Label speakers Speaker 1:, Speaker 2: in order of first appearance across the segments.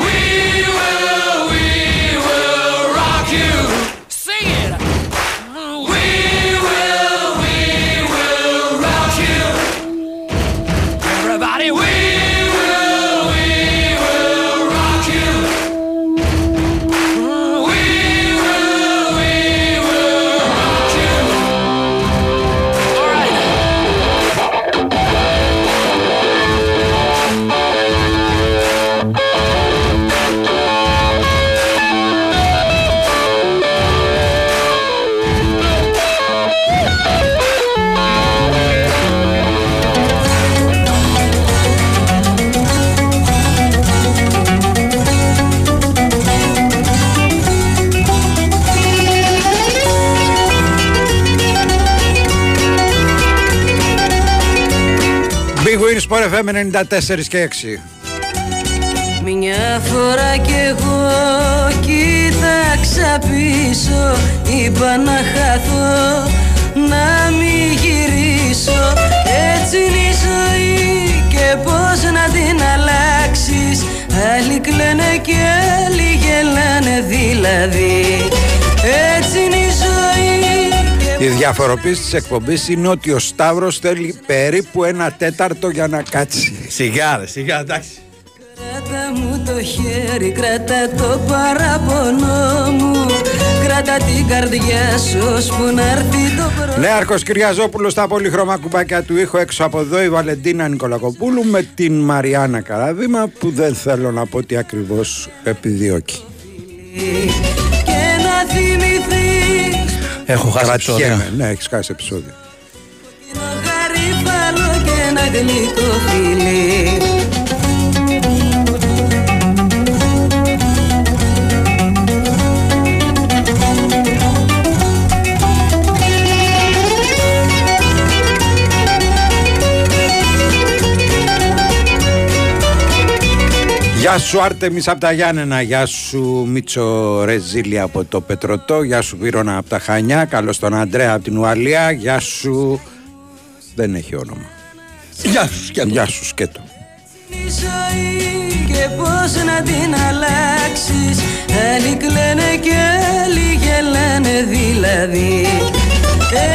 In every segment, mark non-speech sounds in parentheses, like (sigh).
Speaker 1: We will, we will rock you. Sing it.
Speaker 2: Big Win Sport FM 94 και 6.
Speaker 3: Μια φορά κι εγώ κοίταξα πίσω. Είπα να χαθώ, να μην γυρίσω. Έτσι είναι η ζωή και πώς να την αλλάξεις. Άλλοι κλαίνε και άλλοι γελάνε δηλαδή. Έτσι είναι η ζωή και
Speaker 2: Η διαφοροποίησης της εκπομπής είναι ότι ο Σταύρος θέλει περίπου ένα τέταρτο για να κάτσει.
Speaker 4: Σιγά, ρε, σιγά, εντάξει.
Speaker 3: Κράτα μου το χέρι, κράτα το παραπονό μου Κράτα την καρδιά σου ώσπου να έρθει το πρωί
Speaker 2: Νέαρχο Κυριαζόπουλος στα πολύχρωμα κουμπάκια του ήχου έξω από εδώ η Βαλεντίνα Νικολακοπούλου με την Μαριάννα Καραδίμα που δεν θέλω να πω τι ακριβώς επιδιώκει.
Speaker 3: Και να θυμηθείς
Speaker 4: Έχω χάσει επεισόδια.
Speaker 2: Κρατιέμαι. Ναι, έχεις χάσει επεισόδιο.
Speaker 3: Ένα γαρίφαλο και ένα γλυκό
Speaker 2: Γεια σου Άρτεμις από τα Γιάννενα, γεια σου Μίτσο Ρεζίλη από το Πετρωτό, γεια σου Βίρονα από τα Χανιά, καλώς τον Αντρέα από την Ουαλία, γεια σου... Δεν έχει όνομα.
Speaker 4: Γεια σου, σκέτο.
Speaker 2: Γεια σου Σκέτο.
Speaker 3: η ζωή και πώς να την αλλάξεις. Άλλοι κλαίνε και άλλοι γελάνε δηλαδή.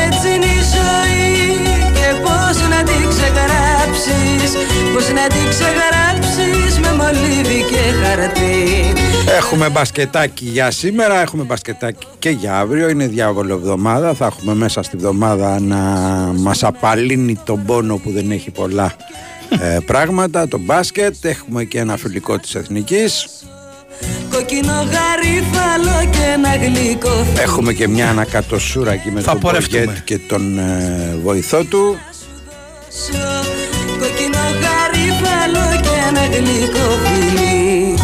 Speaker 3: Έτσι είναι η ζωή. και πώς να την ξεγράψεις Πώς να την ξεγράψεις με μολύβι και χαρτί
Speaker 2: Έχουμε μπασκετάκι για σήμερα, έχουμε μπασκετάκι και για αύριο. Είναι διάβολο εβδομάδα. Θα έχουμε μέσα στη βδομάδα να μας απαλύνει τον πόνο που δεν έχει πολλά ε, πράγματα. Το μπάσκετ. Έχουμε και ένα φιλικό της Εθνικής.
Speaker 3: Κοκκινό γαρίφαλο και ένα γλυκό φιλί
Speaker 2: Έχουμε και μια ανακατοσούρα εκεί με
Speaker 4: Θα
Speaker 2: τον
Speaker 4: πορευτούμε.
Speaker 2: Μπογκέτ και τον ε, βοηθό του.
Speaker 3: Κοκκινό γαρίφαλο και ένα γλυκό φιλί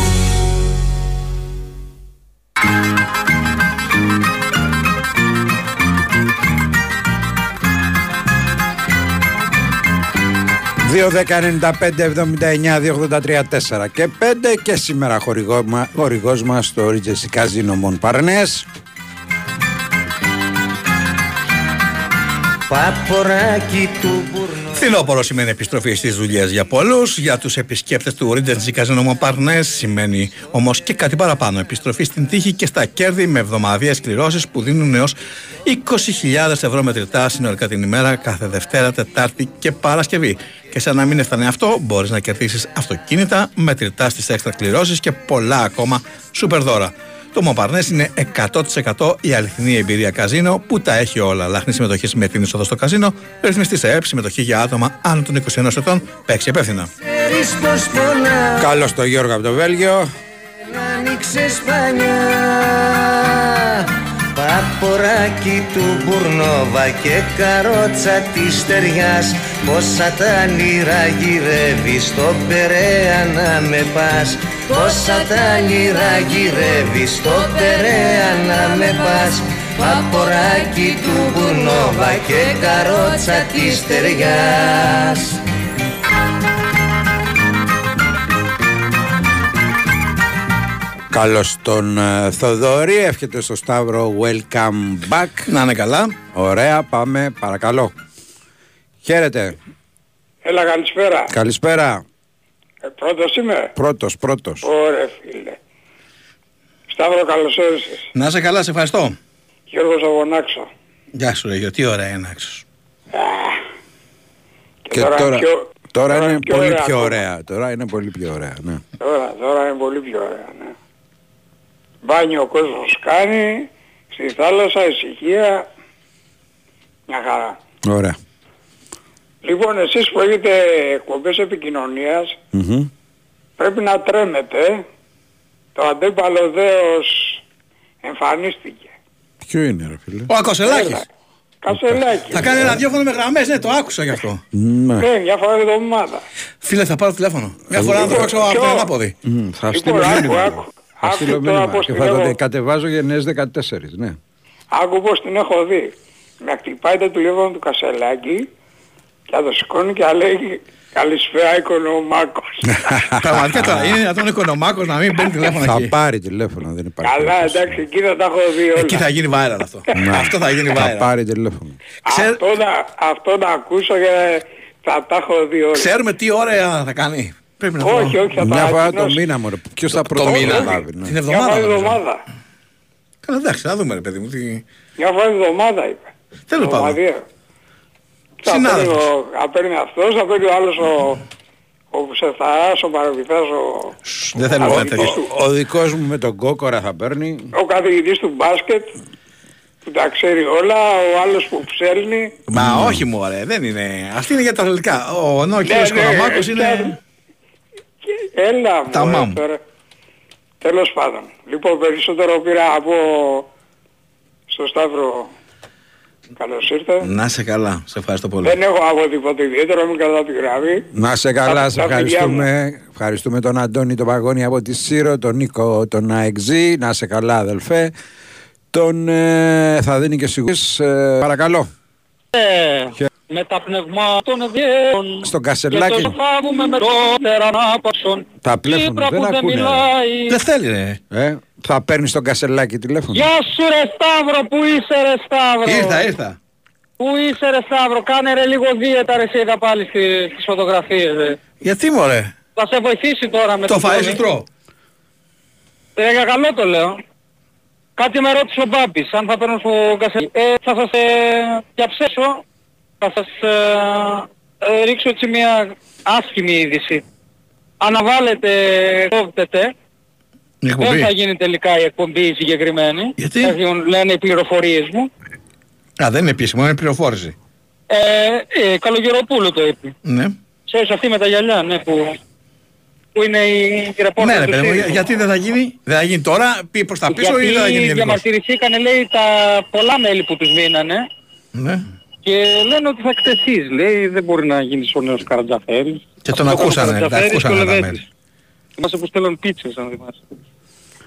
Speaker 2: 2-10-95-79-283-4 και 5 και σήμερα χορηγό, μα- χορηγός μας στο Ritzy Casino Mon Parnes.
Speaker 3: Παποράκι του μπουρνού
Speaker 4: Φθινόπωρο σημαίνει επιστροφή στις δουλειές για πολλούς. Για τους επισκέπτες του Regency Casino Montparnasse σημαίνει όμως και κάτι παραπάνω. Επιστροφή στην τύχη και στα κέρδη με εβδομαδιαίες κληρώσεις που δίνουν έως 20.000 ευρώ μετρητά συνολικά την ημέρα κάθε Δευτέρα, Τετάρτη και Παρασκευή. Και σαν να μην έφτανε αυτό, μπορείς να κερδίσεις αυτοκίνητα, μετρητά στις έξτρα κληρώσεις και πολλά ακόμα σούπερ δώρα. Το Μοπαρνές είναι 100% η αληθινή εμπειρία καζίνο που τα έχει όλα. Λάχνη συμμετοχή με την είσοδο στο καζίνο, ρυθμιστή σε ΕΠ, συμμετοχή για άτομα άνω των 21 ετών, παίξει υπεύθυνα.
Speaker 5: Ξέρεις πως πονά
Speaker 2: Καλώς το Γιώργο από το Βέλγιο.
Speaker 5: Να ανοίξεις πανιά Παποράκι του Μπουρνόβα και καρότσα της στεριάς. Πόσα τα όνειρα γυρεύεις στον Περέα να με πας. Πόσα τα όνειρα γυρεύεις στον Περέα να με πας. Παποράκι του Μπουρνόβα και καρότσα της στεριάς
Speaker 2: Καλώς τον ε, Θοδωρή. Εύχεται στο Σταύρο welcome back.
Speaker 4: Να είναι καλά.
Speaker 2: Ωραία, πάμε παρακαλώ. Χαίρετε.
Speaker 6: Έλα καλησπέρα.
Speaker 2: Καλησπέρα.
Speaker 6: Ε, πρώτος είμαι;
Speaker 2: Πρώτος, πρώτος.
Speaker 6: Ωραία φίλε. Σταύρο καλώς όρισες.
Speaker 4: Να είσαι καλά, σε ευχαριστώ.
Speaker 6: Γιώργος Αγωνάξο.
Speaker 4: Γεια σου, Ρέγιο. Τι ωραία είναι άξιος.
Speaker 2: Και τώρα,
Speaker 6: πιο-
Speaker 2: τώρα είναι
Speaker 6: πιο
Speaker 2: πολύ
Speaker 6: ωραία
Speaker 2: πιο
Speaker 6: ακόμα.
Speaker 2: ωραία. Τώρα είναι πολύ πιο ωραία. Ναι.
Speaker 6: Τώρα, τώρα είναι πολύ πιο ωραία, ναι. Μπάνιο ο κόσμος κάνει, στη θάλασσα, ησυχία, μια χαρά.
Speaker 2: Ωραία.
Speaker 6: Λοιπόν, εσείς που έχετε εκπομπές επικοινωνίας,
Speaker 2: Μμμ.
Speaker 6: πρέπει να τρέμετε. Το αντίπαλο δέος εμφανίστηκε.
Speaker 2: Ποιο είναι ρε φίλε;
Speaker 4: Ο Ακοσελάκης.
Speaker 6: Έλα. Κασελάκι.
Speaker 4: Θα κάνει ραδιόφωνο με γραμμές, ναι, το άκουσα γι' αυτό.
Speaker 2: Ναι.
Speaker 6: Ναι, μια φορά την εβδομάδα.
Speaker 4: Φίλε, θα πάρω τηλέφωνο. Μια φορά να το παίξω από
Speaker 6: Ποιο;
Speaker 4: την ανάποδη.
Speaker 2: Μμ, Θα
Speaker 6: Λοιπόν,
Speaker 2: στείλω
Speaker 6: άκου,
Speaker 2: μήνυμα.
Speaker 6: άκου.
Speaker 2: Θα
Speaker 6: Άκου
Speaker 2: στείλω
Speaker 6: τώρα
Speaker 2: μήνυμα
Speaker 6: πώς
Speaker 2: και
Speaker 6: την
Speaker 2: θα το
Speaker 6: έχω.
Speaker 2: κατεβάζω για νέες 14. Ναι.
Speaker 6: Άκου πως την έχω δει. Με χτυπάει το τηλέφωνο του Κασελάκη και θα το σηκώνει και θα λέει καλησπέρα οικονομάκος. (laughs)
Speaker 4: Πραγματικά τώρα είναι δυνατόν οικονομάκος να μην παίρνει τηλέφωνο
Speaker 2: Θα
Speaker 4: εκεί.
Speaker 2: πάρει τηλέφωνο, δεν υπάρχει.
Speaker 6: Καλά
Speaker 2: περίπτωση.
Speaker 6: εντάξει εκεί θα τα έχω δει όλα.
Speaker 4: Εκεί θα γίνει viral αυτό. (laughs) Αυτό θα γίνει
Speaker 2: Θα
Speaker 4: viral.
Speaker 2: πάρει τηλέφωνο.
Speaker 4: Ξέρ-
Speaker 6: Αυτό, να, αυτό να ακούσω και θα τα έχω δει όλα.
Speaker 4: Ξέρουμε τι ώρα θα κάνει. Πρέπει να
Speaker 6: όχι,
Speaker 4: δω.
Speaker 6: όχι, θα
Speaker 2: Μια
Speaker 6: τα
Speaker 2: φορά το
Speaker 6: ανακοινώσει.
Speaker 2: μήνα μου. Ποιος θα
Speaker 4: Το μήνα.
Speaker 2: πρωτοβουλεύει. ναι.
Speaker 4: Την
Speaker 6: Μια
Speaker 4: εβδομάδα.
Speaker 6: φορά την
Speaker 4: νομίζω.
Speaker 6: εβδομάδα.
Speaker 4: Καλά, εντάξει, να δούμε ρε παιδί μου. τι-
Speaker 6: Μια φορά την εβδομάδα είπε.
Speaker 4: Τέλος πάντων.
Speaker 6: Εβδομαδιαίο. Θα
Speaker 4: Συνάδελφος.
Speaker 6: παίρνει ο- Θα παίρνει αυτός, θα παίρνει ο άλλος ο, ο Ψεθαράς, ο Παραβιθάς, ο,
Speaker 4: Σ, Δεν θέλουμε κάτι τέτοιο.
Speaker 2: Ο, ο δικός μου με τον κόκορα θα παίρνει.
Speaker 6: ο καθηγητής του μπάσκετ που τα ξέρει όλα, ο άλλος που ψέλνει.
Speaker 4: Μα όχι μου ωραία, δεν είναι. Αυτή είναι για τα αθλητικά. Ο ενώ ο
Speaker 6: Ναι,
Speaker 4: κύριος
Speaker 6: ναι,
Speaker 4: Οικονομάκος
Speaker 6: ε,
Speaker 4: είναι...
Speaker 6: Και- Έλα
Speaker 4: Τα
Speaker 6: μου,
Speaker 4: μάμ.
Speaker 6: τώρα. Τέλος πάντων. Λοιπόν, περισσότερο πήρα από στο Σταύρο. Καλώς ήρθες.
Speaker 4: Να σε καλά, σε ευχαριστώ πολύ.
Speaker 6: Δεν έχω από τίποτα ιδιαίτερο, μην κατά τη γραμμή.
Speaker 2: Να σε καλά,
Speaker 6: Τα-
Speaker 2: σε
Speaker 6: τα φιλιά
Speaker 2: ευχαριστούμε. Ευχαριστούμε τον Αντώνη τον Παγώνη από τη Σύρο, τον Νίκο τον ΑΕΞΙ. Να σε καλά, αδελφέ. Τον ε, θα δίνει και σιγουρής. Ε, παρακαλώ.
Speaker 7: Με τα πνευμάτων διέων
Speaker 2: Στον
Speaker 7: και
Speaker 2: Κασελάκη.
Speaker 7: το φάβουμε με τον τερανάπαξον
Speaker 2: Τα πλέφουν,
Speaker 7: Κύπρα
Speaker 2: δεν
Speaker 7: που δεν
Speaker 2: ακούνε, ρε.
Speaker 7: μιλάει
Speaker 4: Δεν θέλει ρε.
Speaker 2: Ε, θα παίρνει τον Κασελάκη τηλέφωνο.
Speaker 7: Γεια σου ρε Σταύρο, πού είσαι ρε Σταύρο;
Speaker 4: Ήρθα, ήρθα.
Speaker 7: Πού είσαι ρε Σταύρο, κάνε ρε λίγο δίαιτα ρε εσύ είδα πάλι στις, στις φωτογραφίες ρε.
Speaker 4: Γιατί μωρέ;
Speaker 7: Θα σε βοηθήσει τώρα με
Speaker 4: Το
Speaker 7: το
Speaker 4: φαΐ
Speaker 7: πόδι.
Speaker 4: σου τρώω.
Speaker 7: Ε, για καλό το λέω. Κάτι με ρώτησε ο Μπάμπης, αν θα παίρνω στο κασελάκι. Ε, θα σας ε, διαψέσω, θα σας ε, ε, ρίξω έτσι μια άσχημη είδηση. Αναβάλλετε, κόβτετε,
Speaker 4: Η
Speaker 7: δεν θα
Speaker 4: εκπομπή.
Speaker 7: γίνει τελικά η εκπομπή η συγκεκριμένη.
Speaker 4: Γιατί;
Speaker 7: Θα γίνουν, λένε οι πληροφορίες μου.
Speaker 4: Α, δεν είναι επίσημο, είναι πληροφόρηση.
Speaker 7: Ε, ε, Καλογεροπούλου το είπε.
Speaker 4: Ναι.
Speaker 7: Ξέρεις αυτή με τα γυαλιά, ναι, που, που είναι η, η ρεπόρτερ
Speaker 4: Ναι, ρε
Speaker 7: του
Speaker 4: παιδί μου,
Speaker 7: ΣΥΡΙΖΑ.
Speaker 4: για- γιατί δεν θα γίνει. Δεν θα γίνει τώρα, πει προς τα πίσω ή δεν θα γίνει
Speaker 7: Γιατί
Speaker 4: γενικώς;
Speaker 7: διαμαρτυρηθήκανε λέει τα πολλά μέλη που τους δίνανε
Speaker 4: Ναι.
Speaker 7: Και λένε ότι θα εκτεθείς. Λέει δεν μπορεί να γίνεις ο νέος Καρατζαφέρης.
Speaker 4: Και τον
Speaker 7: Αυτό
Speaker 4: ακούσανε,
Speaker 7: ήταν ο
Speaker 4: τα
Speaker 7: Καρατζαφέρης
Speaker 4: ακούσανε
Speaker 7: και ο
Speaker 4: τα
Speaker 7: Λεβέντης.
Speaker 4: μέλη.
Speaker 7: Θυμάσαι που στέλνουν πίτσες αν θυμάσαι.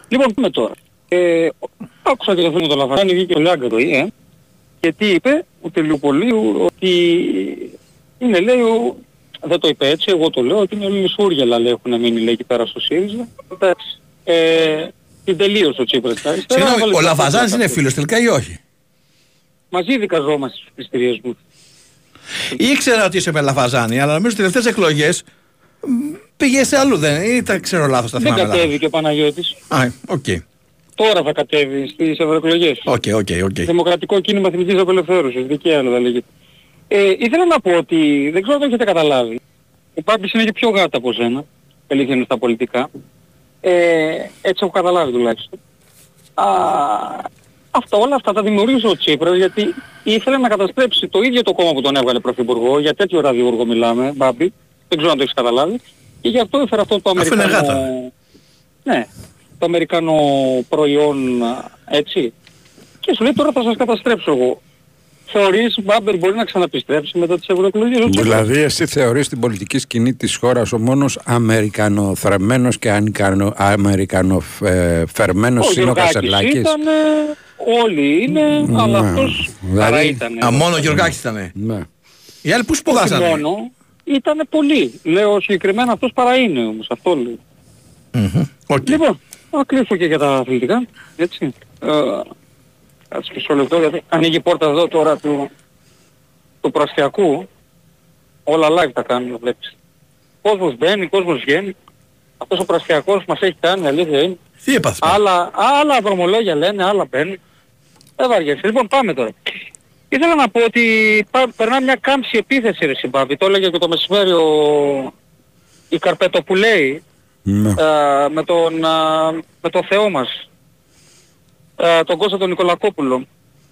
Speaker 7: Λοιπόν, πούμε τώρα. Ε, άκουσα και το θέμα του Λαφράνη, βγήκε ο Λιάγκα το ε, και τι είπε ο Τελειοπολίου ότι είναι λέει ο, δεν το είπε έτσι, εγώ το λέω ότι είναι όλοι σούργελα λέει έχουν μείνει λέει εκεί πέρα στο ΣΥΡΙΖΑ. Εντάξει. Ε, την τελείωσε ο Τσίπρας. τα αριστερά,
Speaker 4: Συγγνώμη,
Speaker 7: έβαλε
Speaker 4: ο
Speaker 7: τα
Speaker 4: Λαβαζάνης
Speaker 7: πάντα
Speaker 4: είναι
Speaker 7: κάτω.
Speaker 4: φίλος τελικά ή όχι;
Speaker 7: Μαζί δικαζόμαστε στους πληστηριασμούς.
Speaker 4: Ήξερα ότι είσαι με Λαβαζάνη, αλλά νομίζω ότι τις τελευταίες εκλογές μ, πήγε σε αλλού, δεν ή τα ξέρω λάθος, τα
Speaker 7: Δεν
Speaker 4: θυμάμαι λάθος.
Speaker 7: κατέβηκε ο Παναγιώτης.
Speaker 4: Α, οκ.
Speaker 7: Τώρα θα κατέβει στις ευρωεκλογές.
Speaker 4: Οκ, οκ, οκ.
Speaker 7: Δημοκρατικό κίνημα εθνικής απελευθέρωσης, δικαίωμα θα λέγεται. Ε, ήθελα να πω ότι δεν ξέρω αν το έχετε καταλάβει. Ο Πάμπης είναι και πιο γάτα από σένα, αλήθεια είναι στα πολιτικά. Ε, έτσι έχω καταλάβει τουλάχιστον. α, αυτά, όλα αυτά τα δημιούργησε ο Τσίπρας γιατί ήθελε να καταστρέψει το ίδιο το κόμμα που τον έβγαλε πρωθυπουργό, για τέτοιο ραδιούργο μιλάμε, Μπάμπη, δεν ξέρω αν το έχεις καταλάβει, και γι' αυτό έφερε αυτό το
Speaker 4: Αυτό είναι
Speaker 7: αμερικανό...
Speaker 4: γάτα.
Speaker 7: Ναι, το αμερικανό προϊόν, α, έτσι. Και σου λέει τώρα θα σας καταστρέψω εγώ. Θεωρείς, Μπάμπερ μπορεί να ξαναπιστρέψει μετά τις ευρωεκλογές ο Τσίπρας.
Speaker 2: Δηλαδή, εσύ θεωρείς την πολιτική σκηνή της χώρας ο μόνος Αμερικανοθρεμμένος και ανικανο- Αμερικανοφερμένος
Speaker 7: Ο
Speaker 2: είναι ο
Speaker 7: Γιωργάκης
Speaker 2: Κασελάκης;
Speaker 7: ήταν, όλοι είναι, αλλά
Speaker 2: Ναι.
Speaker 7: αυτός
Speaker 2: Δηλαδή-
Speaker 7: παρά ήταν.
Speaker 4: Α, μόνο ο Γιωργάκης ήτανε.
Speaker 2: Ναι.
Speaker 4: Οι άλλοι που
Speaker 7: Όχι
Speaker 4: σπουδάσανε.
Speaker 7: μόνο, ήταν πολλοί. Λέω συγκεκριμένα αυτός παρά είναι όμως, αυτό λέω.
Speaker 4: Μμμ. Οκ.
Speaker 7: Λοιπόν, θα κλείσω και για τα αθλητικά, έτσι. Ε, Κάτσε μισό λεπτό γιατί ανοίγει η πόρτα εδώ τώρα του, του πραστιακού. Όλα live τα κάνουν, βλέπεις. Κόσμος μπαίνει, κόσμος βγαίνει. Αυτός ο πραστιακός μας έχει κάνει, αλήθεια είναι.
Speaker 4: Τι έπαθε. πάλι;
Speaker 7: Άλλα, άλλα δρομολόγια λένε, άλλα μπαίνουν. Δεν βαριέσαι. Λοιπόν, πάμε τώρα. Ήθελα να πω ότι πά, περνά μια κάμψη επίθεση ρε Συμπάβη. Το έλεγε και το μεσημέρι ο... η Καρπετοπουλέη
Speaker 2: Ναι.
Speaker 7: ε, με, τον, ε, με το Θεό μας, ε, τον Κώστα τον Νικολακόπουλο.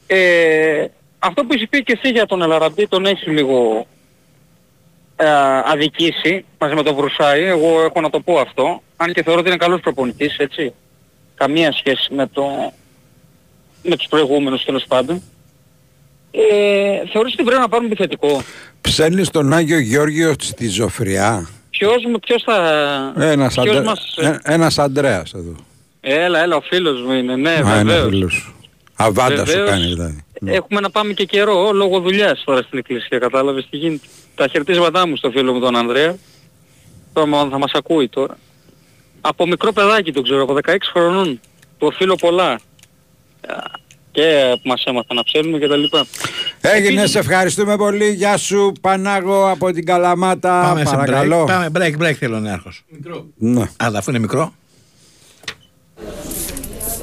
Speaker 7: Ε, αυτό που είσαι πει και εσύ για τον Ελαραμπή τον έχει λίγο ε, αδικήσει μαζί με τον Βρουσάη. Εγώ έχω να το πω αυτό. Αν και θεωρώ ότι είναι καλός προπονητής, έτσι. Καμία σχέση με, το, με τους προηγούμενους τέλος πάντων. Ε, θεωρείς ότι πρέπει να πάρουμε επιθετικό.
Speaker 2: Ψέλνεις τον Άγιο Γεώργιο στη Ζωφριά.
Speaker 7: Ποιος, μου- ποιος θα...
Speaker 2: Ένας,
Speaker 7: ποιος
Speaker 2: Ανδρέ...
Speaker 7: μας... ε,
Speaker 2: ε, ένας Ανδρέας εδώ.
Speaker 7: Έλα, έλα, ο φίλος μου είναι. Ναι,
Speaker 2: Α, είναι
Speaker 7: βεβαίως.
Speaker 2: φίλος σου. Αβάντα σου
Speaker 7: Βεβαίως.
Speaker 2: κάνει δηλαδή.
Speaker 7: Έχουμε να πάμε και καιρό λόγω δουλειάς τώρα στην εκκλησία, κατάλαβες τι γίνεται. Τα χαιρετίσματά μου στο φίλο μου τον Ανδρέα. Τώρα μάλλον θα μας ακούει τώρα. Από μικρό παιδάκι τον ξέρω, από 16 χρονών. Του οφείλω πολλά. Α, Και που μας έμαθα να ψέλνουμε και τα λοιπά.
Speaker 2: Έγινε,
Speaker 7: Επίσης-
Speaker 2: σε ευχαριστούμε πολύ. Γεια σου Πανάγο από την Καλαμάτα.
Speaker 4: Πάμε σε break.
Speaker 2: Παρακαλώ.
Speaker 4: Πάμε break, break θέλω νέαρχος.
Speaker 2: Ναι.
Speaker 4: Αλλά αφού είναι μικρό.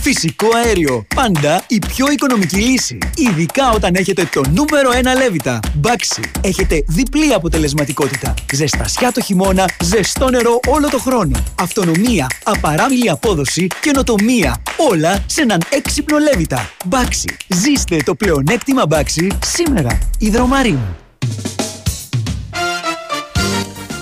Speaker 8: Φυσικό αέριο. Πάντα η πιο οικονομική λύση. Ειδικά όταν έχετε το νούμερο 1 λέβητα. Μπάξι. Έχετε διπλή αποτελεσματικότητα. Ζεστασιά το χειμώνα, ζεστό νερό όλο το χρόνο. Αυτονομία, απαράμιλη απόδοση, καινοτομία. Όλα σε έναν έξυπνο λέβητα. Μπάξι. Ζήστε το πλεονέκτημα Μπάξι σήμερα. Ιδρομαρίν.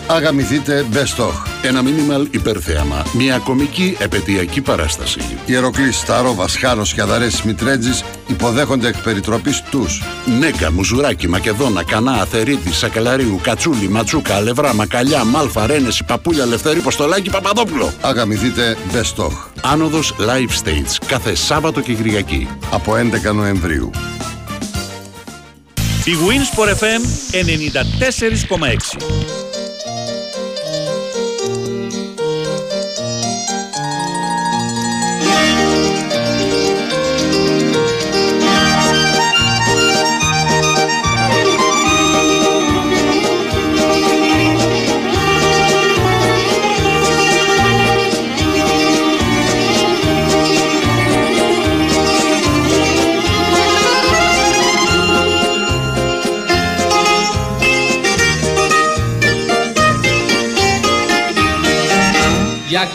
Speaker 9: Αγαμηθείτε Best of. Ένα μίνιμαλ υπερθέαμα. Μια κομική επαιτειακή παράσταση.
Speaker 10: Ιεροκλής, Σταρό, Βασχάλος και Αδαρές Μητρέτζης υποδέχονται εκ περιτροπής τους.
Speaker 9: Νέκα, Μουζουράκι, Μακεδόνα, Κανά, Αθερίτης, Σακελαρίου, Κατσούλη, Ματσούκα, Αλευρά, Μακαλιά, Μάλφα, Ρένεση, Παπούλια, Λευθερή, Ποστολάκη, Παπαδόπουλο.
Speaker 10: Αγαμηθείτε Best of.
Speaker 9: Άνοδος Live Stage κάθε Σάββατο και Κυριακή.
Speaker 10: Από 11 Νοεμβρίου.
Speaker 11: Η Winsport FM 94,6.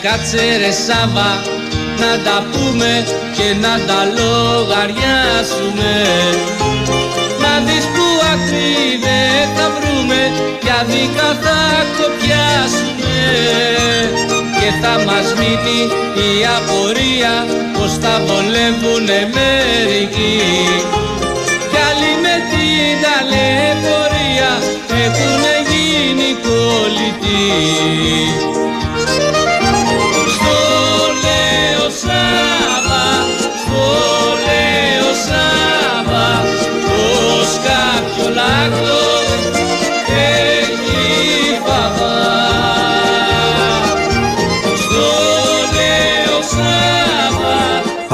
Speaker 12: Κάτσε ρε Σάβα να τα πούμε και να τα λογαριάσουμε. Να δεις που άκρη δεν θα βρούμε για δίκα θα κοπιάσουμε. Και θα μας μείνει η απορία πως τα βολεύουνε μερικοί. Κι άλλοι με την ταλαιπωρία έχουνε γίνει κολλητοί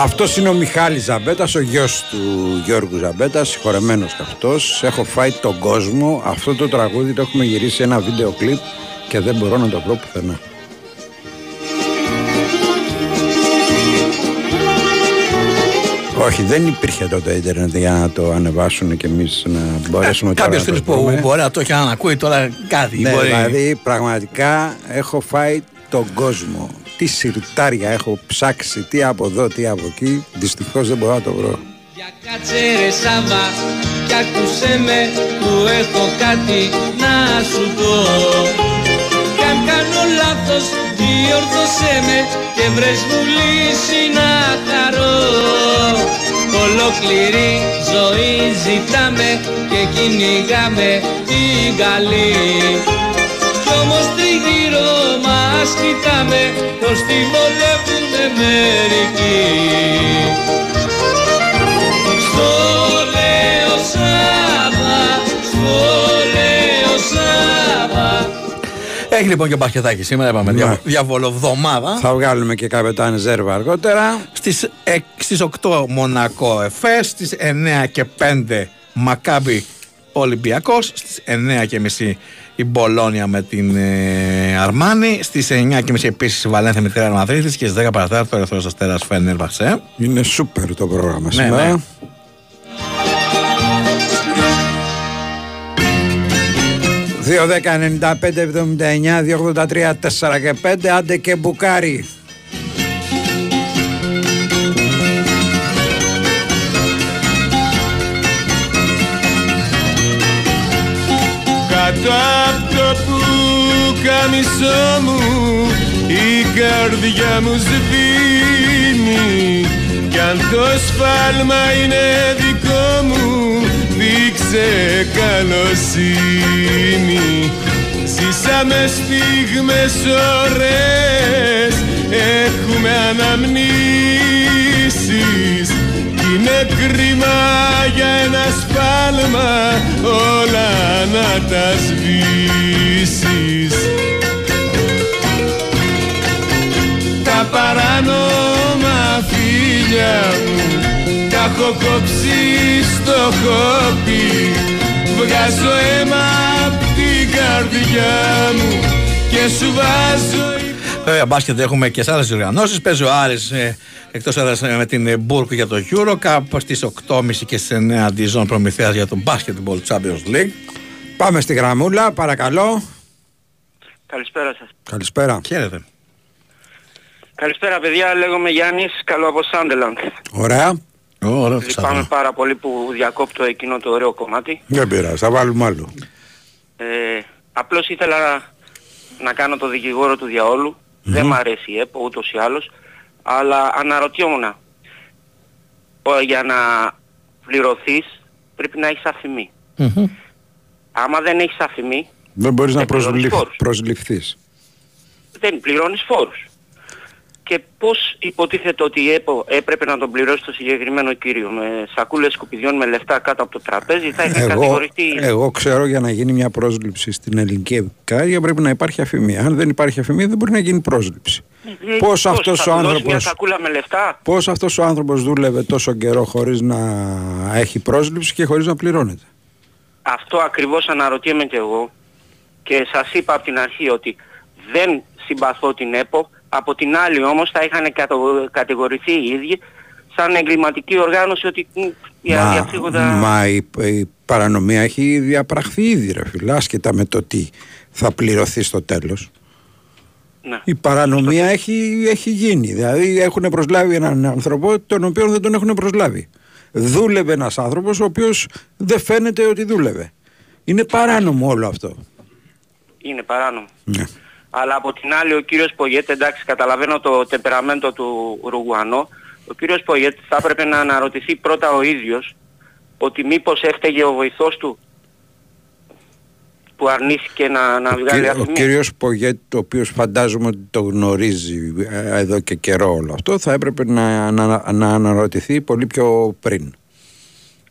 Speaker 2: Αυτός είναι ο Μιχάλης Ζαμπέτας, ο γιος του Γιώργου Ζαμπέτας, συγχωρεμένος κι αυτός. Έχω φάει τον κόσμο. Αυτό το τραγούδι το έχουμε γυρίσει σε ένα βίντεο κλιπ και δεν μπορώ να το βρω πουθενά. Όχι, δεν υπήρχε τότε ίντερνετ για να το ανεβάσουν και εμείς να μπορέσουμε τώρα
Speaker 4: Κάποιος
Speaker 2: να το
Speaker 4: φίλο που
Speaker 2: βρούμε.
Speaker 4: μπορεί να το έχει να ακούει τώρα κάτι.
Speaker 2: Ναι,
Speaker 4: μπορεί.
Speaker 2: δηλαδή πραγματικά έχω φάει τον κόσμο. Τι σιρτάρια έχω ψάξει, τι από εδώ, τι από εκεί. Δυστυχώς δεν μπορώ να το βρω.
Speaker 12: Κάτσε ρε Σάβα κι άκουσέ με που έχω κάτι να σου πω Κι αν κάνω λάθος διόρθωσέ με και βρες μου λύση να χαρώ Ολόκληρη ζωή ζητάμε και κυνηγάμε την καλή Κι όμως τριγύρω μας κοιτάμε πως τη βολεύουνε μερικοί στο λέω Σάβα, στο λέω Σάβα
Speaker 4: Έχει λοιπόν και μπασκετάκι σήμερα, είπαμε.
Speaker 2: Ναι.
Speaker 4: Δια, διαβολοβδομάδα.
Speaker 2: Θα βγάλουμε και καπετάν Ζέρβα αργότερα.
Speaker 4: Στις, ε, στις 8 Μονακό Εφές, στις 9 και 5 Μακάμπι Ολυμπιακός, στις 9 και μισή η Μπολόνια με την ε, Αρμάνη, στις 9 και μισή επίσης η Βαλένθια με τη Ρεάλ Μαδρίτης και στις 10 παρατάρτο ο Ερυθρός Αστέρας Φένερ Βαξέ.
Speaker 2: Είναι σούπερ το πρόγραμμα
Speaker 4: Ναι,
Speaker 2: σήμερα.
Speaker 4: ναι.
Speaker 2: 2, 10, 95, 79, 283, 4 και 5. Άντε και μπουκάρι.
Speaker 13: Κάτω απ' το πουκαμισό μου η καρδιά μου σβήνει. Κι αν το σφάλμα είναι δικό μου δείξε καλοσύνη Ζήσαμε στιγμές ωραίες έχουμε αναμνήσεις. κι είναι κρίμα για ένα σφάλμα όλα να τα σβήσεις. Τα παράνομα φίλια μου τα έχω κόψει στο χόπι. Βγάζω αίμα απ' την καρδιά μου και σου βάζω
Speaker 4: Βέβαια, μπάσκετ έχουμε και σε άλλες διοργανώσεις. Παίζει ο Άρης ε, εκτός έδρας με την ε, Μπούρκ για το Euro Cup στις 8.30 και στις 9 αντιζών προμηθεία για το Basketball Champions League.
Speaker 2: Πάμε στη γραμμούλα, παρακαλώ.
Speaker 14: Καλησπέρα σας.
Speaker 2: Καλησπέρα.
Speaker 4: Χαίρετε.
Speaker 14: Καλησπέρα παιδιά, λέγομαι Γιάννης, καλό από Σάντελαντ.
Speaker 2: Ωραία.
Speaker 4: Ωραία,
Speaker 14: Λυπάμαι πάρα πολύ που διακόπτω εκείνο το ωραίο κομμάτι.
Speaker 2: Δεν πειράζει, θα βάλουμε άλλο.
Speaker 14: Ε, απλώς ήθελα να κάνω το δικηγόρο του διαόλου. Δεν μ' αρέσει η ΕΠΟ ούτως ή άλλως. Αλλά αναρωτιόμουν. ο- Για να πληρωθείς πρέπει να έχεις αφημί. Άμα δεν έχεις αφημί
Speaker 2: Δεν μπορείς να
Speaker 14: Δεν πληρώνεις
Speaker 2: προσληφ...
Speaker 14: φόρους.
Speaker 2: προσληφθείς.
Speaker 14: δεν πληρώνεις φόρους. Και πώς υποτίθεται ότι η ΕΠΟ έπρεπε να τον πληρώσει το συγκεκριμένο κύριο με σακούλες σκουπιδιών με λεφτά κάτω από το τραπέζι θα είχε
Speaker 2: Εγώ,
Speaker 14: κατηγορηθεί
Speaker 2: εγώ ξέρω για να γίνει μια πρόσληψη στην ελληνική επικάρια πρέπει να υπάρχει αφημία. Αν δεν υπάρχει αφημία δεν μπορεί να γίνει πρόσληψη.
Speaker 14: Ε,
Speaker 2: Πώς αυτός
Speaker 14: θα
Speaker 2: ο
Speaker 14: του δώσει μια
Speaker 2: άνθρωπος-
Speaker 14: σακούλα με λεφτά;
Speaker 2: Πώς αυτός ο άνθρωπος δούλευε τόσο καιρό χωρίς να έχει πρόσληψη και χωρίς να πληρώνεται;
Speaker 14: Αυτό ακριβώς αναρωτιέμαι και εγώ και σας είπα από την αρχή ότι δεν συμπαθώ την ΕΠΟ. Από την άλλη όμως θα είχαν κατο- κατηγορηθεί οι ίδιοι σαν εγκληματική οργάνωση ότι μ, οι
Speaker 2: Μα,
Speaker 14: αδιαφύγοντα...
Speaker 2: μα η, η παρανομία έχει διαπραχθεί ήδη ρε φίλε, άσχετα με το τι θα πληρωθεί στο τέλος.
Speaker 14: Ναι.
Speaker 2: Η παρανομία έχει, έχει γίνει. Δηλαδή έχουν προσλάβει έναν άνθρωπο τον οποίο δεν τον έχουν προσλάβει. Δούλευε ένας άνθρωπος ο οποίος δεν φαίνεται ότι δούλευε. Είναι παράνομο όλο αυτό.
Speaker 14: Είναι παράνομο.
Speaker 2: Ναι.
Speaker 14: Αλλά από την άλλη ο κύριος Πογέτ, εντάξει καταλαβαίνω το τεπεραμέντο του Ρουγουανό, ο κύριος Πογέτ θα έπρεπε να αναρωτηθεί πρώτα ο ίδιος ότι μήπως έφταιγε ο βοηθός του που αρνήθηκε να, να βγάλει
Speaker 2: Ο
Speaker 14: αριθμοί.
Speaker 2: κύριος Πογέτ, ο οποίος φαντάζομαι ότι το γνωρίζει ε, εδώ και καιρό όλο αυτό, θα έπρεπε να, να, να αναρωτηθεί πολύ πιο πριν.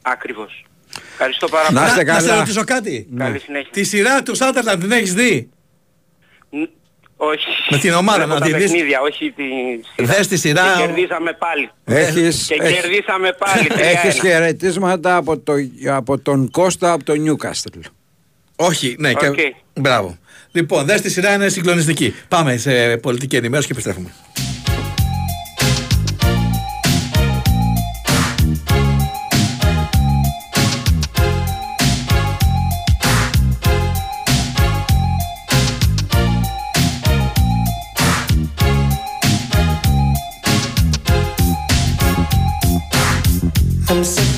Speaker 14: Ακριβώς. Ευχαριστώ πάρα
Speaker 2: Να
Speaker 14: πολύ.
Speaker 2: είστε
Speaker 4: Να σε
Speaker 2: καλά.
Speaker 4: ρωτήσω κάτι.
Speaker 14: Καλή συνέχεια.
Speaker 4: Τη σειρά του Σάντερλαντ την έχεις δει;
Speaker 14: Όχι.
Speaker 4: Με την ομάδα,
Speaker 14: Βλέπω
Speaker 4: να
Speaker 14: τα
Speaker 4: τη δεις.
Speaker 14: παιχνίδια, όχι τη σειρά.
Speaker 4: Δες τη σειρά.
Speaker 14: Και κερδίσαμε πάλι.
Speaker 2: Έχεις,
Speaker 14: Και
Speaker 2: έχεις-
Speaker 14: κερδίσαμε πάλι. (laughs) 3-1.
Speaker 2: έχεις χαιρετίσματα από, το, από τον Κώστα από το Νιούκαστλ.
Speaker 4: Όχι, ναι, και...
Speaker 14: Οκ.
Speaker 4: Μπράβο. Λοιπόν, δες τη σειρά, είναι συγκλονιστική. Πάμε σε πολιτική ενημέρωση και επιστρέφουμε.
Speaker 12: I'm
Speaker 2: sick.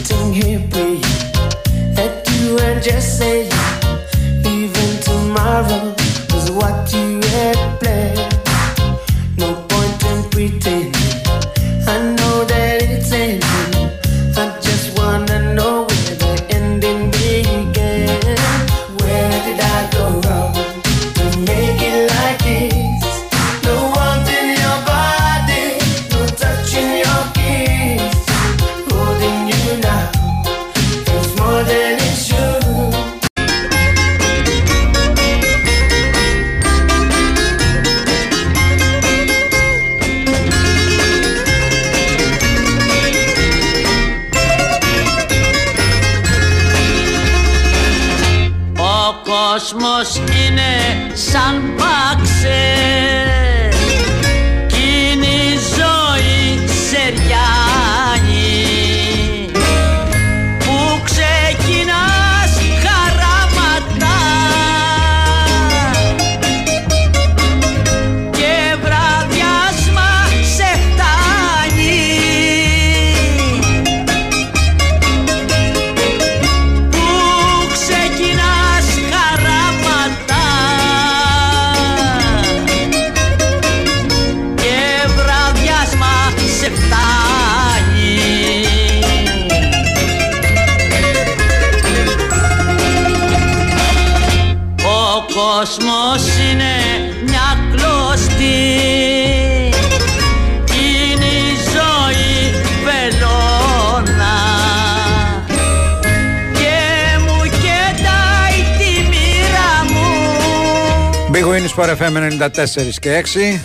Speaker 2: Sport FM 94 και 6.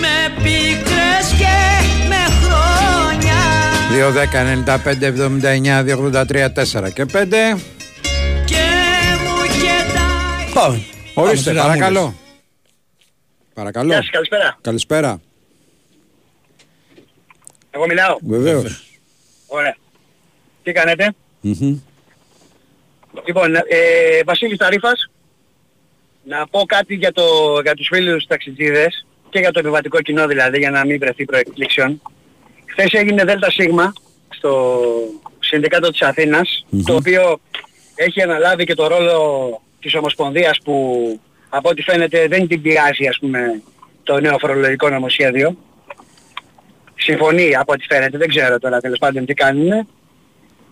Speaker 15: με πίκρες και με χρόνια
Speaker 2: 2, 10, 95, 79, 283, 4 και 5.
Speaker 15: και μου κεντάει
Speaker 4: Πάμε.
Speaker 2: Ορίστε,
Speaker 4: Πάμε,
Speaker 2: παρακαλώ. Παρακαλώ.
Speaker 16: Γεια σας, καλησπέρα.
Speaker 2: Καλησπέρα.
Speaker 16: Εγώ μιλάω.
Speaker 2: Βεβαίως.
Speaker 16: Ωραία. Τι κάνετε; Λοιπόν, ε, Βασίλης Ταρίφας, να πω κάτι για, το, για τους φίλους ταξιτζίδες και για το επιβατικό κοινό δηλαδή, για να μην βρεθεί προεκπλήξεων. Χθες έγινε ΔΣ στο Συνδικάτο της αθηνας το οποίο έχει αναλάβει και το ρόλο της Ομοσπονδίας που από ό,τι φαίνεται δεν την πειράζει ας πούμε το νέο φορολογικό νομοσχέδιο. Συμφωνεί από ό,τι φαίνεται, δεν ξέρω τώρα τέλος πάντων τι κάνουν.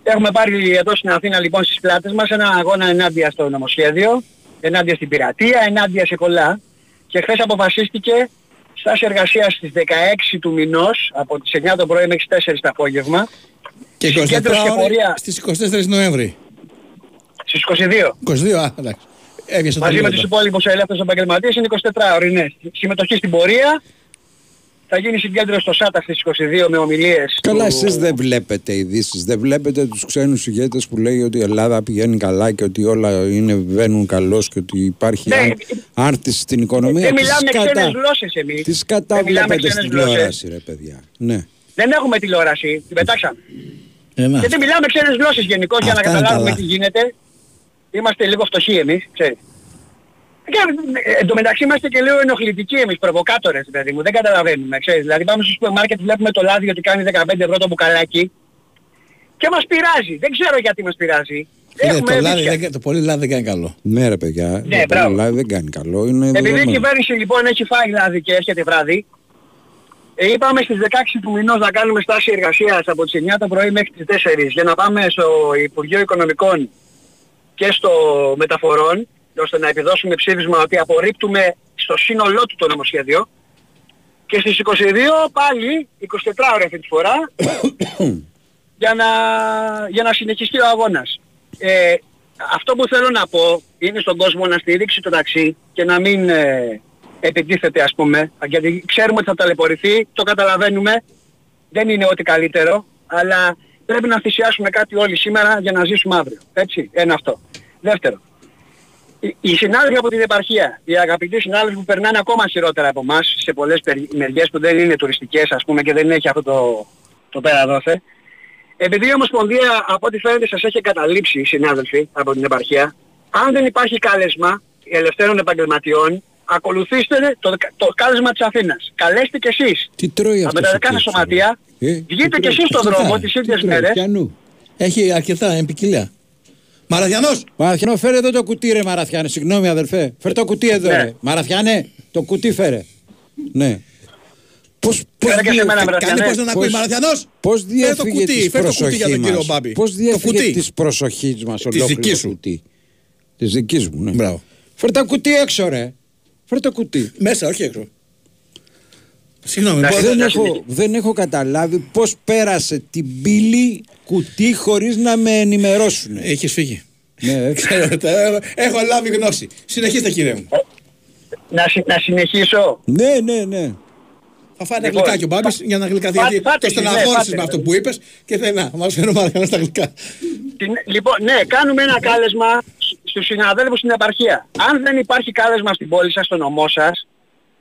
Speaker 16: Έχουμε πάρει εδώ στην Αθήνα λοιπόν στις πλάτες μας ένα αγώνα ενάντια στο νομοσχέδιο, ενάντια στην πειρατεία, ενάντια σε πολλά. Και χθες αποφασίστηκε στάση εργασίας στις 16 του μηνός, από τις 9 το πρωί μέχρι τις 4 το απόγευμα,
Speaker 4: Και 24
Speaker 16: συγκέντρωση και πορεία
Speaker 4: στις 24 Νοέμβρη.
Speaker 16: στις 22.
Speaker 4: 22, α, εντάξει. Έβγαινε
Speaker 16: Μαζί με τους υπόλοιπους ελεύθερους επαγγελματίες είναι 24 ώρες, ναι. Συμμετοχή στην πορεία. Θα γίνει συγκέντρωση στο ΣΑΤΑ στις 22 με ομιλίες.
Speaker 2: Καλά,
Speaker 16: του-
Speaker 2: εσείς δεν βλέπετε ειδήσεις, δεν βλέπετε τους ξένους ηγέτες που λέει ότι η Ελλάδα πηγαίνει καλά και ότι όλα είναι, βαίνουν καλώς και ότι υπάρχει
Speaker 16: Ναι,
Speaker 2: αν, άρτηση στην οικονομία.
Speaker 16: Δεν
Speaker 2: Τι
Speaker 16: μιλάμε
Speaker 2: σκατά-
Speaker 16: ξένες γλώσσες εμείς.
Speaker 2: Τις σκατά
Speaker 16: Δεν μιλάμε
Speaker 2: βλέπετε
Speaker 16: ξένες
Speaker 2: στην
Speaker 16: γλώσσες.
Speaker 2: τηλεόραση, ρε παιδιά. Ναι.
Speaker 16: Δεν έχουμε τηλεόραση, την πετάξαμε.
Speaker 4: Ε, να.
Speaker 16: Και δεν μιλάμε ξένες γλώσσες γενικώς για να
Speaker 2: Αυτά είναι
Speaker 16: καταλάβουμε
Speaker 2: καλά.
Speaker 16: τι γίνεται. Είμαστε λίγο φτωχοί εμείς, ξέρεις. Και, ε, Εν τω μεταξύ είμαστε και λίγο ενοχλητικοί εμείς, προβοκάτορες, παιδί μου. Δεν καταλαβαίνουμε, ξέρεις. Δηλαδή πάμε στο σούπερ μάρκετ, βλέπουμε το λάδι ότι κάνει 15 ευρώ το μπουκαλάκι και μας πειράζει. Δεν ξέρω γιατί μας πειράζει.
Speaker 4: Φίλε,
Speaker 16: Έχουμε
Speaker 4: το, λάδι,
Speaker 16: βίτσια.
Speaker 4: δεν- το πολύ λάδι δεν κάνει καλό.
Speaker 2: Ναι ρε παιδιά,
Speaker 16: Ναι,
Speaker 2: το
Speaker 16: μπράβο.
Speaker 2: λάδι δεν κάνει καλό. Είναι
Speaker 16: Επειδή η
Speaker 2: δεδομένο.
Speaker 16: κυβέρνηση λοιπόν έχει φάει λάδι και έρχεται βράδυ, ε, είπαμε στις 16 του μηνός να κάνουμε στάση εργασίας από τις 9 το πρωί μέχρι τις 4 για να πάμε στο Υπουργείο Οικονομικών και στο Μεταφορών ώστε να επιδώσουμε ψήφισμα ότι απορρίπτουμε στο σύνολό του το νομοσχέδιο και στις 22 πάλι 24 ώρες αυτή τη φορά (coughs) για να, για να συνεχιστεί ο αγώνας. Ε, αυτό που θέλω να πω είναι στον κόσμο να στηρίξει το ταξί και να μην ε, επιτίθεται ας πούμε, γιατί ξέρουμε ότι θα ταλαιπωρηθεί, το καταλαβαίνουμε, δεν είναι ό,τι καλύτερο, αλλά πρέπει να θυσιάσουμε κάτι όλοι σήμερα για να ζήσουμε αύριο. Έτσι, ένα αυτό. Δεύτερο, οι- οι συνάδελφοι από την επαρχία, οι αγαπητοί συνάδελφοι που περνάνε ακόμα χειρότερα από εμάς σε πολλές περι- μεριές που δεν είναι τουριστικές ας πούμε και δεν έχει αυτό το, το πέρα δόθε, επειδή η Ομοσπονδία από ό,τι φαίνεται σας έχει καταλήψει συνάδελφοι από την επαρχία, αν δεν υπάρχει κάλεσμα ελευθέρων επαγγελματιών, ακολουθήστε το, το κάλεσμα της Αθήνας. Καλέστε κι εσείς.
Speaker 2: Τι τρώει
Speaker 16: Τα
Speaker 2: αυτός ο
Speaker 16: μεταδικά
Speaker 2: κύριος,
Speaker 16: σωματεία,
Speaker 2: Ε,
Speaker 16: βγείτε κι εσείς στον δρόμο τις ίδιες μέρες.
Speaker 2: Πιανού.
Speaker 4: Έχει αρκετά εν ποικιλία. Μαραθιανός!
Speaker 2: Μαραθιανό, φέρε εδώ το κουτί ρε Μαραθιάνε. Συγγνώμη αδερφέ. Φέρε το κουτί εδώ
Speaker 16: Ναι.
Speaker 2: ρε. Μαραθιάνε, το κουτί φέρε. Ναι. Πώς, πώς,
Speaker 16: Φέρε και σε μένα, Μαραθιανέ.
Speaker 4: Κάνε πώς δεν ακούει Μαραθιανός!
Speaker 2: Πώς
Speaker 4: Φέρε το
Speaker 2: διέφυγε
Speaker 4: κουτί,
Speaker 2: της
Speaker 4: φέρε το κουτί για τον
Speaker 2: προσοχής
Speaker 4: κύριο
Speaker 2: μας.
Speaker 4: Μπάμπη.
Speaker 2: Πώς
Speaker 4: Το
Speaker 2: διέφυγε
Speaker 4: κουτί.
Speaker 2: της προσοχής μας
Speaker 4: Της
Speaker 2: ολόκληρο
Speaker 4: δικής
Speaker 2: το
Speaker 4: σου.
Speaker 2: κουτί. Της δικής μου, ναι.
Speaker 4: Μπράβο.
Speaker 2: Φέρε το κουτί έξω ρε. Φέρε το κουτί.
Speaker 4: Μέσα, όχι έξω. Συγγνώμη,
Speaker 2: Δεν,
Speaker 4: πώς δεν
Speaker 2: έχω, δεν έχω καταλάβει πώς πέρασε την πύλη κουτί χωρίς να με ενημερώσουν.
Speaker 4: Έχεις φύγει.
Speaker 2: Ναι,
Speaker 4: Ξέρω, (laughs) το έχω, έχω λάβει γνώση. Συνεχίστε κύριε μου.
Speaker 16: Να, συ- να συνεχίσω.
Speaker 2: ναι, ναι, ναι.
Speaker 4: Θα φάνε
Speaker 16: Λοιπόν,
Speaker 4: γλυκά και ο Μπάμπης για να γλυκαθεί.
Speaker 16: πά-
Speaker 4: Γιατί
Speaker 16: πάτε,
Speaker 4: το
Speaker 16: ναι,
Speaker 4: στεναχώρησες
Speaker 16: πάτε,
Speaker 4: με αυτό
Speaker 16: ναι.
Speaker 4: που είπες και θέλει να μας φέρει ο Μαραθιανός στα γλυκά.
Speaker 16: Την- λοιπόν, ναι, κάνουμε ένα κάλεσμα σ- στους συναδέλφους στην επαρχία. Αν δεν υπάρχει κάλεσμα στην πόλη σας, στο νομό σας,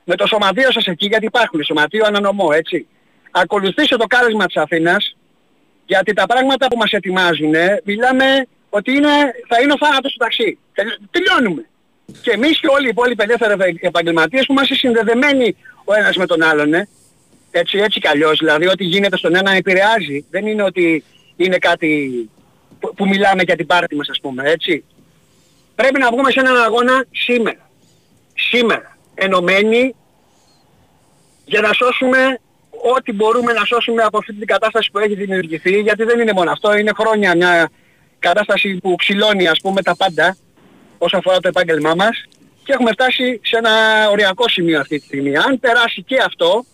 Speaker 16: με το σωματείο σας εκεί, γιατί υπάρχουν σωματείο ανανομό, έτσι. Ακολουθήστε το κάλεσμα της Αθήνας, γιατί τα πράγματα που μας ετοιμάζουν, μιλάμε ότι είναι, θα είναι ο θάνατος του ταξί. Τελ- τελειώνουμε. Και εμείς και όλοι οι υπόλοιποι ελεύθεροι επαγγελματίες που είμαστε συνδεδεμένοι ο ένας με τον άλλον, ε. έτσι, έτσι κι αλλιώς, δηλαδή ό,τι γίνεται στον ένα επηρεάζει. Δεν είναι ότι είναι κάτι που, που μιλάμε για την πάρτι μας ας πούμε, έτσι. Πρέπει να βγούμε σε έναν αγώνα σήμερα. Σήμερα. Ενωμένοι για να σώσουμε ό,τι μπορούμε να σώσουμε από αυτή την κατάσταση που έχει δημιουργηθεί, γιατί δεν είναι μόνο αυτό, είναι χρόνια μια κατάσταση που ξυλώνει ας πούμε τα πάντα όσον αφορά το επάγγελμά μας και έχουμε φτάσει σε ένα οριακό σημείο αυτή τη στιγμή. Αν περάσει και αυτό,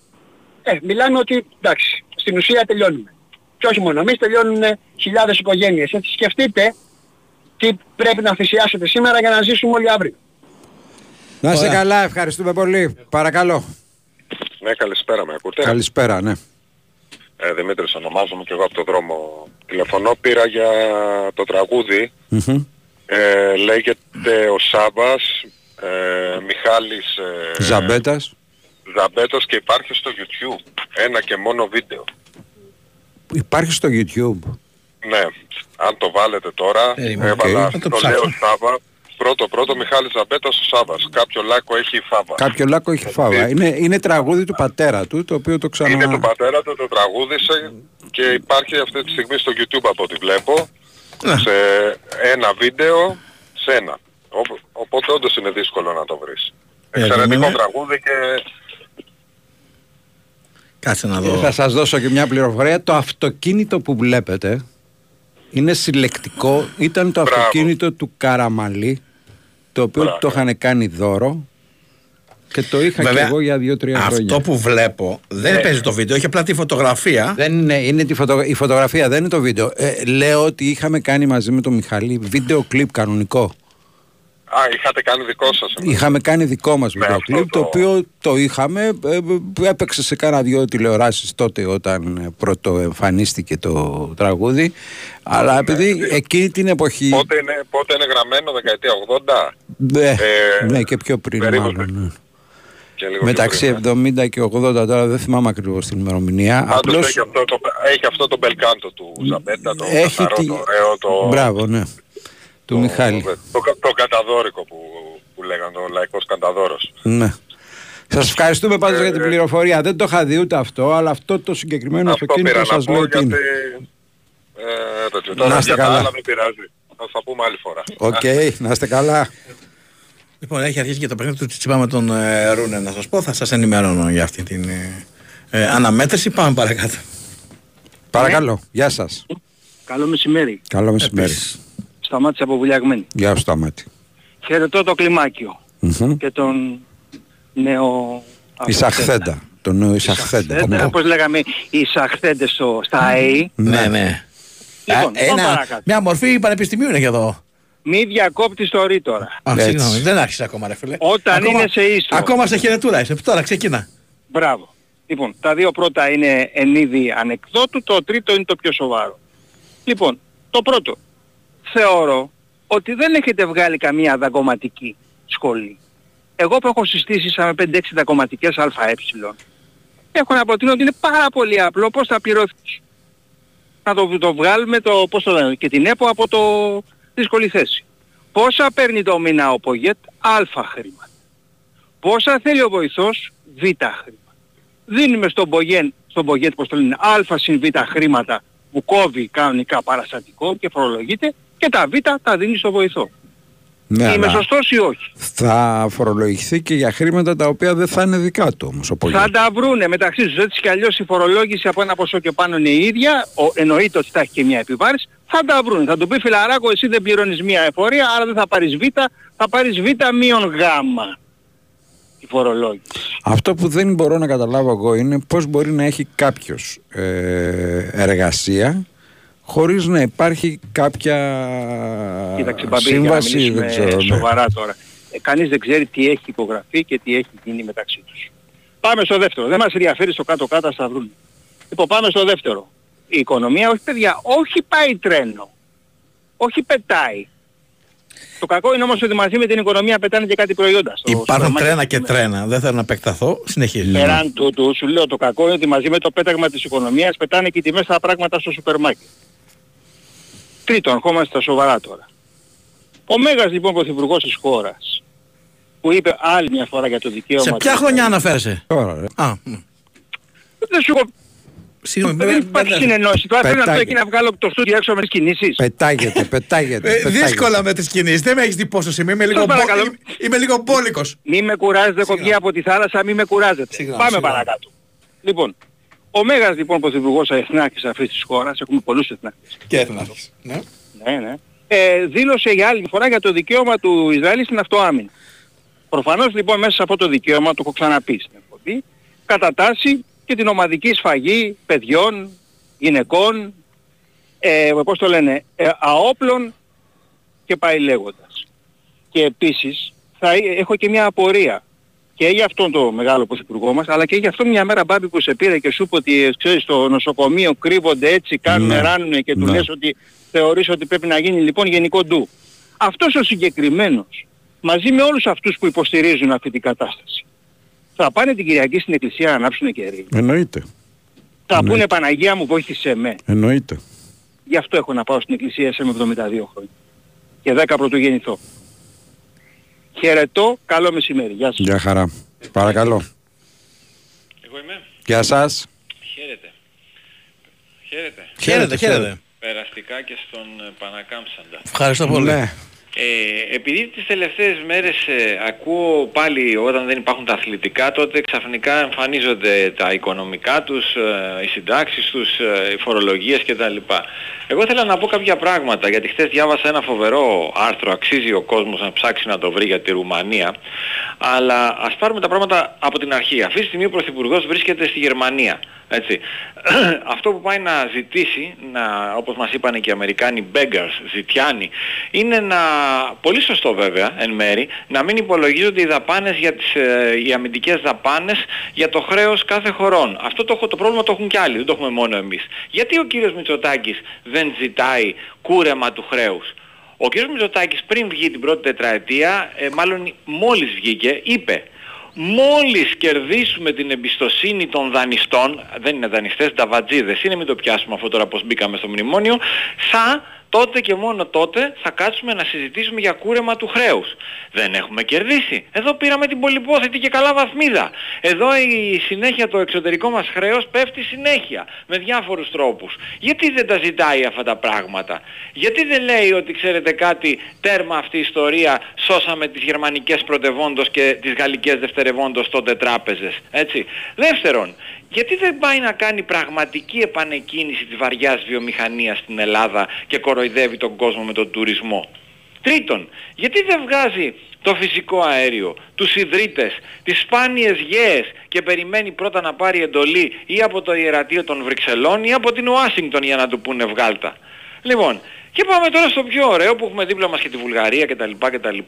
Speaker 16: ε, μιλάμε ότι εντάξει, στην ουσία τελειώνουμε. Και όχι μόνο εμείς, τελειώνουν χιλιάδες οικογένειες. Έτσι σκεφτείτε τι πρέπει να θυσιάσετε σήμερα για να ζήσουμε όλοι αύριο.
Speaker 2: Να είσαι
Speaker 16: Ωραία.
Speaker 2: καλά, ευχαριστούμε πολύ. Παρακαλώ.
Speaker 17: Ναι, καλησπέρα, με ακούτε;
Speaker 2: Καλησπέρα, ναι.
Speaker 17: Ε, Δημήτρης ονομάζομαι και εγώ από το δρόμο τηλεφωνώ. Πήρα για το τραγούδι.
Speaker 2: Μμμ.
Speaker 17: Ε, λέγεται ο Σάβας, ε, Μιχάλης ε,
Speaker 2: Ζαμπέτας.
Speaker 17: Ζαμπέτος και υπάρχει στο YouTube. Ένα και μόνο βίντεο.
Speaker 2: Υπάρχει στο YouTube.
Speaker 17: Ναι, αν το βάλετε τώρα,
Speaker 2: Περίμενε,
Speaker 17: έβαλα,
Speaker 2: οκ. Θα το
Speaker 17: το
Speaker 2: ψάξω.
Speaker 17: λέω Σάβα. Πρώτο πρώτο Μιχάλης Ζαμπέτος ο Σάβας. Κάποιο λάκκο έχει η φάβα.
Speaker 2: Κάποιο λάκκο έχει φάβα. Είναι, είναι τραγούδι του πατέρα του, το οποίο το ξανα...
Speaker 17: Είναι του πατέρα του, το τραγούδισε και υπάρχει αυτή τη στιγμή στο YouTube από ό,τι βλέπω σε ένα βίντεο, σε ένα. Οπ- Οπότε όντως είναι δύσκολο να το βρεις. Εξαιρετικό
Speaker 4: Περίμενε.
Speaker 17: τραγούδι και
Speaker 4: Κάτσε να
Speaker 2: Ε,
Speaker 4: δω.
Speaker 2: Θα σας δώσω και μια πληροφορία. Το αυτοκίνητο που βλέπετε είναι συλλεκτικό. Ήταν το αυτοκίνητο του Καραμαλή, το οποίο το είχαν κάνει δώρο και το είχα
Speaker 4: Βέβαια,
Speaker 2: και εγώ για δύο-τρία χρόνια.
Speaker 4: Αυτό που βλέπω δεν
Speaker 2: Ναι.
Speaker 4: παίζει το βίντεο, έχει απλά τη φωτογραφία.
Speaker 2: Δεν είναι, είναι τη φωτο- η φωτογραφία, δεν είναι το βίντεο. Ε, λέω ότι είχαμε κάνει μαζί με τον Μιχαλή βίντεο κλιπ κανονικό.
Speaker 17: Α, είχατε κάνει δικό σας. εμένα.
Speaker 2: Είχαμε κάνει δικό μας βίντεο
Speaker 17: αυτό
Speaker 2: κλιπ, το...
Speaker 17: το-
Speaker 2: οποίο το είχαμε, ε, ε, έπαιξε σε κάνα δυο τηλεοράσεις τότε όταν ε, πρώτο εμφανίστηκε το τραγούδι. Αλλά επειδή εκείνη την εποχή...
Speaker 17: Πότε είναι, πότε είναι γραμμένο, δεκαετία 80.
Speaker 2: Ναι,
Speaker 17: Ε,
Speaker 2: ναι, και πιο πριν
Speaker 17: περίπου
Speaker 2: μάλλον. ναι.
Speaker 17: Και λίγο
Speaker 2: Μεταξύ
Speaker 17: πιο πριν,
Speaker 2: 70 και 80 τώρα δεν θυμάμαι ακριβώς την ημερομηνία.
Speaker 17: Πάντως
Speaker 2: Απλώς
Speaker 17: έχει αυτό, το, έχει αυτό το μπελκάντο του Ζαμπέτα, το
Speaker 2: έχει
Speaker 17: καθαρό,
Speaker 2: τη...
Speaker 17: το ωραίο, το...
Speaker 2: Μπράβο, ναι. Του Μιχάλη.
Speaker 17: Το, κα- το καταδόρικο που, που λέγανε, ο λαϊκός καταδόρος.
Speaker 2: Ναι. Σας ευχαριστούμε πάντως
Speaker 17: Ε,
Speaker 2: για την
Speaker 17: ε.
Speaker 2: πληροφορία. Δεν το είχα δει ούτε αυτό, αλλά αυτό το συγκεκριμένο
Speaker 17: Αυτό
Speaker 2: αυτοκίνητο
Speaker 17: πήρα να
Speaker 2: σας
Speaker 17: πω
Speaker 2: λέω τι
Speaker 17: γιατί...
Speaker 2: είναι.
Speaker 17: Ε, τέτοιο.
Speaker 2: Να
Speaker 17: Τώρα
Speaker 2: είστε
Speaker 17: για τα
Speaker 2: καλά.
Speaker 17: άλλα μην πειράζει. Θα τα πούμε άλλη φορά.
Speaker 2: Οκ, να είστε καλά.
Speaker 4: Λοιπόν, έχει αρχίσει και το παιχνίδι του Τσιτσιπά με τον ε, Ρούνε. Να σας πω, θα σας ενημερώνω για αυτή την ε, ε, αναμέτρηση. Πάμε παρακάτω.
Speaker 2: Παρακαλώ, γεια σας.
Speaker 18: Καλό μεσημέρι.
Speaker 2: Καλό μεσημέρι.
Speaker 18: Σταμάτης από Βουλιαγμένη.
Speaker 2: Γεια σου Σταμάτη.
Speaker 18: Χαιρετώ το κλιμάκιο
Speaker 2: Μμμ.
Speaker 18: και τον νέο...
Speaker 2: εισαχθέντα. Το νέο Ισαχθέντα.
Speaker 18: Σαχθέντα,
Speaker 2: Ναι.
Speaker 18: όπως λέγαμε οι Σαχθέντες στο, στα ΑΕΗ.
Speaker 4: Ναι, ναι.
Speaker 18: Λοιπόν,
Speaker 4: Ε,
Speaker 18: πάμε
Speaker 4: ένα,
Speaker 18: παρακάτω.
Speaker 4: μια μορφή πανεπιστημίου είναι και εδώ.
Speaker 18: Μη διακόπτεις το ρί τώρα.
Speaker 4: Α,
Speaker 2: Έτσι.
Speaker 4: συγγνώμη, δεν άρχισε ακόμα, ρε φίλε.
Speaker 18: Όταν
Speaker 4: Ακόμα-
Speaker 18: είναι σε ίσο.
Speaker 4: Ακόμα σε χαιρετούρα είσαι. Τώρα ξεκινά.
Speaker 18: Μπράβο. Λοιπόν, τα δύο πρώτα είναι εν είδη ανεκδότου, το τρίτο είναι το πιο σοβαρό. Λοιπόν, το πρώτο. Θεωρώ ότι δεν έχετε βγάλει καμία δαγκωματική σχολή. Εγώ που έχω συστήσει σαν 5-6 δαγκωματικές ΑΕ, έχω να προτείνω ότι είναι πάρα πολύ απλό πώς θα πληρωθείς. Να το, το βγάλουμε το, πώς το λένε, και την ΕΠΟ από το δύσκολη θέση. Πόσα παίρνει το μήνα ο Πογέτ, α χρήμα. Πόσα θέλει ο βοηθός, β χρήμα. Δίνουμε στον Πογέν, στον Πογέτ, πώς το λένε, α συν β χρήματα που κόβει κανονικά παραστατικό και φορολογείται και τα β τα δίνει στο βοηθό.
Speaker 2: Ναι,
Speaker 18: Είμαι
Speaker 2: αλλά
Speaker 18: σωστός ή όχι;
Speaker 2: θα φορολογηθεί και για χρήματα τα οποία δεν θα είναι δικά του όμως ο Πογιάς.
Speaker 18: Θα τα βρούνε μεταξύ τους έτσι κι αλλιώς η φορολόγηση από ένα ποσό και πάνω είναι η ίδια, ο, εννοείται ότι θα έχει και μια επιβάρηση, θα τα βρούνε. Θα του πει φιλαράκο εσύ δεν πληρώνεις μια εφορία, άρα δεν θα πάρεις β, θα πάρεις β μείον γ. Η φορολόγηση.
Speaker 2: Αυτό που δεν μπορώ να καταλάβω εγώ είναι πώς μπορεί να έχει κάποιος ε, εργασία χωρίς να υπάρχει κάποια
Speaker 18: Κοίταξε Μπαμπή, για να
Speaker 2: σύμβαση,
Speaker 18: μιλήσουμε
Speaker 2: δεν ξέρω. ναι.
Speaker 18: σοβαρά τώρα. Ε, κανείς δεν ξέρει τι έχει υπογραφεί και τι έχει γίνει μεταξύ τους. Πάμε στο δεύτερο. Δεν μας ενδιαφέρει στο κάτω-κάτω στα βρούνε. Λοιπόν, πάμε στο δεύτερο. Η οικονομία, όχι παιδιά, όχι πάει τρένο. Όχι πετάει. Το κακό είναι όμως ότι μαζί με την οικονομία πετάνε και κάτι προϊόντα. Στο
Speaker 4: Υπάρχουν
Speaker 18: σούπερ μάρκετ.
Speaker 4: τρένα και τρένα. Δεν θέλω να επεκταθώ. Συνεχίζει.
Speaker 18: Πέραν τούτου, σου λέω το κακό είναι ότι μαζί με το πέταγμα της οικονομίας πετάνε και οι τιμές στα πράγματα στο σούπερ μάρκετ. Τρίτον, ερχόμαστε στα σοβαρά τώρα. Ο Μέγας λοιπόν πρωθυπουργός της χώρας που είπε άλλη μια φορά για το δικαίωμα
Speaker 4: Σε ποια
Speaker 18: του-
Speaker 4: χρονιά αναφέρεσαι;
Speaker 2: Τώρα, ρε.
Speaker 4: Α, μ.
Speaker 18: Δεν σου έχω...
Speaker 4: Συγγνώμη,
Speaker 18: Δεν
Speaker 4: δεν-
Speaker 18: υπάρχει
Speaker 4: δεν-
Speaker 18: συνεννόηση. Τώρα πρέπει να το
Speaker 2: Πετάγεται.
Speaker 18: εκεί να βγάλω το στούντιο έξω με τις κινήσεις.
Speaker 2: Πετάγεται, πετάγεται.
Speaker 4: Ε,
Speaker 2: πετάγεται.
Speaker 4: δύσκολα με τις κινήσεις. Δεν με έχεις δει πόσο είμαι. Είμαι λίγο,
Speaker 18: Σας
Speaker 4: μπο...
Speaker 18: παρακαλώ.
Speaker 4: είμαι- είμαι λίγο μπόλικος.
Speaker 18: Μη με κουράζετε, έχω βγει από τη θάλασσα, μη με κουράζετε.
Speaker 4: Συγγνώμη,
Speaker 18: Πάμε
Speaker 4: συγγνώμη.
Speaker 18: παρακάτω. Λοιπόν, ο Μέγας λοιπόν πρωθυπουργός εθνάρχης αυτής της χώρας, έχουμε πολλούς εθνάρχες.
Speaker 4: Και έθνας. Ναι.
Speaker 18: Ναι, ναι. Ε, δήλωσε για άλλη φορά για το δικαίωμα του Ισραήλ στην αυτοάμυνα. Προφανώς λοιπόν μέσα σε αυτό το δικαίωμα, το έχω ξαναπεί στην εκπομπή, κατατάσσει και την ομαδική σφαγή παιδιών, γυναικών, ε, πώς το λένε, ε, αόπλων και πάει λέγοντας. Και επίσης θα, εί- έχω και μια απορία και για αυτόν το μεγάλο πρωθυπουργό μας, αλλά και για αυτόν μια μέρα μπάμπη που σε πήρε και σου είπε ότι ε, ξέρεις στο νοσοκομείο κρύβονται έτσι, κάνουν,
Speaker 2: Ναι.
Speaker 18: ράνουνε και του
Speaker 2: Ναι.
Speaker 18: λες ότι θεωρείς ότι πρέπει να γίνει λοιπόν γενικό ντου. Αυτός ο συγκεκριμένος, μαζί με όλους αυτούς που υποστηρίζουν αυτή την κατάσταση, θα πάνε την Κυριακή στην εκκλησία να ανάψουν κερί.
Speaker 2: Εννοείται.
Speaker 18: Θα
Speaker 2: Ναι.
Speaker 18: πούνε Παναγία μου βοήθησέ με.
Speaker 2: Εννοείται.
Speaker 18: Γι' αυτό έχω να πάω στην εκκλησία σε με 72 χρόνια. Και 10 πρωτού γεννηθώ. Χαιρετώ, καλό μεσημέρι. Γεια σας.
Speaker 2: Γεια χαρά. Παρακαλώ.
Speaker 19: Εγώ είμαι.
Speaker 2: Γεια σας.
Speaker 19: Χαίρετε. Χαίρετε.
Speaker 4: Χαίρετε, χαίρετε.
Speaker 19: Περαστικά και στον ε, Πανακάμψαντα.
Speaker 4: Ευχαριστώ πολύ.
Speaker 2: Ναι.
Speaker 19: Ε, επειδή τις τελευταίες μέρες ε, ακούω πάλι όταν δεν υπάρχουν τα αθλητικά τότε ξαφνικά εμφανίζονται τα οικονομικά τους, ε, οι συντάξεις τους, ε, οι φορολογίες κτλ. Εγώ ήθελα να πω κάποια πράγματα γιατί χθες διάβασα ένα φοβερό άρθρο, αξίζει ο κόσμος να ψάξει να το βρει για τη Ρουμανία αλλά ας πάρουμε τα πράγματα από την αρχή. Αυτή τη στιγμή ο Πρωθυπουργός βρίσκεται στη Γερμανία. Έτσι. (clears throat) Αυτό που πάει να ζητήσει, να, όπως μας είπαν και οι Αμερικάνοι beggars, ζητιάνοι, είναι να, πολύ σωστό βέβαια εν μέρη, να μην υπολογίζονται οι δαπάνες για τις ε, οι αμυντικές δαπάνες για το χρέος κάθε χωρών. Αυτό το, έχω- το πρόβλημα το έχουν κι άλλοι, δεν το έχουμε μόνο εμείς. Γιατί ο κύριος Μητσοτάκης δεν ζητάει κούρεμα του χρέους; Ο κ. Μητσοτάκης πριν βγει την πρώτη τετραετία, ε, μάλλον μόλις βγήκε, είπε μόλις κερδίσουμε την εμπιστοσύνη των δανειστών, δεν είναι δανειστές, ταβατζίδες είναι, μην το πιάσουμε αυτό τώρα πως μπήκαμε στο μνημόνιο, θα τότε και μόνο τότε θα κάτσουμε να συζητήσουμε για κούρεμα του χρέους. Δεν έχουμε κερδίσει. Εδώ πήραμε την πολυπόθετη και καλά βαθμίδα. Εδώ η συνέχεια το εξωτερικό μας χρέος πέφτει συνέχεια με διάφορους τρόπους. Γιατί δεν τα ζητάει αυτά τα πράγματα; Γιατί δεν λέει ότι ξέρετε κάτι τέρμα αυτή η ιστορία σώσαμε τις γερμανικές πρωτευόντως και τις γαλλικές δευτερευόντως τότε τράπεζες. Έτσι; Δεύτερον, γιατί δεν πάει να κάνει πραγματική επανεκκίνηση της βαριάς βιομηχανίας στην Ελλάδα και κοροϊδεύει τον κόσμο με τον τουρισμό; Τρίτον, γιατί δεν βγάζει το φυσικό αέριο, τους ιδρύτες, τις σπάνιες γέες και περιμένει πρώτα να πάρει εντολή ή από το ιερατείο των Βρυξελών ή από την Ουάσιγκτον για να του πούνε βγάλτα; Λοιπόν, και πάμε τώρα στο πιο ωραίο που έχουμε δίπλα μας και τη Βουλγαρία κτλ. κτλ.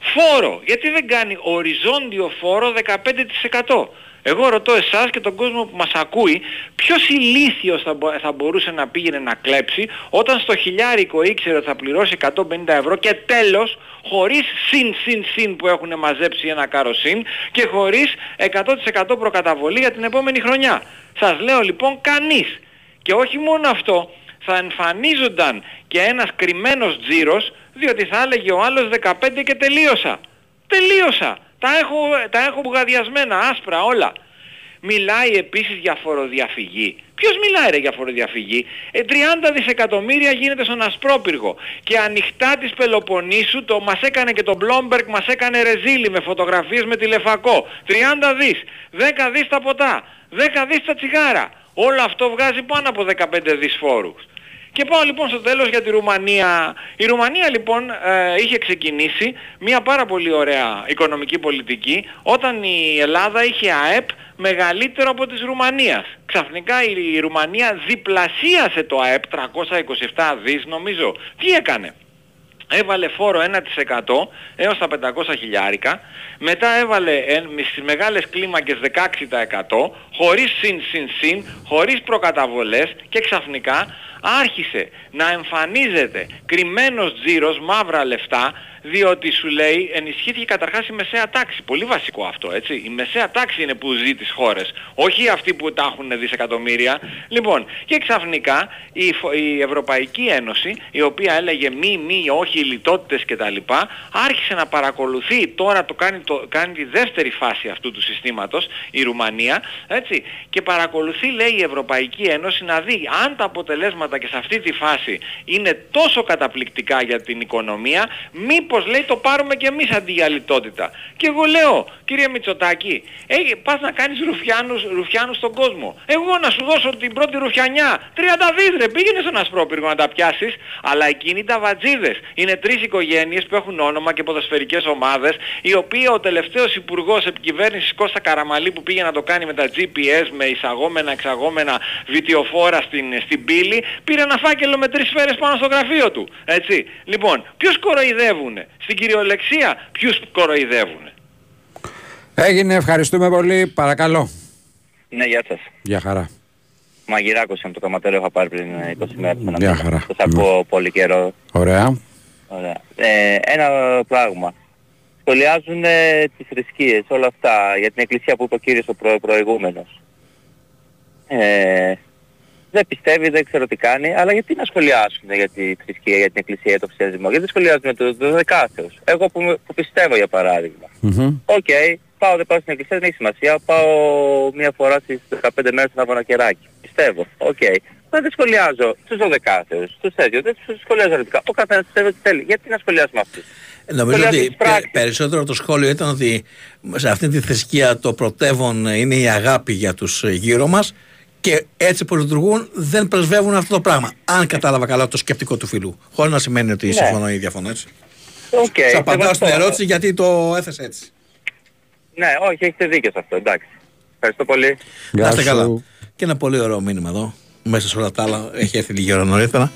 Speaker 19: Φόρο. Γιατί δεν κάνει οριζόντιο φόρο 15%. Εγώ ρωτώ εσάς και τον κόσμο που μας ακούει ποιος ηλίθιος θα, μπο- θα μπορούσε να πήγαινε να κλέψει όταν στο χιλιάρικο ήξερε ότι θα πληρώσει 150 ευρώ και τέλος χωρίς συν συν συν που έχουν μαζέψει ένα καροσύν και χωρίς 100% προκαταβολή για την επόμενη χρονιά. Σας λέω λοιπόν κανείς. Και όχι μόνο αυτό, θα εμφανίζονταν και ένας κρυμμένος τζίρος διότι θα έλεγε ο άλλος 15 και τελείωσα. Τελείωσα. Τα έχω, τα έχω μπουγαδιασμένα, άσπρα όλα. Μιλάει επίσης για φοροδιαφυγή. Ποιος μιλάει ρε για φοροδιαφυγή; Ε, 30 δισεκατομμύρια γίνεται στον Ασπρόπυργο. Και ανοιχτά της Πελοποννήσου το μας έκανε και το Bloomberg μας έκανε ρεζίλι με φωτογραφίες με τηλεφακό. 30 δις. 10 δις τα ποτά. 10 δις τα τσιγάρα. Όλο αυτό βγάζει πάνω από 15 δις φόρους. Και πάω λοιπόν στο τέλος για τη Ρουμανία. Η Ρουμανία λοιπόν ε, είχε ξεκινήσει μια πάρα πολύ ωραία οικονομική πολιτική όταν η Ελλάδα είχε ΑΕΠ μεγαλύτερο από της Ρουμανίας. Ξαφνικά η, η Ρουμανία διπλασίασε το ΑΕΠ 327 δις νομίζω. Τι έκανε; Έβαλε φόρο 1% έως τα 500 χιλιάρικα, μετά έβαλε ε, στις μεγάλες κλίμακες 16% χωρίς συν συν συν, χωρίς προκαταβολές και ξαφνικά άρχισε να εμφανίζεται κρυμμένος τζίρος, μαύρα λεφτά, διότι σου λέει ενισχύθηκε καταρχάς η μεσαία τάξη. Πολύ βασικό αυτό, έτσι. Η μεσαία τάξη είναι που ζει τις χώρες, όχι αυτοί που τα έχουν δισεκατομμύρια. Λοιπόν, και ξαφνικά η, φο- η Ευρωπαϊκή Ένωση, η οποία έλεγε μη, μη, όχι λιτότητες κτλ, άρχισε να παρακολουθεί, τώρα το κάνει, το, κάνει τη δεύτερη φάση αυτού του συστήματος, η Ρουμανία, έτσι, και παρακολουθεί λέει η Ευρωπαϊκή Ένωση να δει αν τα αποτελέσματα και σε αυτή τη φάση είναι τόσο καταπληκτικά για την οικονομία, μήπως λέει το πάρουμε και εμείς αντί για λιτότητα. Και εγώ λέω, κύριε Μητσοτάκη, ε, πας να κάνεις ρουφιάνους, ρουφιάνους στον κόσμο. Εγώ να σου δώσω την πρώτη ρουφιανιά, 30 δις ρε, πήγαινε στον Ασπρόπυργο να τα πιάσεις, αλλά εκείνοι τα βατζίδες. Είναι τρεις οικογένειες που έχουν όνομα και ποδοσφαιρικές ομάδες, οι οποίοι ο τελευταίος υπουργός επικυβέρνησης Κώστα Καραμαλή που πήγε να το κάνει με τα GPS, με εισαγόμενα, εξαγόμενα βιτιοφόρα στην, στην πύλη, πήρε ένα φάκελο με τρεις σφαίρες πάνω στο γραφείο του. Έτσι. Λοιπόν, ποιους κοροϊδεύουνε; Στην κυριολεξία ποιους κοροϊδεύουνε.
Speaker 2: Έγινε, ευχαριστούμε πολύ. Παρακαλώ.
Speaker 20: Ναι, γεια σας.
Speaker 2: Γεια χαρά.
Speaker 20: Μαγειράκος από το Καματέλο είχα πάρει πριν ε, 20 μέρες. ένα
Speaker 2: Γεια
Speaker 20: μήνα.
Speaker 2: χαρά.
Speaker 20: Σας ακούω πολύ καιρό.
Speaker 2: Ωραία.
Speaker 20: Ωραία. Ε, ένα πράγμα. Σχολιάζουν ε, τις θρησκείες, όλα αυτά, για την εκκλησία που είπε ο κύριος ο προ, προηγούμενος. Ε, δεν πιστεύει, δεν ξέρω τι κάνει, αλλά γιατί να σχολιάσουν για τη θρησκεία, για την εκκλησία, για το χριστιανισμό. Γιατί δεν σχολιάζουν το, το δεκάθεος. Εγώ που, που πιστεύω για παράδειγμα. Οκ, πάω δεν πάω στην εκκλησία, δεν έχει σημασία. Πάω μία φορά στις 15 μέρες να ένα κεράκι. Πιστεύω. Οκ. Αλλά δεν σχολιάζω τους δωδεκάθεους, τους τέτοιους, δεν τους σχολιάζω αρνητικά. Ο καθένας πιστεύει ό,τι θέλει. Γιατί να σχολιάσουμε αυτούς;
Speaker 4: Νομίζω
Speaker 20: Σχολιάζω
Speaker 4: ότι
Speaker 20: τις πράξεις.
Speaker 4: πε- περισσότερο το σχόλιο ήταν ότι σε αυτή τη θρησκεία το πρωτεύον είναι η αγάπη για τους ε, γύρω μας και έτσι που λειτουργούν δεν πρεσβεύουν αυτό το πράγμα. Αν κατάλαβα καλά το σκεπτικό του φίλου. Χωρίς να σημαίνει ότι
Speaker 20: Ναι.
Speaker 4: συμφωνώ ή διαφωνώ έτσι.
Speaker 20: Οκ.
Speaker 4: Σε απαντάω στην
Speaker 20: σεβαστό.
Speaker 4: ερώτηση γιατί το έθεσε έτσι.
Speaker 20: Ναι, όχι, έχετε δίκιο σε αυτό, εντάξει. Ευχαριστώ πολύ.
Speaker 4: Να είστε καλά. Και ένα πολύ ωραίο μήνυμα εδώ, μέσα σε όλα τα άλλα, έχει έρθει λίγη ώρα νωρίτερα,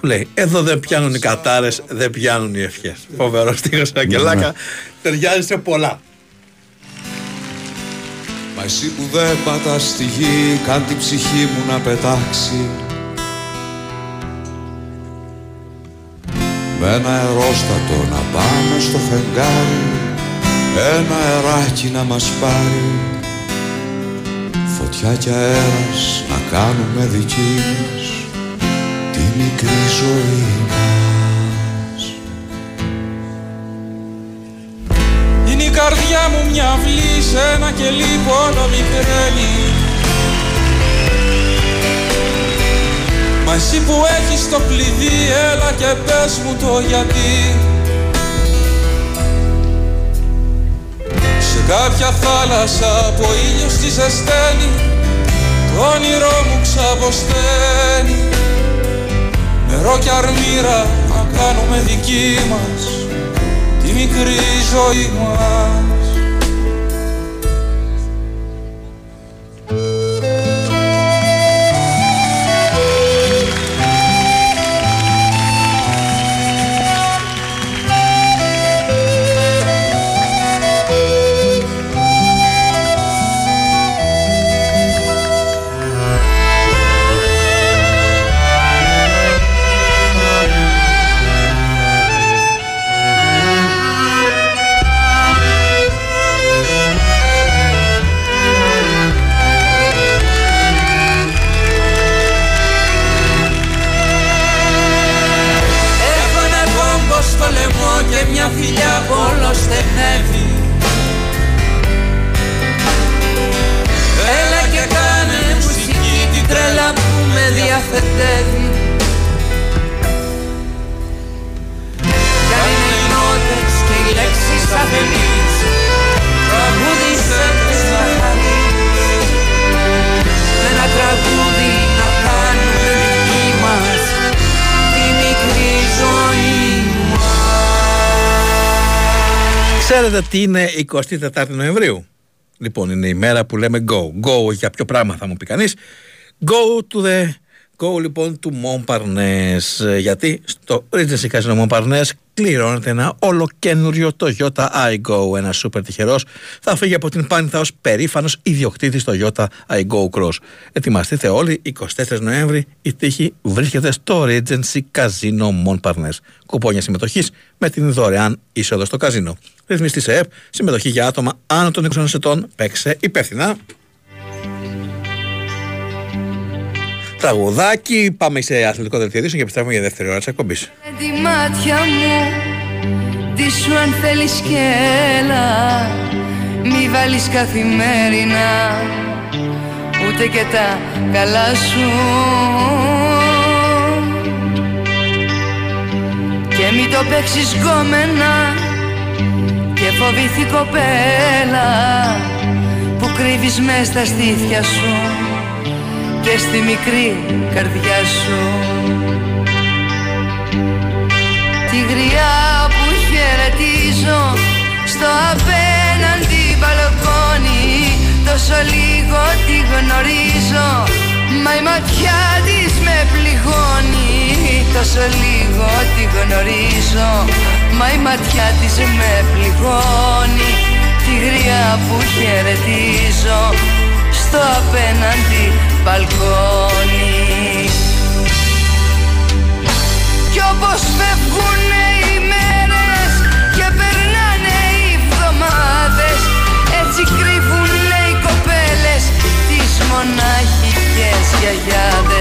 Speaker 4: που λέει Εδώ δεν πιάνουν οι κατάρες, δεν πιάνουν οι ευχές. Φοβερό στίχος, Αγγελάκα. Ταιριάζει σε πολλά.
Speaker 21: Μα εσύ που δεν πατάς στη γη, κάν την ψυχή μου να πετάξει. Με ένα αερόστατο να πάμε στο φεγγάρι Ένα αεράκι να μας πάρει. Φωτιά και αέρας να κάνουμε δικής μας Τη μικρή ζωή μας
Speaker 22: μου μια αυλή σε ένα κελί που όλο μικραίνει Μα εσύ που έχεις το κλειδί έλα και πες μου το γιατί. Σε κάποια θάλασσα που ο ήλιος της ζεσταίνει το όνειρό μου ξαποσταίνει. Νερό και αρμύρα να κάνουμε δική μας τη μικρή ζωή μας στενεύει Έλα και κάνε μουσική την τρέλα που με διαφετεύει. Κι αν είναι οι νότες και οι λέξεις αφελείς
Speaker 4: Ξέρετε τι είναι 24 Νοεμβρίου; Λοιπόν, είναι η μέρα που λέμε go. Go για ποιο πράγμα θα μου πει κανείς. Go to the. Go λοιπόν του Montparnasse. Γιατί στο Regency Casino Montparnasse κληρώνεται ένα ολοκένουριο Toyota iGo. Ένας σούπερ τυχερός θα φύγει από την Πάνηθα ως περήφανος ιδιοκτήτης Toyota iGo Cross. Ετοιμαστείτε όλοι 24 Νοέμβρη. Η τύχη βρίσκεται στο Regency Casino Montparnasse. Κουπόνια συμμετοχής με την δωρεάν είσοδο στο καζίνο. Ρυθμιστή σε ΕΠ, συμμετοχή για άτομα άνω των 20 ετών. Παίξε υπεύθυνα. Τραγουδάκι, πάμε σε αθλητικό δελτίο ειδήσεων και επιστρέφουμε για δεύτερη ώρα της εκπομπής.
Speaker 23: Με τη μάτια μου Τι σου αν θέλεις και έλα. Μη βάλεις καθημερινά Ούτε και τα καλά σου. Και μη το παίξεις γκόμενα Και φοβήθη κοπέλα Που κρύβεις μες στα στήθια σου Και στη μικρή καρδιά σου. Τη γριά που χαιρετίζω στο απέναντι μπαλκόνι Τόσο λίγο τη γνωρίζω Μα η ματιά της με πληγώνει. Τόσο λίγο τη γνωρίζω Μα η ματιά της με πληγώνει. Τη γριά που χαιρετίζω στο απέναντι μπαλκόνι. Κι όπως φεύγουνε οι μέρες και περνάνε οι εβδομάδες Έτσι κρύβουνε οι κοπέλες τις μονάχικες γιαγιάδες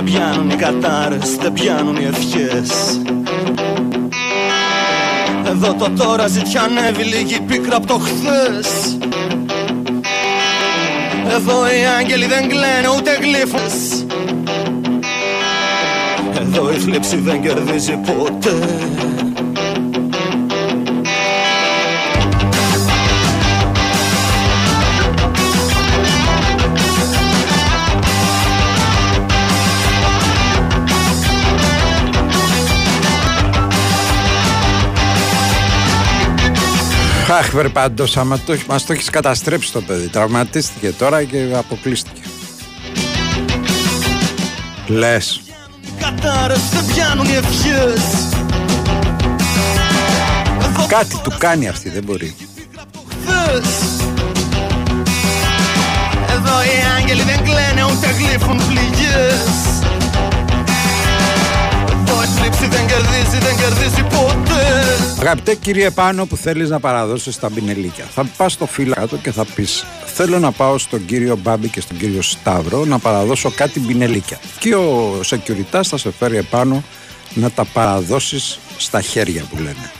Speaker 24: δεν πιάνουν οι κατάρες, δεν πιάνουν οι ευχές. Εδώ το τώρα ζητιανεύει λίγη πίκρα από το χθες. Εδώ οι άγγελοι δεν κλαίνε ούτε γλύφες. Εδώ η θλίψη δεν κερδίζει ποτέ
Speaker 2: Αχ, βρε πάντως, άμα το, μας το έχεις καταστρέψει το παιδί. Τραυματίστηκε τώρα και αποκλείστηκε. Λες.
Speaker 24: Κατάρες δεν πιάνουν οι ευχές
Speaker 2: Κάτι του κάνει αυτή, δεν μπορεί.
Speaker 24: χθες Εδώ οι άγγελοι δεν κλαίνε ούτε γλύφουν πληγές
Speaker 2: Αγαπητέ κύριε Πάνο που θέλεις να παραδώσεις τα μπινελίκια. Θα πας στο φύλλο κάτω και θα πεις Θέλω να πάω στον κύριο Μπάμπη και στον κύριο Σταύρο Να παραδώσω κάτι μπινελίκια Και ο security θα σε φέρει επάνω Να τα παραδώσεις στα χέρια που λένε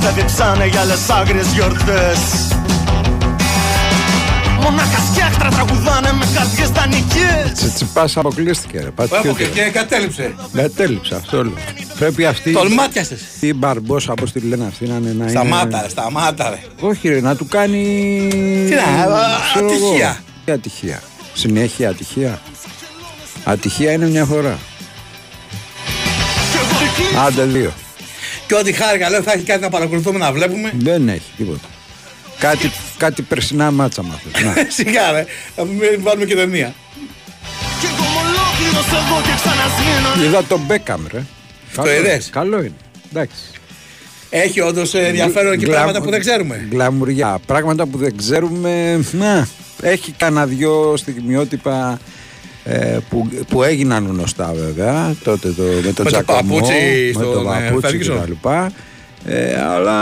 Speaker 15: οι νύχτες δεν διψάνε για άλλες άγριες γιορτές Μονάχα σκιάχτρα τραγουδάνε με καρδιές δανεικές
Speaker 2: Τσιτσιπάς αποκλείστηκε ρε Πάτε
Speaker 4: Από και, και κατέληψε.
Speaker 2: Κατέληψε αυτό λέω. Πρέπει αυτή
Speaker 4: Τολμάτιασες.
Speaker 2: Η μπαρμπόσα όπως τη λένε αυτή να είναι να
Speaker 4: Σταμάτα
Speaker 2: είναι...
Speaker 4: ρε, σταμάτα ρε.
Speaker 2: Όχι ρε να του κάνει
Speaker 4: Τι να,
Speaker 2: ξέρω εγώ.
Speaker 4: ατυχία.
Speaker 2: Τι ατυχία Συνέχεια ατυχία Ατυχία είναι μια φορά Άντε δύο
Speaker 4: Και ό,τι χάρηκα λέω θα έχει κάτι να παρακολουθούμε να βλέπουμε.
Speaker 2: Δεν έχει τίποτα Κάτι, κάτι περσινά μάτσα μάθες (laughs) Να.
Speaker 4: Σιγά ρε, θα μην βάλουμε και ταινία.
Speaker 15: Κι εγώ είμαι ολόκληρος εδώ και ξανασβήνω
Speaker 2: Είδα τον Μπέκαμ ρε Καλό-
Speaker 4: είδες;
Speaker 2: Καλό είναι Εντάξει
Speaker 4: Έχει όντως ενδιαφέρον και
Speaker 2: Γκλα-
Speaker 4: πράγματα που δεν ξέρουμε.
Speaker 2: Γκλαμουριά. Πράγματα που δεν ξέρουμε. Να, έχει κανένα δυο στιγμιότυπα ε, που, που έγιναν γνωστά βέβαια. Τότε το, με τον
Speaker 4: το
Speaker 2: Τζακωμό,
Speaker 4: παπούτσι
Speaker 2: με
Speaker 4: στον,
Speaker 2: τον
Speaker 4: ε,
Speaker 2: παπούτσι
Speaker 4: Ferguson.
Speaker 2: και τα λοιπά. Ε, αλλά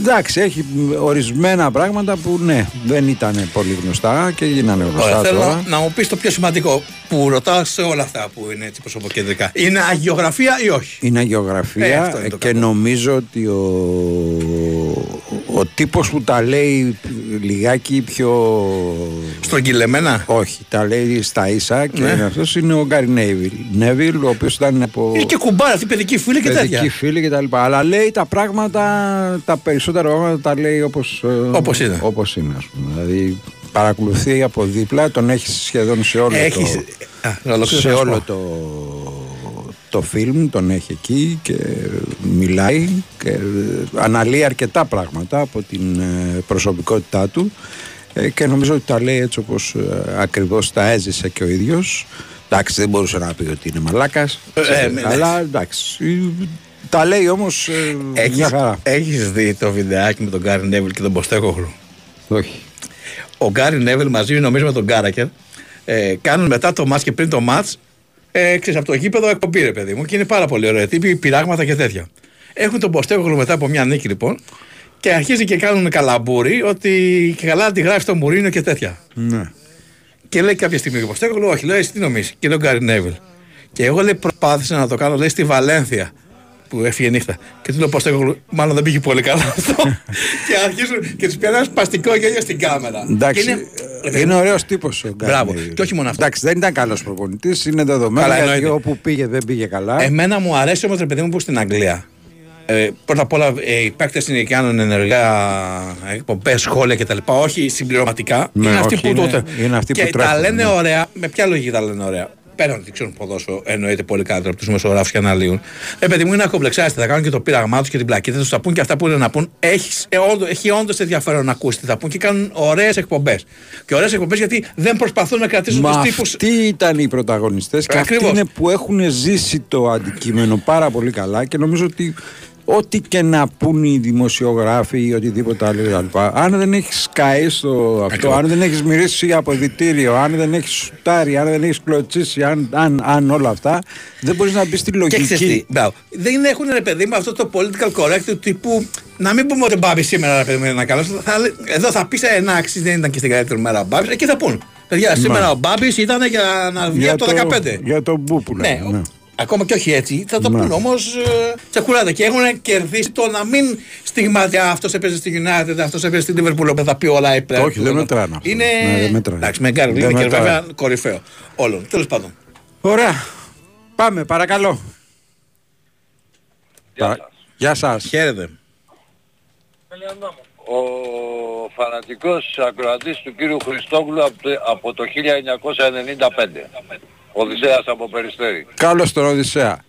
Speaker 2: εντάξει, έχει ορισμένα πράγματα που ναι, δεν ήταν πολύ γνωστά και γίνανε γνωστά
Speaker 4: Ωραία, θέλω
Speaker 2: τώρα.
Speaker 4: να, να μου πεις το πιο σημαντικό που ρωτάω σε όλα αυτά που είναι έτσι προσωποκεντρικά. Είναι αγιογραφία ή όχι;
Speaker 2: Είναι
Speaker 4: Ε,
Speaker 2: γεωγραφία
Speaker 4: αυτό είναι το
Speaker 2: και νομίζω ότι ο, ο τύπος που τα λέει λιγάκι πιο...
Speaker 4: Στρογγυλεμένα;
Speaker 2: Όχι, τα λέει στα ίσα και
Speaker 4: Ναι.
Speaker 2: είναι αυτός είναι ο Γκάρι Νέιβιλ. Νέβιλ, ο οποίος ήταν από...
Speaker 4: Είναι και κουμπάρα, αυτή παιδική φίλη και τέτοια.
Speaker 2: Παιδική φίλη και τα λοιπά. Αλλά λέει τα πράγματα, τα περισσότερα πράγματα τα λέει όπως, ε,
Speaker 4: Όπως είναι.
Speaker 2: όπως είναι ας πούμε. Δηλαδή παρακολουθεί από δίπλα, τον έχει σχεδόν σε όλο
Speaker 4: Έχεις-
Speaker 2: το...
Speaker 4: Α, να ολοκληρώσω
Speaker 2: σε
Speaker 4: να σου
Speaker 2: όλο
Speaker 4: πω.
Speaker 2: το, το φιλμ τον έχει εκεί και μιλάει και αναλύει αρκετά πράγματα από την ε, προσωπικότητά του ε, και νομίζω ότι τα λέει έτσι όπως ε, ακριβώς τα έζησε και ο ίδιος. Εντάξει δεν μπορούσε να πει ότι είναι μαλάκας
Speaker 4: Ε, ε, ναι,
Speaker 2: αλλά εντάξει. Τα λέει όμως ε,
Speaker 4: Έχεις,
Speaker 2: μια χαρά.
Speaker 4: έχεις δει το βιντεάκι με τον Γκάρι Νέβιλ και τον Ποστέκοχλου.
Speaker 2: όχι.
Speaker 4: Ο Γκάρι Νέβιλ μαζί νομίζω με τον Γκάρακερ ε, κάνουν μετά το μάτς και πριν το μάτς ε, ξέρεις, από το γήπεδο εκπομπή ρε παιδί μου και είναι πάρα πολύ ωραία. Τύποι πειράγματα και τέτοια. Έχουν τον Ποστέκοχλου μετά από μια νίκη λοιπόν και αρχίζει και κάνουν καλαμπούρι ότι και καλά τη γράφει το Μουρίνο και τέτοια.
Speaker 2: ναι.
Speaker 4: Και λέει κάποια στιγμή ο Ποστέκογλου, όχι, λέει, εσύ τι νομίζεις, και τον Γκάρι Νέβιλ. Και εγώ λέει, προσπάθησα να το κάνω, λέει, στη Βαλένθια που έφυγε νύχτα. Και του λέω Ποστέκογλου, μάλλον δεν πήγε πολύ καλά αυτό. (laughs) και αρχίζουν και τους πιάνουν ένα σπαστικό γέλιο στην κάμερα.
Speaker 2: Εντάξει,
Speaker 4: Και
Speaker 2: είναι, είναι ωραίος τύπος ο Γκάρι
Speaker 4: Μπράβο.
Speaker 2: Νέιβιλ.
Speaker 4: Και όχι μόνο αυτό.
Speaker 2: Εντάξει, δεν ήταν καλός προπονητής, είναι δεδομένο.
Speaker 4: Καλά,
Speaker 2: γιατί
Speaker 4: εννοείται.
Speaker 2: όπου πήγε δεν πήγε καλά.
Speaker 4: Εμένα μου αρέσει όμως, ρε παιδί μου, που στην Αγγλία. Ε, πρώτα απ' όλα, ε, οι παίκτες είναι και κάνουν ενεργά εκπομπές, σχόλια κτλ. Όχι συμπληρωματικά.
Speaker 2: Ναι,
Speaker 4: είναι αυτοί
Speaker 2: όχι,
Speaker 4: που
Speaker 2: είναι-
Speaker 4: τότε.
Speaker 2: είναι αυτοί
Speaker 4: και
Speaker 2: που
Speaker 4: τα
Speaker 2: τρέχουν,
Speaker 4: λένε
Speaker 2: ναι.
Speaker 4: ωραία. Με ποια λογική τα λένε ωραία; Πέραν ότι ξέρουν ποδόσφαιρο, εννοείται πολύ καλύτερα από τους μεσογράφου και αναλύουν. Ε, παιδί μου είναι ακομπλεξάστε. Θα κάνουν και το πείραγμά τους και την πλακίτα τους. Θα πούν και αυτά που είναι να πούν. Έχεις, ε, όντω, έχει όντως ενδιαφέρον να ακούσεις τι θα πούν και κάνουν ωραίες εκπομπές. Και ωραίες εκπομπές γιατί δεν προσπαθούν να κρατήσουν
Speaker 2: Μα
Speaker 4: τους τύπου.
Speaker 2: αυτοί ήταν οι πρωταγωνιστές και αυτοί
Speaker 4: Ακριβώς.
Speaker 2: είναι που έχουν ζήσει το αντικείμενο πάρα πολύ καλά και νομίζω ότι ό,τι και να πούν οι δημοσιογράφοι ή οτιδήποτε άλλο κτλ. Αν δεν έχεις σκαεί στο αυτό, αν δεν έχεις μυρίσει αποδητήριο, αν δεν έχεις σουτάρει, αν δεν έχεις κλωτσίσει, αν, αν, αν όλα αυτά, δεν μπορείς να μπεις στη
Speaker 4: Και ξέρεις τι,
Speaker 2: λογική.
Speaker 4: μπράβο. Δεν έχουν ρε παιδί μου αυτό το political correct του τύπου. Να μην πούμε ότι ο Μπάμπης σήμερα ρε παιδί μου είναι καλός. Εδώ θα πεις εντάξει, δεν ήταν και στην καλύτερη μέρα ο Μπάμπης. Εκεί θα πούν. Παιδιά, σήμερα ο Μπάμπης ήταν για να βγει
Speaker 2: Για
Speaker 4: από το 15.
Speaker 2: Για τον Μπού που
Speaker 4: Ναι,
Speaker 2: λέμε, ναι.
Speaker 4: Ακόμα και όχι έτσι, θα το
Speaker 2: Ναι.
Speaker 4: πούν όμως τσεκουράτα. Και έχουν κερδίσει το να μην στιγματιά αυτός έπαιζε στη United, αυτός έπαιζε στην Liverpool, που θα πει όλα η Premier.
Speaker 2: Όχι, δεν μετράνε αυτά.
Speaker 4: Είναι.
Speaker 2: Ναι, δεν μετράνε.
Speaker 4: Εντάξει, με Γκάρι
Speaker 2: Δεν
Speaker 4: είναι και
Speaker 2: μετράνε.
Speaker 4: βέβαια κορυφαίο όλων. Τέλος πάντων.
Speaker 2: Ωραία. Πάμε, παρακαλώ. Γεια, Γεια σας.
Speaker 4: Χαίρετε.
Speaker 25: ο φανατικός ακροατής του κύριου Χριστόγλου από το, από το 1995. Οδυσσέας από Περιστέρη.
Speaker 2: Καλώς τον Οδυσσέα.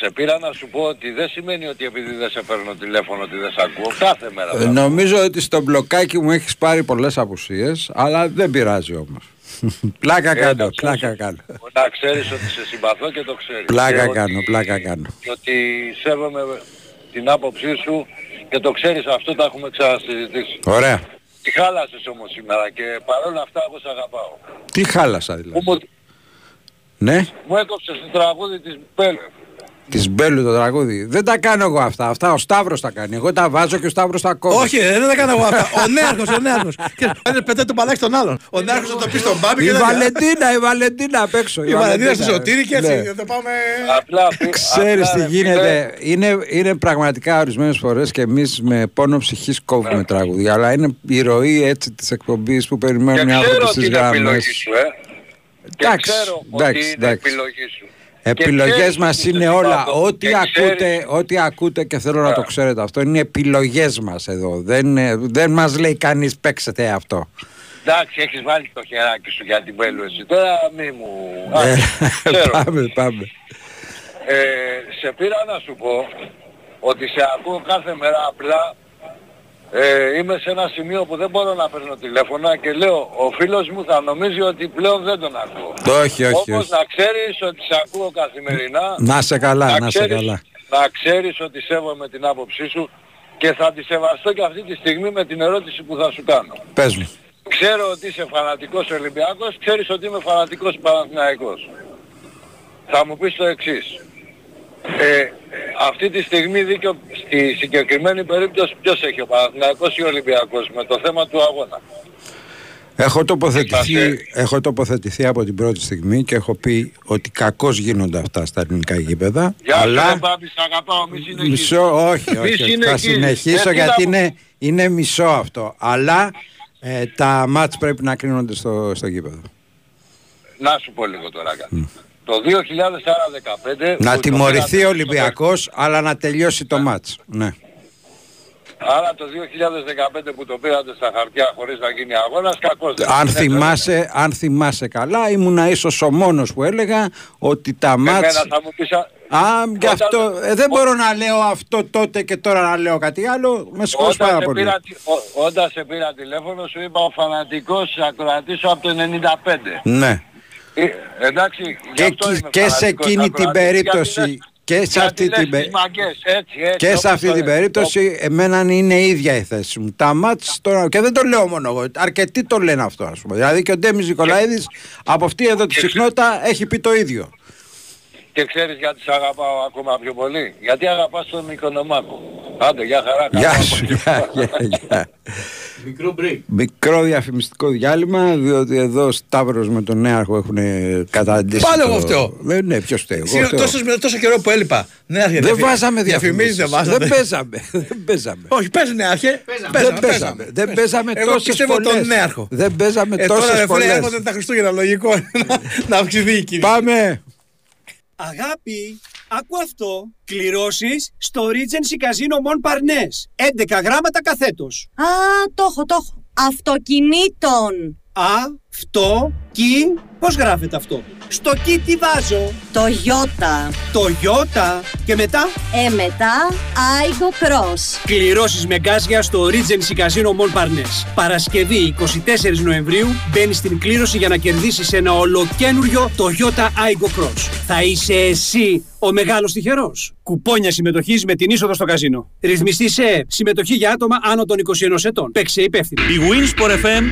Speaker 25: Σε πήρα να σου πω ότι δεν σημαίνει ότι επειδή δεν σε παίρνω τηλέφωνο ότι δεν σε ακούω. Κάθε μέρα.
Speaker 2: Ε,
Speaker 25: θα
Speaker 2: νομίζω ότι στο μπλοκάκι μου έχεις πάρει πολλές απουσίες, αλλά δεν πειράζει όμως. (laughs) πλάκα
Speaker 25: Ε,
Speaker 2: κάνω,
Speaker 25: να ξέρεις-
Speaker 2: πλάκα κάνω.
Speaker 25: Να ξέρεις ότι σε συμπαθώ και το ξέρεις.
Speaker 2: Πλάκα
Speaker 25: Και
Speaker 2: κάνω,
Speaker 25: ότι-
Speaker 2: πλάκα κάνω.
Speaker 25: Και ότι σέβομαι την άποψή σου και το ξέρεις αυτό το έχουμε ξανασυζητήσει.
Speaker 2: Ωραία.
Speaker 25: Τι χάλασες όμως σήμερα και παρόλα αυτά εγώ σε αγαπάω.
Speaker 2: Τι χάλασα δηλαδή.
Speaker 25: Μου,
Speaker 2: Ναι,
Speaker 25: μου έκοψες το τραγούδι της Μπέλε.
Speaker 2: Της Μπέλου το τραγούδι. Δεν τα κάνω εγώ αυτά. Αυτά ο Σταύρος τα κάνει. Εγώ τα βάζω και ο Σταύρος τα κόβει.
Speaker 4: Όχι, ε, δεν τα κάνω εγώ αυτά. Ο νέαρχος, ο νέαρχος. Και πάνε πετάει το μπαλάκι στον άλλον. Ο νέαρχος θα το πει στον Μπάμπη
Speaker 2: Η
Speaker 4: και δεν
Speaker 2: Βαλεντίνα, η Βαλεντίνα απ' έξω.
Speaker 4: Η Βαλεντίνα στο Σωτήρι και έτσι.
Speaker 2: Ναι.
Speaker 4: Θα πάμε...
Speaker 25: Απλά,
Speaker 2: Ξέρεις
Speaker 25: απλά,
Speaker 2: τι
Speaker 25: ρε,
Speaker 2: γίνεται. Είναι, είναι πραγματικά ορισμένες φορές και εμείς με πόνο ψυχής
Speaker 25: Ναι.
Speaker 2: κόβουμε τραγούδια. Αλλά είναι η ροή έτσι της εκπομπής που
Speaker 25: Και
Speaker 2: περιμένουν οι
Speaker 25: ξέρω
Speaker 2: άνθρωποι
Speaker 25: ότι
Speaker 2: στις
Speaker 25: είναι επιλογή
Speaker 2: γραμμές.
Speaker 25: σου, ε. Και
Speaker 2: Εντάξει,
Speaker 25: ξέρω ότι
Speaker 2: εντάξει,
Speaker 25: είναι
Speaker 2: εντάξει.
Speaker 25: επιλογή σου.
Speaker 2: Επιλογές
Speaker 25: ξέρεις
Speaker 2: μας
Speaker 25: ότι
Speaker 2: είναι
Speaker 25: σε
Speaker 2: όλα.
Speaker 25: συμπαθώ.
Speaker 2: Ό,τι
Speaker 25: Και
Speaker 2: ακούτε, ό,τι ακούτε και θέλω να το ξέρετε αυτό είναι επιλογές μας εδώ. Δεν, ε, δεν μας λέει κανείς παίξετε αυτό.
Speaker 25: Εντάξει, έχεις βάλει το χεράκι σου για την Μπέλου εσύ. Τώρα μη μου... Α,
Speaker 2: Ε,
Speaker 25: ξέρω.
Speaker 2: πάμε, πάμε.
Speaker 25: Ε, σε πήρα να σου πω ότι σε ακούω κάθε μέρα απλά ε, είμαι σε ένα σημείο που δεν μπορώ να παίρνω τηλέφωνα και λέω ο φίλος μου θα νομίζει ότι πλέον δεν τον ακούω.
Speaker 2: Όχι, όχι,
Speaker 25: Όμως
Speaker 2: όχι.
Speaker 25: να ξέρεις ότι σε ακούω καθημερινά.
Speaker 2: Να σε καλά, να σε
Speaker 25: ξέρεις-
Speaker 2: καλά.
Speaker 25: Να ξέρεις ότι σέβομαι την άποψή σου και θα τη σεβαστώ και αυτή τη στιγμή με την ερώτηση που θα σου κάνω.
Speaker 2: Πες μου.
Speaker 25: Ξέρω ότι είσαι φανατικός Ολυμπιακός, ξέρεις ότι είμαι φανατικός Παναθηναϊκός. Θα μου πεις το εξής. Ε, αυτή τη στιγμή δίκιο στη συγκεκριμένη περίπτωση ποιος έχει ο Παναθηναϊκός ή ο Ολυμπιακός με το θέμα του αγώνα.
Speaker 2: Έχω τοποθετηθεί, έχω τοποθετηθεί από την πρώτη στιγμή και έχω πει ότι κακώς γίνονται αυτά στα ελληνικά γήπεδα.
Speaker 25: Γεια σου
Speaker 2: αλλά
Speaker 25: ρε Μπάμπη, σ' αγαπάω, μη συνεχίσεις.
Speaker 2: μισό, όχι,
Speaker 25: Μη
Speaker 2: όχι, όχι, θα
Speaker 25: συνεχίσεις.
Speaker 2: συνεχίσω
Speaker 25: Ε, τι
Speaker 2: γιατί
Speaker 25: να μου-
Speaker 2: είναι, είναι μισό αυτό. Αλλά ε, τα μάτς πρέπει να κρίνονται στο, στο γήπεδο.
Speaker 25: Να σου πω λίγο τώρα κάτι. Το 2015...
Speaker 2: Να
Speaker 25: που το
Speaker 2: τιμωρηθεί
Speaker 25: πήρατε
Speaker 2: ο
Speaker 25: στο
Speaker 2: Ολυμπιακός, αλλά να τελειώσει το μάτς. Ναι.
Speaker 25: Άρα το 2015 που το πήρατε στα χαρτιά χωρίς να γίνει αγώνας, κακός δεν
Speaker 2: Αν
Speaker 25: είναι.
Speaker 2: θυμάσαι, αν θυμάσαι καλά, ήμουνα ίσως ο μόνος που έλεγα ότι τα μάτς...
Speaker 25: Εμένα θα μου πεις... α-
Speaker 2: Α, γι'
Speaker 25: Όταν-
Speaker 2: αυτό, ε, δεν μπορώ να λέω αυτό τότε και τώρα να λέω κάτι άλλο. Με συγχωρείς
Speaker 25: Όταν
Speaker 2: πάρα
Speaker 25: σε,
Speaker 2: πολύ.
Speaker 25: πήρα, τι- ο- όταν σε πήρα τηλέφωνο σου είπα ο φανατικός ακροατής σου από το 95.
Speaker 2: Ναι.
Speaker 25: Ε, εντάξει, γι'
Speaker 2: Και,
Speaker 25: αυτό
Speaker 2: εκεί-
Speaker 25: είμαι
Speaker 2: και σε
Speaker 25: φανατικός
Speaker 2: εκείνη την
Speaker 25: ακροατής,
Speaker 2: περίπτωση
Speaker 25: γιατί λες-
Speaker 2: και σε
Speaker 25: γιατί
Speaker 2: αυτή
Speaker 25: λες
Speaker 2: την,
Speaker 25: τις
Speaker 2: πε-
Speaker 25: μαγκές, έτσι, έτσι,
Speaker 2: και σε
Speaker 25: όπως
Speaker 2: αυτή
Speaker 25: το
Speaker 2: την
Speaker 25: λες.
Speaker 2: περίπτωση εμένα είναι η ίδια η θέση μου. Τα μάτς τώρα, και δεν το λέω μόνο εγώ, αρκετοί το λένε αυτό ας πούμε. Δηλαδή και ο Ντέμις Νικολαίδης από αυτή εδώ τη συχνότητα έχει πει το ίδιο.
Speaker 25: Και ξέρεις γιατί σε αγαπάω ακόμα πιο πολύ; Γιατί αγαπάς τον Οικονομάκο. Άντε, γεια χαρά.
Speaker 2: Γεια
Speaker 25: καλά
Speaker 2: σου,
Speaker 25: απόγευμα.
Speaker 2: γεια, γεια, γεια.
Speaker 25: Μικρό break.
Speaker 2: Μικρό διαφημιστικό διάλειμμα, διότι εδώ ο Σταύρος με τον Νέαρχο έχουν καταντήσει.
Speaker 4: Πάλι
Speaker 2: το-
Speaker 4: εγώ φταίω.
Speaker 2: Δεν, ναι, ποιος φταίει. Εγώ
Speaker 4: Συγγνώμη,
Speaker 2: φταίω.
Speaker 4: τόσος, με τόσο καιρό που έλειπα. Ναι, αρχέ,
Speaker 2: Δεν
Speaker 4: διαφη-
Speaker 2: βάζαμε
Speaker 4: διαφημίσεις.
Speaker 2: διαφημίσεις.
Speaker 4: Δεν βάζατε.
Speaker 2: Δεν παίζαμε. Δεν παίζαμε.
Speaker 4: Όχι, πες ναι, αρχέ.
Speaker 2: Δεν παίζαμε. Δεν παίζαμε
Speaker 4: Εγώ
Speaker 2: τόσες
Speaker 4: πιστεύω τον
Speaker 2: πολλές.
Speaker 4: νέαρχο.
Speaker 2: Δεν παίζαμε
Speaker 4: Ε, τώρα
Speaker 2: τόσες
Speaker 4: ρε φίλε
Speaker 2: πολλές.
Speaker 4: έρχονται τα Χριστούγεννα, λογικό να- να αυξηθεί η κίνηση.
Speaker 2: Πάμε.
Speaker 26: Αγάπη, άκου αυτό. Κληρώσεις στο Regency Casino Mon Parnes. 11 γράμματα καθέτος.
Speaker 27: Α, το έχω, το έχω. Αυτοκινήτων.
Speaker 26: Α, αυτό, κι, πώς γράφεται αυτό; Στο κι τι βάζω;
Speaker 27: Το Ιώτα.
Speaker 26: Το Ιώτα. Και μετά;
Speaker 27: Ε, μετά, Aigo Cross.
Speaker 26: Κληρώσεις με γκάζια στο Regency Casino Mon Parnes. Παρασκευή 24 Νοεμβρίου μπαίνεις στην κλήρωση για να κερδίσεις ένα ολοκένουργιο Toyota Aigo Cross. Θα είσαι εσύ ο μεγάλος τυχερός. Κουπόνια συμμετοχής με την είσοδο στο καζίνο. Ρυθμιστή σε συμμετοχή για άτομα άνω των 21 ετών. Παίξε υπεύθυνο.
Speaker 11: Η Winsport FM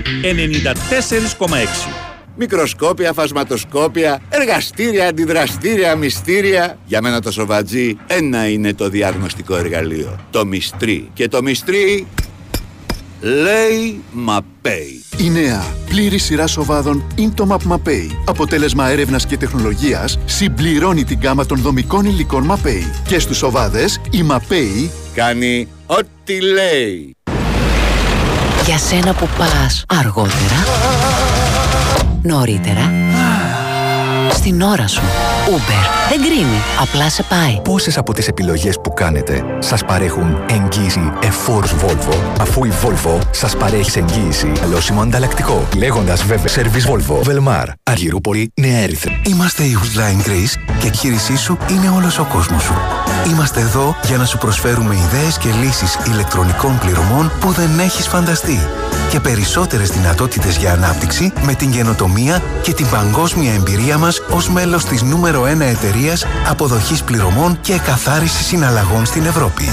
Speaker 11: 94,6.
Speaker 28: Μικροσκόπια, φασματοσκόπια, εργαστήρια, αντιδραστήρια, μυστήρια. Για μένα το σοβατζί ένα είναι το διαγνωστικό εργαλείο. Το μυστρί. Και το μυστρί λέει Μαπέι.
Speaker 29: Η νέα πλήρη σειρά σοβάδων Intomap Mapei, αποτέλεσμα έρευνας και τεχνολογίας, συμπληρώνει την γάμα των δομικών υλικών Mapei. Και στους σοβάδες, η Mapei
Speaker 28: Κάνει ό,τι λέει.
Speaker 30: Για σένα που πας αργότερα, νωρίτερα, στην ώρα σου. Uber. Δεν κρίνει. Απλά σε πάει.
Speaker 31: Πόσες από τις επιλογές που κάνετε σας παρέχουν εγγύηση εφόρους Volvo, αφού η Volvo σας παρέχει σε εγγύηση αλώσιμο ανταλλακτικό. Λέγοντας βέβαια Service Volvo, Velmar, Αργυρούπολη, Νέα Έριθρη. Είμαστε η Woodline Greece και η επιχείρησή σου είναι όλος ο κόσμος σου. Είμαστε εδώ για να σου προσφέρουμε ιδέες και λύσεις ηλεκτρονικών πληρωμών που δεν έχεις φανταστεί. Και περισσότερες δυνατότητες για ανάπτυξη με την καινοτομία και την παγκόσμια εμπειρία μας ως μέλος της νούμερο 1 εταιρείας αποδοχής πληρωμών και καθάρισης συναλλαγών στην Ευρώπη.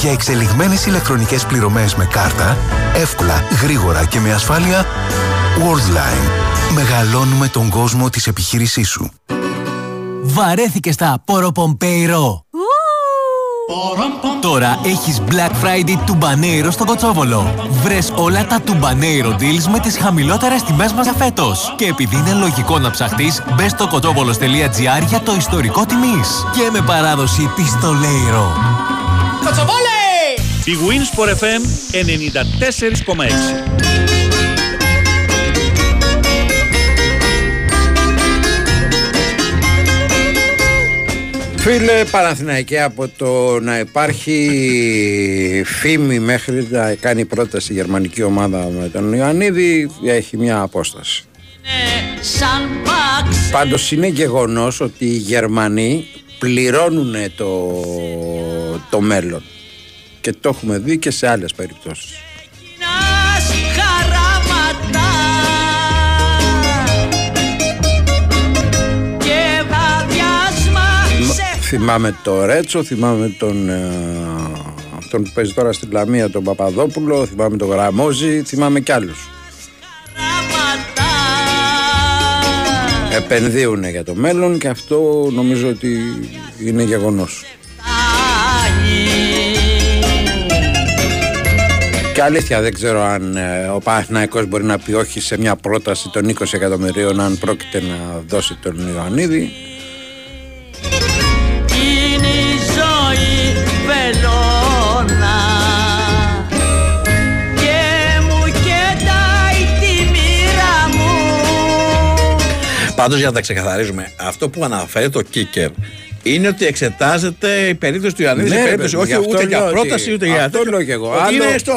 Speaker 31: Για εξελιγμένες ηλεκτρονικές πληρωμές με κάρτα, εύκολα, γρήγορα και με ασφάλεια, Worldline. Μεγαλώνουμε τον κόσμο της επιχείρησής σου.
Speaker 8: Βαρέθηκε στα Ποροπομπέιρο. Τώρα έχεις Black Friday τουμπανέιρο στο Κοτσόβολο. Βρες όλα τα τουμπανέιρο deals με τις χαμηλότερες τιμές μας για φέτος. Και επειδή είναι λογικό να ψαχτείς, μπες στο κοτσόβολος.gr για το ιστορικό τιμής. Και με παράδοση πιστολέιρο.
Speaker 11: Κοτσοβόλε! Η Winsport FM 94,6.
Speaker 2: Φίλε Παναθηναϊκέ από το να υπάρχει φήμη μέχρι να κάνει πρόταση η γερμανική ομάδα με τον Ιωαννίδη έχει μια απόσταση. Πάντως είναι γεγονός ότι οι Γερμανοί πληρώνουν το, το μέλλον και το έχουμε δει και σε άλλες περιπτώσεις. Θυμάμαι το Ρέτσο, θυμάμαι τον, ε, τον που παίζει τώρα στην Λαμία, τον Παπαδόπουλο, θυμάμαι τον Γραμμόζη, θυμάμαι κι άλλους. Επενδύουν για το μέλλον και αυτό νομίζω ότι είναι γεγονός. Και αλήθεια δεν ξέρω αν ε, ο Παναθηναϊκός μπορεί να πει όχι σε μια πρόταση των 20 εκατομμυρίων αν πρόκειται να δώσει τον Ιωαννίδη.
Speaker 4: Πάντως για να τα ξεκαθαρίζουμε, αυτό που αναφέρει το Κίκερ είναι ότι εξετάζεται η περίπτωση του Ιωαννίδης.
Speaker 2: Ναι,
Speaker 4: σε
Speaker 2: ρε
Speaker 4: περίπτωση,
Speaker 2: παιδί,
Speaker 4: όχι
Speaker 2: γι' αυτό
Speaker 4: ούτε για
Speaker 2: λέω ότι-
Speaker 4: πρόταση ούτε για
Speaker 2: Αυτό
Speaker 4: τέτοιο.
Speaker 2: λέω και εγώ.
Speaker 4: Ότι
Speaker 2: Άλλο,
Speaker 4: είναι στο,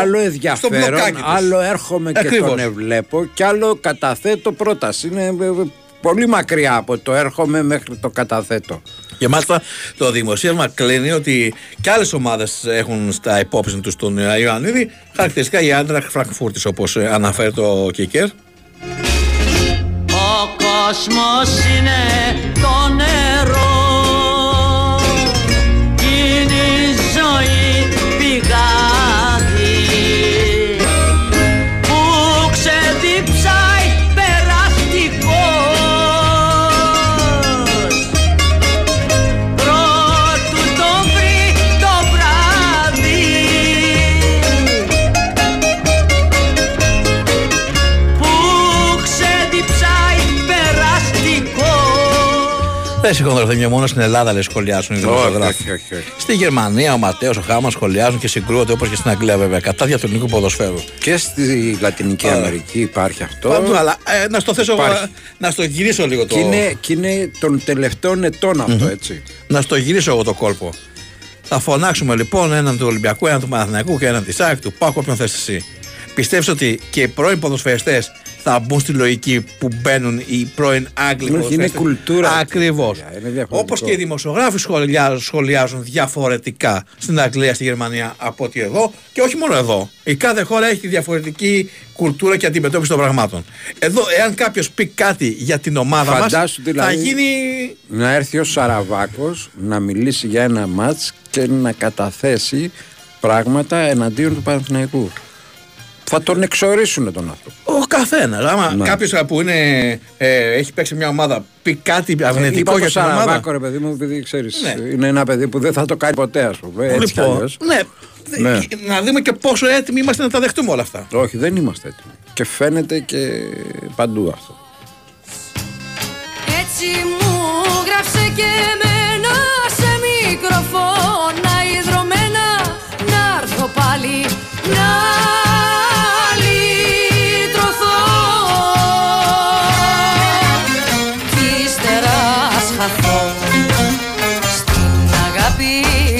Speaker 2: άλλο
Speaker 4: στο
Speaker 2: ενδιαφέρον,
Speaker 4: μπλοκάκι τους.
Speaker 2: άλλο έρχομαι και
Speaker 4: Ακριβώς.
Speaker 2: τον ευλέπω και άλλο καταθέτω πρόταση. Είναι ε, ε, πολύ μακριά από το έρχομαι μέχρι το καταθέτω.
Speaker 4: Και μάλιστα το δημοσίευμα κλείνει ότι και άλλες ομάδες έχουν στα υπόψη τους τον Ιωαννίδη. Χαρακτηριστικά η Άντρα Φραγκφούρτη, όπως αναφέρει το Κίκερ.
Speaker 12: Ο κόσμος είναι το νερό
Speaker 4: Δεν σηκώνονται μια μόνο στην Ελλάδα λέει, σχολιάζουν οι δημοσιογράφοι.
Speaker 2: όχι, όχι, όχι.
Speaker 4: Στη Γερμανία ο Ματέος, ο Χάμας σχολιάζουν και συγκρούονται όπως και στην Αγγλία βέβαια. Κατά δια του ελληνικού ποδοσφαίρου.
Speaker 2: Και στη Λατινική
Speaker 4: Άρα.
Speaker 2: Αμερική υπάρχει αυτό.
Speaker 4: Πάντως, αλλά ε, να στο θέσω,
Speaker 2: Υπάρχει.
Speaker 4: να στο γυρίσω λίγο το.
Speaker 2: Και είναι, και είναι των τελευταίων ετών αυτό, έτσι.
Speaker 4: Να στο γυρίσω εγώ το κόλπο. Θα φωνάξουμε λοιπόν έναν του Ολυμπιακού, έναν του Παναθηναϊκού και έναν της ΣΑΚ, του ΠΑΚ, όποιον θες εσύ. Πιστεύει ότι και οι πρώην ποδοσφαιριστές θα μπουν στη λογική που μπαίνουν οι πρώην Άγγλοι
Speaker 2: Όχι, είναι
Speaker 4: ποδοσφαιριστές.
Speaker 2: κουλτούρα.
Speaker 4: Ακριβώς.
Speaker 2: Είναι διαφορετικό.
Speaker 4: Όπως και οι δημοσιογράφοι σχολιάζουν, σχολιάζουν διαφορετικά στην Αγγλία, στη Γερμανία από ότι εδώ και όχι μόνο εδώ. Η κάθε χώρα έχει διαφορετική κουλτούρα και αντιμετώπιση των πραγμάτων. Εδώ, εάν κάποιος πει κάτι για την ομάδα μας,
Speaker 2: Φαντάσου
Speaker 4: θα
Speaker 2: δηλαδή
Speaker 4: γίνει.
Speaker 2: να έρθει ο Σαραβάκος να μιλήσει για ένα μάτς και να καταθέσει πράγματα εναντίον του Παναθηναϊκού. Θα τον εξορίσουν τον άνθρωπο.
Speaker 4: Ο καθένας. Άμα
Speaker 2: Ναι.
Speaker 4: κάποιος που είναι, ε, έχει παίξει μια ομάδα πει κάτι
Speaker 2: Είπα
Speaker 4: αρνητικό
Speaker 2: το
Speaker 4: για την ομάδα.
Speaker 2: Σαραβάκο ρε παιδί μου επειδή ξέρεις
Speaker 4: Ναι.
Speaker 2: είναι ένα παιδί που δεν θα το κάνει ποτέ ας πούμε. Έτσι κι
Speaker 4: Λοιπόν,
Speaker 2: αλλιώς.
Speaker 4: ναι,
Speaker 2: Ναι.
Speaker 4: να δούμε και πόσο έτοιμοι είμαστε να τα δεχτούμε όλα αυτά.
Speaker 2: Όχι δεν είμαστε έτοιμοι. Και φαίνεται και παντού αυτό.
Speaker 12: Έτσι μου γράψε και εμένα σε μικροφώνα υδρωμένα να έρθω πάλι να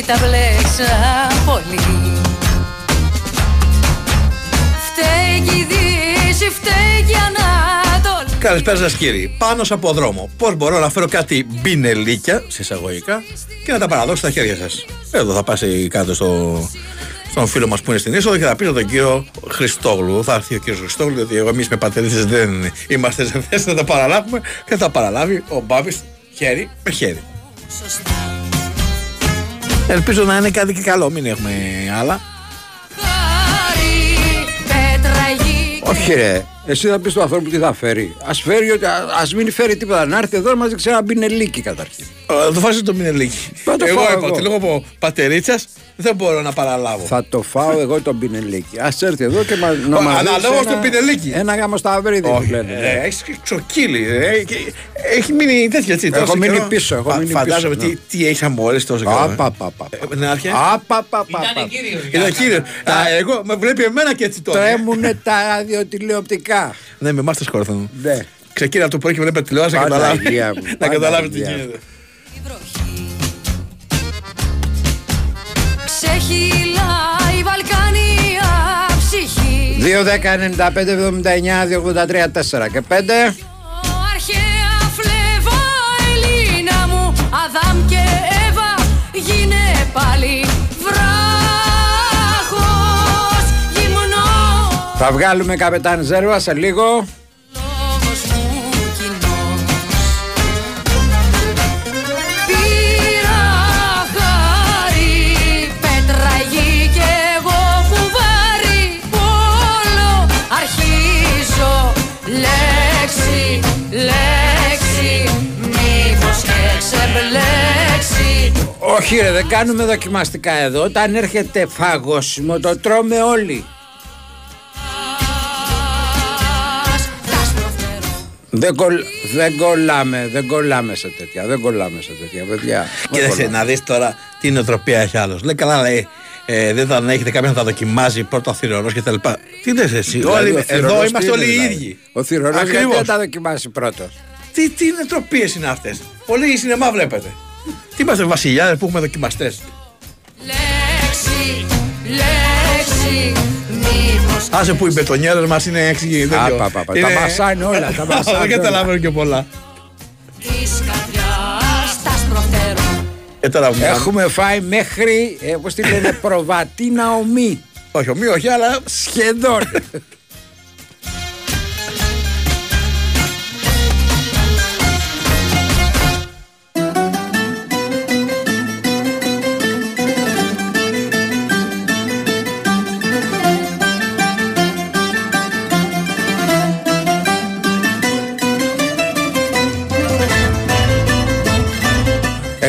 Speaker 32: τα μπλέξα πολύ Φταίει και η Δύση, φταίει και η Ανατολή
Speaker 4: Καλησπέρα σας κύριοι. Πάνω από δρόμο. Πώς μπορώ να φέρω κάτι μπινελίκια, σε εισαγωγικά, και να τα παραδώσω στα χέρια σας. Εδώ θα πας κάτω στο, στον φίλο μας που είναι στην είσοδο και θα πεις τον κύριο Χριστόγλου. Θα έρθει ο κύριος Χριστόγλου, διότι εγώ εμείς με πατερίδες δεν είμαστε σε θέση να τα παραλάβουμε και θα παραλάβει ο Μπάμπης χέρι με χέρι. Ελπίζω να είναι κάτι και καλό, μην έχουμε άλλα.
Speaker 2: Όχι ρε, εσύ θα πεις του ανθρώπου τι θα φέρει. Α φέρει ότι α μην φέρει τίποτα. Να έρθει εδώ να μας δείξει ένα μπινελίκι καταρχήν.
Speaker 4: Ε, Το φάσει το μινελίκι.
Speaker 2: Θα το
Speaker 4: Εγώ
Speaker 2: φάω
Speaker 4: είπα
Speaker 2: εγώ.
Speaker 4: ότι λόγω από πατερίτσας δεν μπορώ να παραλάβω.
Speaker 2: Θα το φάω εγώ το μπινελίκι. Α έρθει εδώ και μα, να
Speaker 4: Ο-
Speaker 2: μας δείξει
Speaker 4: αναλόγως
Speaker 2: ένα-
Speaker 4: του μπινελίκι.
Speaker 2: Ένα γάμο στα αυρίδι που λένε. ναι.
Speaker 4: έχεις ξοκύλι. ε, και- Έχει μείνει τέτοια έτσι.
Speaker 2: Έχω
Speaker 4: τόσο
Speaker 2: μείνει
Speaker 4: καιρό.
Speaker 2: πίσω, έχω
Speaker 4: Φα-
Speaker 2: μείνει
Speaker 4: Φαντάζομαι
Speaker 2: πίσω, ναι.
Speaker 4: τι, τι έχει αμπορέσει τόσο καιρό.
Speaker 2: Απα, πα, πα.
Speaker 4: Ε, Ναι, άρχε.
Speaker 2: Απα, πα, πα, πα.
Speaker 4: Ήταν κύριος. Α, εγώ με βλέπει εμένα και έτσι τώρα.
Speaker 2: Τρέμουνε τα ραδιοτηλεοπτικά.
Speaker 4: Ναι, με εμάς τα σκόρθαν.
Speaker 2: Ναι.
Speaker 4: Ξεκίνησε από το πρωί και βλέπει τηλεόραση να καταλάβει.
Speaker 2: Παναγία (laughs) μου,
Speaker 4: Να καταλάβει τι
Speaker 2: Παναγία μου.
Speaker 4: γίνεται.
Speaker 32: Ξεχυλά η Βαλκάνια ψυχή
Speaker 2: 2, 10, 95, 79, 283, 4 και 5.
Speaker 32: Αρχαία φλέβα Ελλήνα μου Αδάμ και Εύα γίνε πάλι βράχος
Speaker 2: Θα βγάλουμε καπετάν Ζέρβα σε λίγο.
Speaker 32: λόγος μου κοινός Πήρα χάρη πέτρα γη και εγώ κουβάρι Πόλο αρχίζω λέξη, λέξη Μήπως και ξεμπλέξει
Speaker 2: Όχι ρε, δεν κάνουμε δοκιμαστικά εδώ. Όταν έρχεται φαγόσιμο το τρώμε όλοι. Δεν, κολ, δεν κολλάμε, δεν κολλάμε σε τέτοια, δεν κολλάμε σε τέτοια, παιδιά. Δεν
Speaker 4: Κοίταξε
Speaker 2: κολλάμε.
Speaker 4: να δεις τώρα τι νοοτροπία έχει άλλος. Λέει καλά, λέει. Ε, δεν θα έχετε κάποιον να τα δοκιμάζει πρώτο θηρορός και τα λοιπά. Τι λες εσύ,
Speaker 2: Δηλαδή,
Speaker 4: όλοι,
Speaker 2: ο
Speaker 4: εδώ
Speaker 2: θηρορός
Speaker 4: είμαστε
Speaker 2: τι
Speaker 4: όλοι
Speaker 2: είναι,
Speaker 4: οι
Speaker 2: δηλαδή;
Speaker 4: ίδιοι.
Speaker 2: Ο θηρορός γιατί
Speaker 4: Ακριβώς.
Speaker 2: δεν τα δοκιμάσει πρώτος;
Speaker 4: Τι, τι νοοτροπίες είναι αυτές; Πολλοί σινεμά βλέπετε. Τι είμαστε βασιλιάδες που έχουμε δοκιμαστές;
Speaker 32: Λέξη, λέξη Μήπως
Speaker 4: Άσε που οι μπετονιέρε μας είναι έξι.
Speaker 2: Α, πα, πα, πα. Τα μασάνε όλα, τα (laughs) μασάνε
Speaker 4: Δεν
Speaker 2: όλα.
Speaker 4: καταλαβαίνω και πολλά.
Speaker 32: της καρδιάς τας σπροφτερώ
Speaker 4: Ε, τώρα μου
Speaker 2: Έχουμε φάει μέχρι, ε, πώς τη λένε, (laughs) προβατίνα ομή.
Speaker 4: Όχι, ομοίω, όχι, αλλά
Speaker 2: Σχεδόν. (laughs)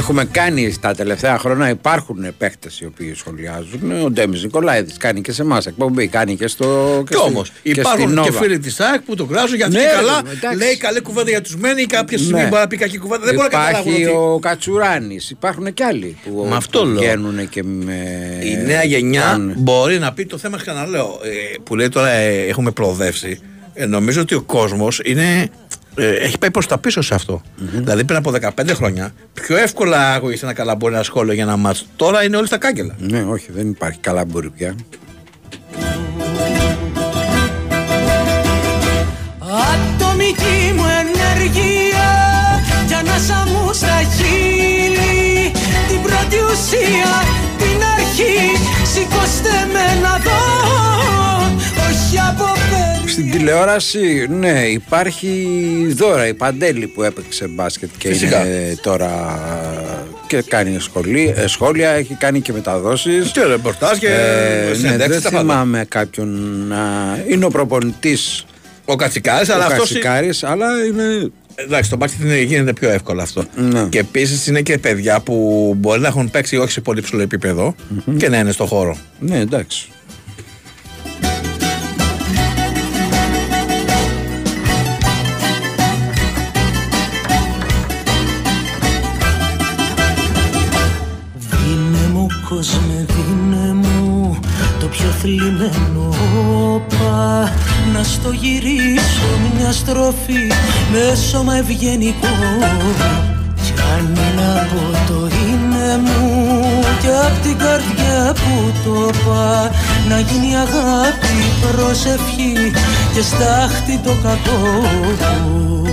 Speaker 2: Έχουμε κάνει στα τελευταία χρόνια, υπάρχουν παίχτε οι οποίοι σχολιάζουν. Ο Ντέμις Νικολάηδης κάνει και σε εμάς εκπομπή, κάνει και στο.
Speaker 4: Κι όμως υπάρχουν και φίλοι της ΣΑΚ που το κράζουν γιατί
Speaker 2: Ναι,
Speaker 4: και
Speaker 2: ρε,
Speaker 4: καλά
Speaker 2: εντάξει.
Speaker 4: λέει καλή κουβέντα για τους μένει ή κάποια στιγμή
Speaker 2: Ναι.
Speaker 4: μπορεί να πει κακή κουβέντα. Δεν μπορεί να καταλάβουν
Speaker 2: Υπάρχει
Speaker 4: ότι
Speaker 2: ο Κατσουράνης, υπάρχουν και άλλοι που
Speaker 4: Με αυτό λέω.
Speaker 2: βγαίνουν και με.
Speaker 4: η νέα γενιά
Speaker 2: κάνουν.
Speaker 4: μπορεί να πει το θέμα, ξαναλέω, ε, που λέει τώρα ε, έχουμε προοδεύσει. Ε, νομίζω ότι ο κόσμος είναι. Ε, έχει πάει προς τα πίσω σε αυτό. Δηλαδή πριν από 15 χρόνια, πιο εύκολα άκουγε ένα καλά μπορεί ένα σχόλιο για ένα μάτσο. Τώρα είναι όλοι στα κάγκελα.
Speaker 2: Ναι, όχι, δεν υπάρχει καλά μπορεί πια.
Speaker 32: Ατομική μου ενέργεια για να σαμού στα χείλη Την πρώτη ουσία, την αρχή Σηκώστε με να δω Όχι από πέρυσι
Speaker 2: Στην τηλεόραση, ναι, υπάρχει δώρα η Παντέλη που έπαιξε μπάσκετ και
Speaker 4: Φυσικά.
Speaker 2: είναι τώρα και κάνει σχολή, ε, σχόλια, έχει κάνει και μεταδόσεις.
Speaker 4: Και ρεπορτάζ και
Speaker 2: Ε, ναι,
Speaker 4: συνεντεύξεις,
Speaker 2: δεν
Speaker 4: τα πάντα.
Speaker 2: θυμάμαι κάποιον να... Είναι ο προπονητής
Speaker 4: Ο Κατσικάρης, αλλά
Speaker 2: ο
Speaker 4: αυτός
Speaker 2: Κατσικάρης, αλλά είναι...
Speaker 4: Εντάξει, το μπάσκετ είναι- γίνεται πιο εύκολο αυτό.
Speaker 2: Ναι.
Speaker 4: Και επίσης είναι και παιδιά που μπορεί να έχουν παίξει όχι σε πολύ ψηλό επίπεδο και να είναι στο χώρο.
Speaker 2: Ναι, εντάξει.
Speaker 32: Κόσμε, δίνε μου το πιο θλιμμένο όπα. Να στο γυρίσω μια στροφή με σώμα ευγενικό. Κι αν είναι από το είναι
Speaker 12: Θεέ μου και απ' την καρδιά που το πά να γίνει αγάπη προσευχή και στάχτη το κακό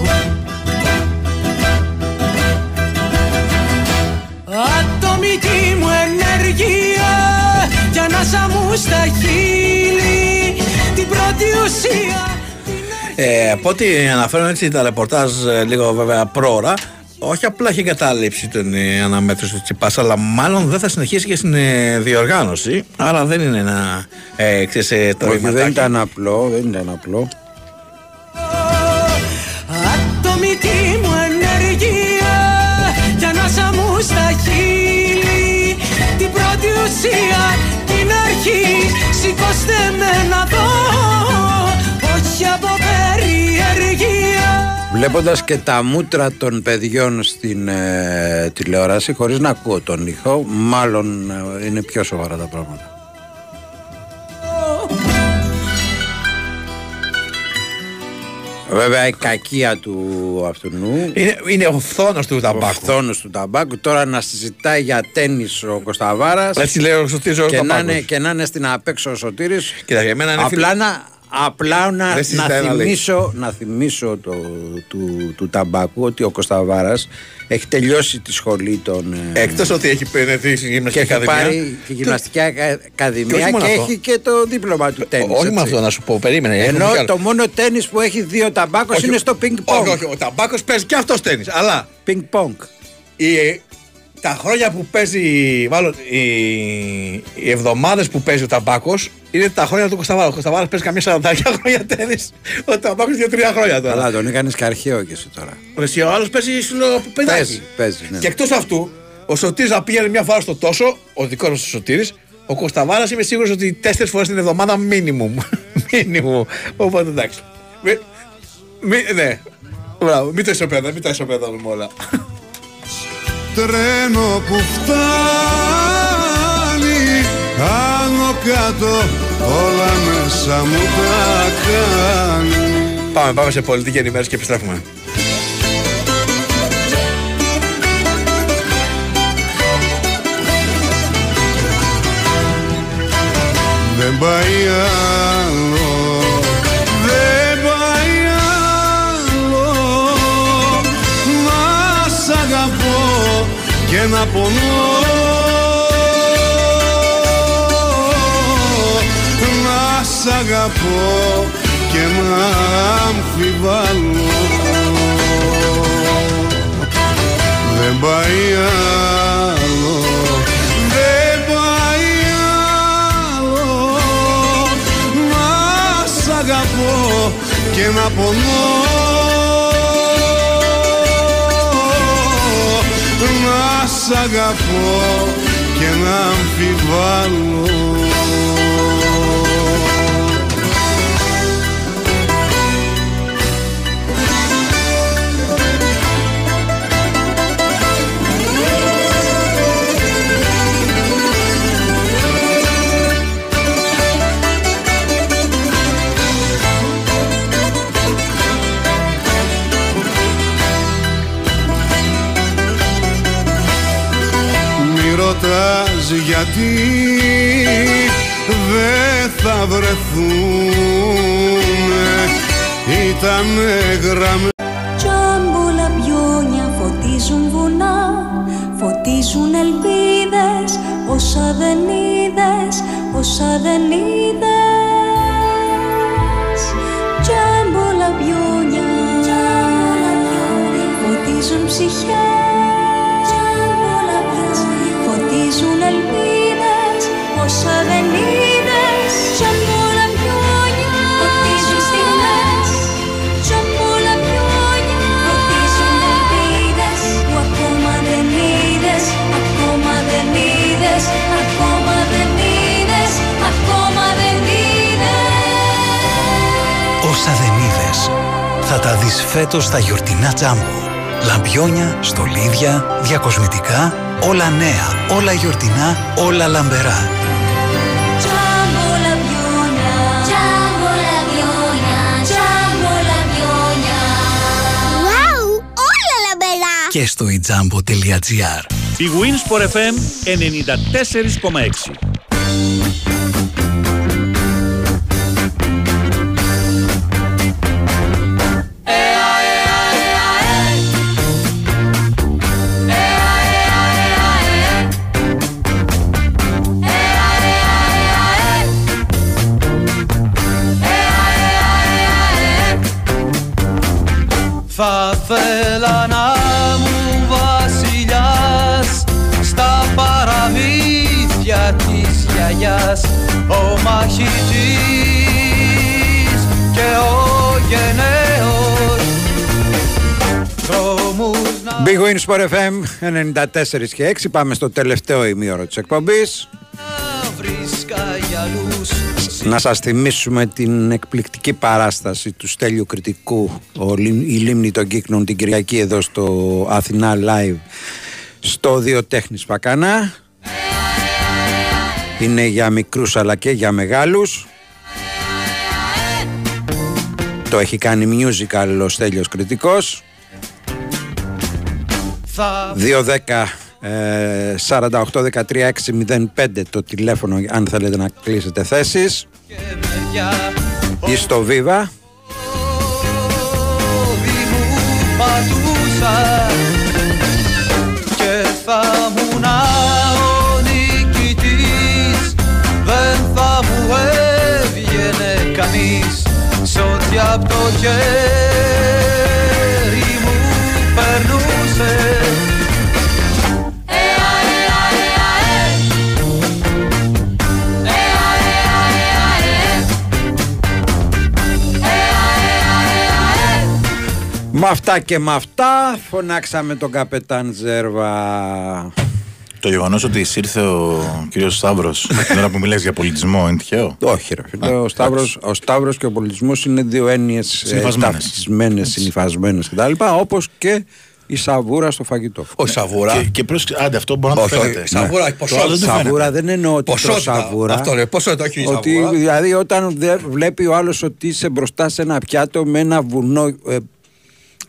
Speaker 12: Ατομική μου ενέργεια κι ανάσα μου στα χείλη την πρώτη ουσία
Speaker 4: Ε, από ό,τι αναφέρουν έτσι τα ρεπορτάζ ε, λίγο βέβαια πρόωρα, όχι απλά έχει εγκατάλειψη την ε, αναμέτρηση του Τσιπάς, αλλά μάλλον δεν θα συνεχίσει και στην ε, διοργάνωση. Άρα δεν είναι ένα ε, ξέρεις, ε, το
Speaker 2: Όχι,
Speaker 4: ρηματάκι.
Speaker 2: δεν ήταν απλό, δεν ήταν απλό.
Speaker 12: Σηκώστε με να δω όχι από περιεργία
Speaker 2: Βλέποντας και τα μούτρα των παιδιών στην ε, τηλεόραση χωρίς να ακούω τον ήχο μάλλον ε, είναι πιο σοβαρά τα πράγματα. Βέβαια η κακία του αυτού
Speaker 4: Είναι, είναι ο φθόνος του ταμπάκου.
Speaker 2: Ο φθόνος του ταμπάκου. Τώρα να συζητάει για τέννις ο Κωνσταβάρας
Speaker 4: Έτσι λέει ο Σωτήρης ο
Speaker 2: και, να
Speaker 4: Ταμπάκος.
Speaker 2: είναι, και να είναι στην απέξω ο Σωτήρης.
Speaker 4: Κοίτα, για μένα είναι
Speaker 2: απλά,
Speaker 4: φίλο-
Speaker 2: να, απλά να,
Speaker 4: Δεν
Speaker 2: να,
Speaker 4: συζητάει να λέει.
Speaker 2: θυμίσω, να θυμίσω το, του, του ταμπάκου ότι ο Κωνσταβάρας έχει τελειώσει τη σχολή των... ε,
Speaker 4: Εκτός ότι έχει περνεθεί στην
Speaker 2: και
Speaker 4: γυμναστική
Speaker 2: έχει
Speaker 4: ακαδημία.
Speaker 2: πάρει τη γυμναστική ακα-
Speaker 4: Και
Speaker 2: ακαδημία
Speaker 4: όχι
Speaker 2: και,
Speaker 4: μόνο αυτό.
Speaker 2: έχει και το δίπλωμα του τέννις.
Speaker 4: όχι με
Speaker 2: έτσι.
Speaker 4: αυτό να σου πω, περίμενε. έχουμε
Speaker 2: Ενώ
Speaker 4: κι άλλο.
Speaker 2: το μόνο τέννις που έχει δύο ταμπάκος
Speaker 4: Όχι,
Speaker 2: είναι στο πινκ
Speaker 4: Όχι,
Speaker 2: πονγκ.
Speaker 4: όχι, ο ταμπάκος παίζει και αυτός τέννις. Αλλά
Speaker 2: Πινκ πονγκ.
Speaker 4: η- τα χρόνια που παίζει, μάλλον οι, οι εβδομάδες που παίζει ο ταμπάκος είναι τα χρόνια του Κωνσταβάρα. Ο Κωνσταβάρας παίζει καμία 40 (laughs) χρόνια τέννις. Ο ταμπάκος 2-3 χρόνια τώρα.
Speaker 2: Καλά, τον έκανες και αρχαίο και εσύ τώρα.
Speaker 4: Εσύ ο άλλος παίζει σουλο παιδάκι.
Speaker 2: Παίζει, παίζει, ναι.
Speaker 4: Και εκτός αυτού, ο Σωτήρης να πήγαινε μια φορά στο τόσο, ο δικός μας ο Σωτήρης, ο Κωνσταβάρας είμαι σίγουρος ότι τέσσερις φορές την εβδομάδα minimum. (laughs) minimum. Οπότε εντάξει. Μη, μη, ναι. Μπράβο, μην το ισοπαίδα, μην τα ισοπαίδαμε όλα.
Speaker 13: Τρένο που φτάνει Άνω κάτω όλα μέσα μου τα κάνει
Speaker 4: Πάμε, πάμε σε πολιτική ενημέρωση και επιστρέφουμε.
Speaker 13: Δεν πάει και να πονώ Να σ' αγαπώ και να αμφιβάλλω. Δεν πάει άλλο Δεν πάει άλλο. Να σ' αγαπώ και να πονώ σ' αγαπώ και να αμφιβάλλω γιατί δεν θα βρεθούμε. Ήτανε γραμμέ
Speaker 32: Τζάμπουλα πιόνια φωτίζουν βουνά Φωτίζουν ελπίδες. Όσα δεν είδες Όσα δεν είδες. Τζάμπουλα πιόνια Φωτίζουν ψυχές Όσα δεν είδες Τζάμπουλα πιόνια. Φωτίζουν στιγμές. Τζάμπουλα πιόνια. Φωτίζουν ελπίδες. Που ακόμα δεν είδες Ακόμα δεν είδες Ακόμα δεν είδες Ακόμα δεν είδες.
Speaker 33: Όσα δεν είδες θα τα δεις φέτος στα γιορτινά τζάμπο. Λαμπιόνια, στολίδια, διακοσμητικά, όλα νέα, όλα γιορτινά, όλα λαμπερά. Και στο ijambo.gr.
Speaker 11: Η Wins for FM 94,6.
Speaker 12: Μαχητής και ο γενναίος Δρόμους να
Speaker 2: Big Wins for FM 94 και 6. Πάμε στο τελευταίο ημίωρο της εκπομπής.
Speaker 12: βρίσκα για αλλούς
Speaker 2: Να σας θυμίσουμε την εκπληκτική παράσταση του Στέλιου Κριτικού ο, Λιμ- η Λίμνη των Κύκνων την Κυριακή εδώ στο Αθηνά Live στο Δύο Τέχνης Πακανά είναι για μικρούς αλλά και για μεγάλους. Το έχει κάνει musical ο Στέλιος Κριτικός.
Speaker 12: Θα
Speaker 2: 210 ε, 48 13 605 το τηλέφωνο αν θέλετε να κλείσετε θέσεις.
Speaker 12: Μεριά
Speaker 2: ή στο Viva.
Speaker 12: Πατούσα και θα ήμουν έβγαινε κανείς σ' ό,τι απ' το χέρι μου περνούσε.
Speaker 2: Με αυτά και με αυτά φωνάξαμε τον καπετάν Ζέρβα
Speaker 34: Το γεγονός ότι εισήρθε ο κύριος Σταύρος την ώρα που μιλάει για πολιτισμό είναι τυχαίο;
Speaker 2: Όχι ρε φίλε, ο Σταύρος, ο Σταύρος και ο πολιτισμός είναι δύο έννοιες ε,
Speaker 34: Συνυφασμένες.
Speaker 2: ταυτισμένες, συνυφασμένες κτλ. Όπως και η σαβούρα στο φαγητό.
Speaker 4: Όχι σαβούρα.
Speaker 34: Και, και προς, άντε, αυτό μπορεί να το
Speaker 4: Όχι, όχι,
Speaker 34: φέρετε.
Speaker 4: σαβούρα,
Speaker 34: Ναι.
Speaker 4: ποσότητα.
Speaker 34: Το άλλο δεν το
Speaker 2: Σαβούρα
Speaker 34: φαίνεται.
Speaker 2: δεν εννοώ ότι τρως
Speaker 4: Ποσότητα.
Speaker 2: σαβούρα.
Speaker 4: Αυτό λέει, ποσότητα, όχι
Speaker 2: ότι,
Speaker 4: σαβούρα.
Speaker 2: Δηλαδή όταν δε- βλέπει ο άλλος ότι είσαι μπροστά σε ένα πιάτο με ένα βουνό ε,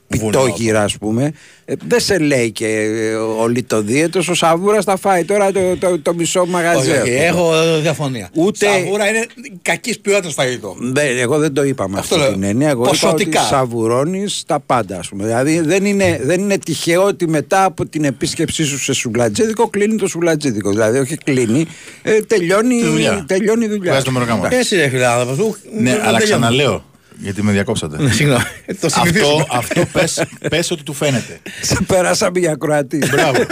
Speaker 2: πιτόγυρα ας πούμε ε, δεν σε λέει και ε, ο λιτοδίαιτος ο Σαβούρας θα φάει τώρα το, το, το μισό μαγαζί
Speaker 4: Όχι, όχι,
Speaker 2: αυτό.
Speaker 4: έχω ε, διαφωνία.
Speaker 2: Ούτε-
Speaker 4: Σαβούρα είναι κακής ποιότητας φαγητό.
Speaker 2: Δεν, εγώ δεν το είπα με
Speaker 4: Αυτό
Speaker 2: αυτή
Speaker 4: λέω.
Speaker 2: την έννοια. Εγώ είπα
Speaker 4: Ποσοτικά.
Speaker 2: ότι σαβουρώνεις τα πάντα, ας πούμε. Δηλαδή δεν είναι, δεν είναι τυχαίο ότι μετά από την επίσκεψή σου σε σουβλατζίδικο κλείνει το σουβλατζίδικο. Δηλαδή, όχι κλείνει, ε, τελειώνει,
Speaker 34: Τη δουλειά.
Speaker 2: τελειώνει η δουλειά.
Speaker 34: Βγάζει το μεροκάμα.
Speaker 4: Έτσι ρε φίλε άνθρωπος. ου,
Speaker 34: Ναι,
Speaker 4: δεν
Speaker 34: αλλά
Speaker 4: τελειώνει.
Speaker 34: ξαναλέω. Γιατί με διακόψατε.
Speaker 4: Ναι, Συγγνώμη, Ε, το
Speaker 34: αυτό
Speaker 4: συνηθίζουμε.
Speaker 34: αυτό πες, πες ότι του φαίνεται.
Speaker 2: Σε πέρασαμε για Κροατή.
Speaker 34: Μπράβο.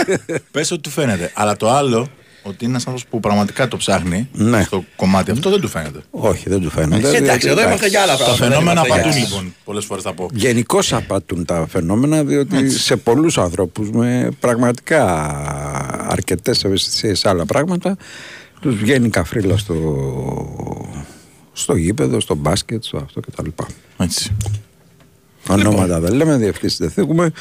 Speaker 34: πες ότι του φαίνεται. Αλλά το άλλο, ότι είναι ένας άνθρωπος που πραγματικά το ψάχνει
Speaker 2: Ναι.
Speaker 34: στο κομμάτι αυτό δεν του φαίνεται.
Speaker 2: όχι, δεν του φαίνεται.
Speaker 4: Ε, Εντάξει, εδώ είμαστε για άλλα
Speaker 34: Τα
Speaker 4: πράγματα. δεν
Speaker 34: φαινόμενα
Speaker 4: είμαστε για-
Speaker 34: απαντούν λοιπόν, πολλές φορές θα πω.
Speaker 2: Γενικώς απατούν τα φαινόμενα διότι σε πολλούς ανθρώπους με πραγματικά αρκετές ευαισθησίες σε άλλα πράγματα τους βγαίνει καφρίλα στο, στο γήπεδο, στο μπάσκετ, στο αυτό κτλ.
Speaker 34: Έτσι.
Speaker 2: Ονόματα δεν λέμε, διευθύνσεις δεν θίγουμε.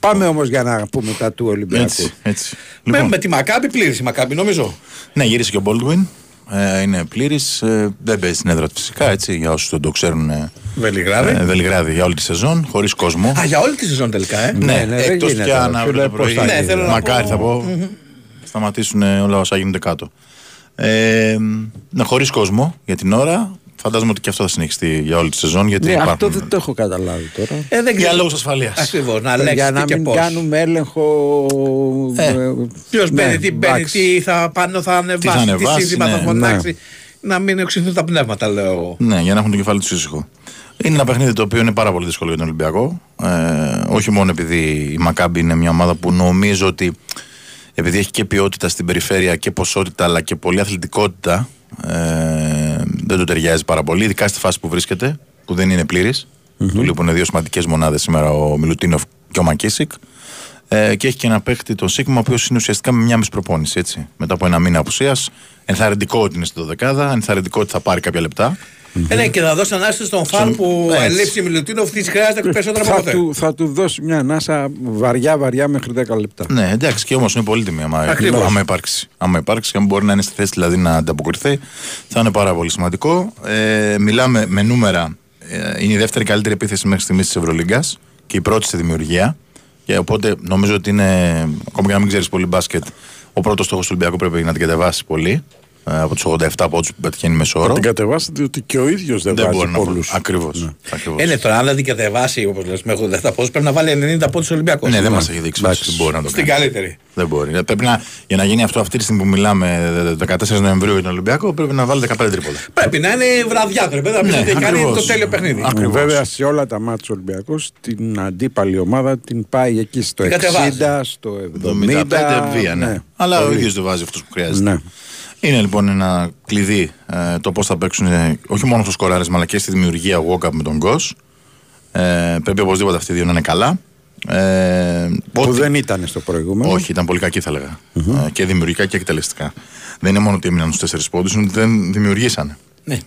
Speaker 2: Πάμε όμως για να πούμε τα του Ολυμπιακού.
Speaker 34: Έτσι, έτσι.
Speaker 4: Με,
Speaker 34: Λοιπόν,
Speaker 4: με τη Μακάμπη πλήρης η Μακάμπη νομίζω.
Speaker 34: ναι, γύρισε και ο Baldwin. Ε, είναι πλήρης. Ε, δεν παίζει στην έδρα του φυσικά, έτσι, για όσους δεν το ξέρουν. Ε,
Speaker 4: Βελιγράδι.
Speaker 34: ε, Βελιγράδι για όλη τη σεζόν, χωρίς κόσμο.
Speaker 4: Α, για όλη τη σεζόν τελικά, ε.
Speaker 2: Ναι, ναι, δεν
Speaker 34: εκτός
Speaker 2: γίνεται,
Speaker 34: και
Speaker 2: ρε
Speaker 34: αν αύριο
Speaker 2: φίλε,
Speaker 34: το
Speaker 2: πώς
Speaker 34: πρωί,
Speaker 2: θα
Speaker 4: Ναι, γίνει. θέλω να
Speaker 34: μακάρι
Speaker 4: πω-
Speaker 34: θα πω, σταματήσουν όλα όσα γίνονται κάτω. Ε, ναι, χωρίς κόσμο για την ώρα. Φαντάζομαι ότι και αυτό θα συνεχιστεί για όλη τη σεζόν. Γιατί
Speaker 2: Ναι,
Speaker 34: υπάρχουν,
Speaker 2: αυτό δεν το έχω καταλάβει τώρα.
Speaker 4: Ε, δεν
Speaker 34: Για
Speaker 4: ξέρω.
Speaker 34: λόγους ασφαλείας.
Speaker 4: Ακριβώς, να
Speaker 2: για
Speaker 4: λέξεις
Speaker 2: να
Speaker 4: τι και
Speaker 2: μην
Speaker 4: πώς.
Speaker 2: κάνουμε έλεγχο.
Speaker 34: Ε,
Speaker 4: Ποιος
Speaker 2: ναι,
Speaker 4: μπαίνει, τι μπαίνει,
Speaker 2: εντάξει.
Speaker 4: τι θα πάνω, θα ανεβάσει, τι,
Speaker 34: ανεβάσει,
Speaker 4: σύνθημα θα
Speaker 34: ναι.
Speaker 4: φωνάξει. Να μην οξυνθούν τα πνεύματα, λέω εγώ.
Speaker 34: Ναι, για να έχουν το κεφάλι τους ήσυχο. Είναι ένα παιχνίδι το οποίο είναι πάρα πολύ δύσκολο για τον Ολυμπιακό. Ε, όχι μόνο επειδή η Μακάμπη είναι μια ομάδα που νομίζω ότι επειδή έχει και ποιότητα στην περιφέρεια και ποσότητα αλλά και πολλή αθλητικότητα ε, δεν του ταιριάζει πάρα πολύ, ειδικά στη φάση που βρίσκεται, που δεν είναι πλήρης. Του λείπουν δύο σημαντικές μονάδες σήμερα, ο Μιλουτίνοφ και ο Μακίσικ. Ε, και έχει και ένα παίχτη, τον Σίγμα, ο οποίος είναι ουσιαστικά με μια μισή προπόνηση. Έτσι. Μετά από ένα μήνα απουσίας. Ενθαρρυντικό ότι είναι στη δεκάδα, ενθαρρυντικό ότι θα πάρει κάποια λεπτά.
Speaker 4: Ε, ναι, και θα δώσει ανάσταση στον Φαν που
Speaker 34: Έτσι.
Speaker 4: ελείψει η Μιλουτίνοφ, της χρειάζεται περισσότερα από
Speaker 2: θα,
Speaker 4: ποτέ.
Speaker 2: του, θα του δώσει μια ανάσα βαριά βαριά μέχρι 10 λεπτά.
Speaker 34: Ναι, εντάξει, και όμως είναι πολύτιμη. Άμα,
Speaker 4: Ακριβώς.
Speaker 34: άμα υπάρξει. Άμα υπάρξει και αν μπορεί να είναι στη θέση δηλαδή να ανταποκριθεί, θα είναι πάρα πολύ σημαντικό. Ε, μιλάμε με νούμερα. Ε, είναι η δεύτερη καλύτερη επίθεση μέχρι στιγμής της Ευρωλίγκας και η πρώτη στη δημιουργία. Και οπότε νομίζω ότι είναι, ακόμα και να μην ξέρεις πολύ μπάσκετ, ο πρώτος στόχος του Ολυμπιακού πρέπει να την κατεβάσεις πολύ. Ε, Από τους 87 πόντου που πετυχαίνει μέσω
Speaker 2: Θα
Speaker 34: όρο.
Speaker 2: την κατεβάσετε διότι και ο ίδιος δεν,
Speaker 34: Δεν
Speaker 2: βάζει
Speaker 34: μπορεί να
Speaker 2: πολλούς.
Speaker 34: Ακριβώς.
Speaker 4: Ε, ναι, τώρα αν δεν την κατεβάσει όπως λες με 87 πόντους πρέπει να βάλει 90 πόντους Ολυμπιακός.
Speaker 34: Ναι, δεν μας έχει δείξει ότι δεν μπορεί να το
Speaker 4: Στην
Speaker 34: κάνει.
Speaker 4: καλύτερη.
Speaker 34: Δεν μπορεί. Ε, Πρέπει να, για να γίνει αυτό αυτή τη στιγμή που μιλάμε, ε, 14 Νοεμβρίου για τον Ολυμπιακό, πρέπει να βάλει 15 τρίποτα.
Speaker 4: Πρέπει να είναι βραδιά τώρα. Πρέπει να πει
Speaker 34: Ναι,
Speaker 4: ότι έχει κάνει
Speaker 34: ακριβώς.
Speaker 4: το τέλειο παιχνίδι.
Speaker 34: Ακριβώς.
Speaker 2: Βέβαια σε όλα τα μάτια του Ολυμπιακού την αντίπαλη ομάδα την πάει εκεί στο
Speaker 4: Την
Speaker 2: 60,
Speaker 4: κατεβάζει.
Speaker 2: στο
Speaker 34: 75
Speaker 2: 70.
Speaker 34: βία, ναι. Αλλά ο
Speaker 2: Πολύ.
Speaker 34: ίδιος δεν βάζει αυτούς που χρειάζεται.
Speaker 2: Ναι.
Speaker 34: Είναι λοιπόν ένα κλειδί ε, το πώς θα παίξουν ε, όχι μόνο στο σκοράρισμα αλλά και στη δημιουργία walk-up με τον Γκος. Ε, πρέπει οπωσδήποτε αυτοί οι δύο να είναι καλά. Ε,
Speaker 2: Που
Speaker 34: ό,τι-
Speaker 2: δεν ήταν στο προηγούμενο.
Speaker 34: Όχι, ήταν πολύ κακή θα έλεγα. Ε, και δημιουργικά και εκτελεστικά. Δεν είναι μόνο ότι έμειναν στους 4 πόντους, είναι ότι δεν δημιουργήσανε.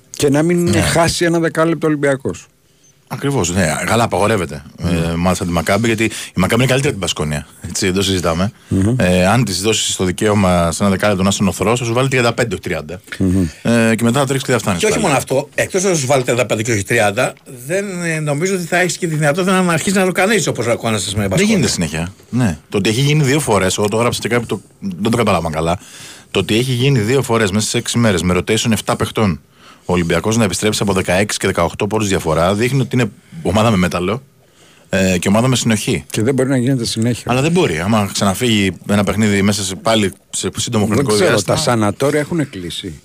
Speaker 2: Και να μην
Speaker 34: Ναι.
Speaker 2: χάσει ένα δεκάλεπτο Ολυμπιακός.
Speaker 34: Ακριβώς. Ναι, καλά, απαγορεύεται. Ε, μάλιστα τη Μακάμπη, γιατί η Μακάμπη είναι καλύτερη από την Πασκόνια. Έτσι, δεν το συζηταμε Ε, αν της δώσεις το δικαίωμα σε ένα δεκάλεπτο να είσαι νοθρό, θα σου βάλει 35 όχι 30. Ε, και μετά θα τρέξεις και θα φτάνεις.
Speaker 4: Και όχι μόνο αυτό, εκτός να σου βάλει 35 και όχι 30, δεν ε, νομίζω ότι θα έχεις και τη δυνατότητα να αρχίσεις να το κάνει όπω αγώνεσαι με
Speaker 34: Δεν
Speaker 4: Πασκόνια.
Speaker 34: γίνεται συνέχεια. Ναι. Το ότι έχει γίνει δύο φορές, εγώ το έγραψα και κάποιοι το, δεν το κατάλαβαν καλά. Το ότι έχει γίνει δύο φορές μέσα σε 6 μέρες με rotation 7 παιχτών ο Ολυμπιακός να επιστρέψει από 16 και 18 πόρου διαφορά δείχνει ότι είναι ομάδα με μέταλλο ε, και ομάδα με συνοχή.
Speaker 2: Και δεν μπορεί να γίνεται συνέχεια.
Speaker 34: Αλλά δεν μπορεί. Άμα ξαναφύγει ένα παιχνίδι μέσα σε πάλι σε σύντομο
Speaker 2: Δεν
Speaker 34: χρονικό
Speaker 2: ξέρω,
Speaker 34: διάστημα.
Speaker 2: τα σανατόρια έχουν κλείσει.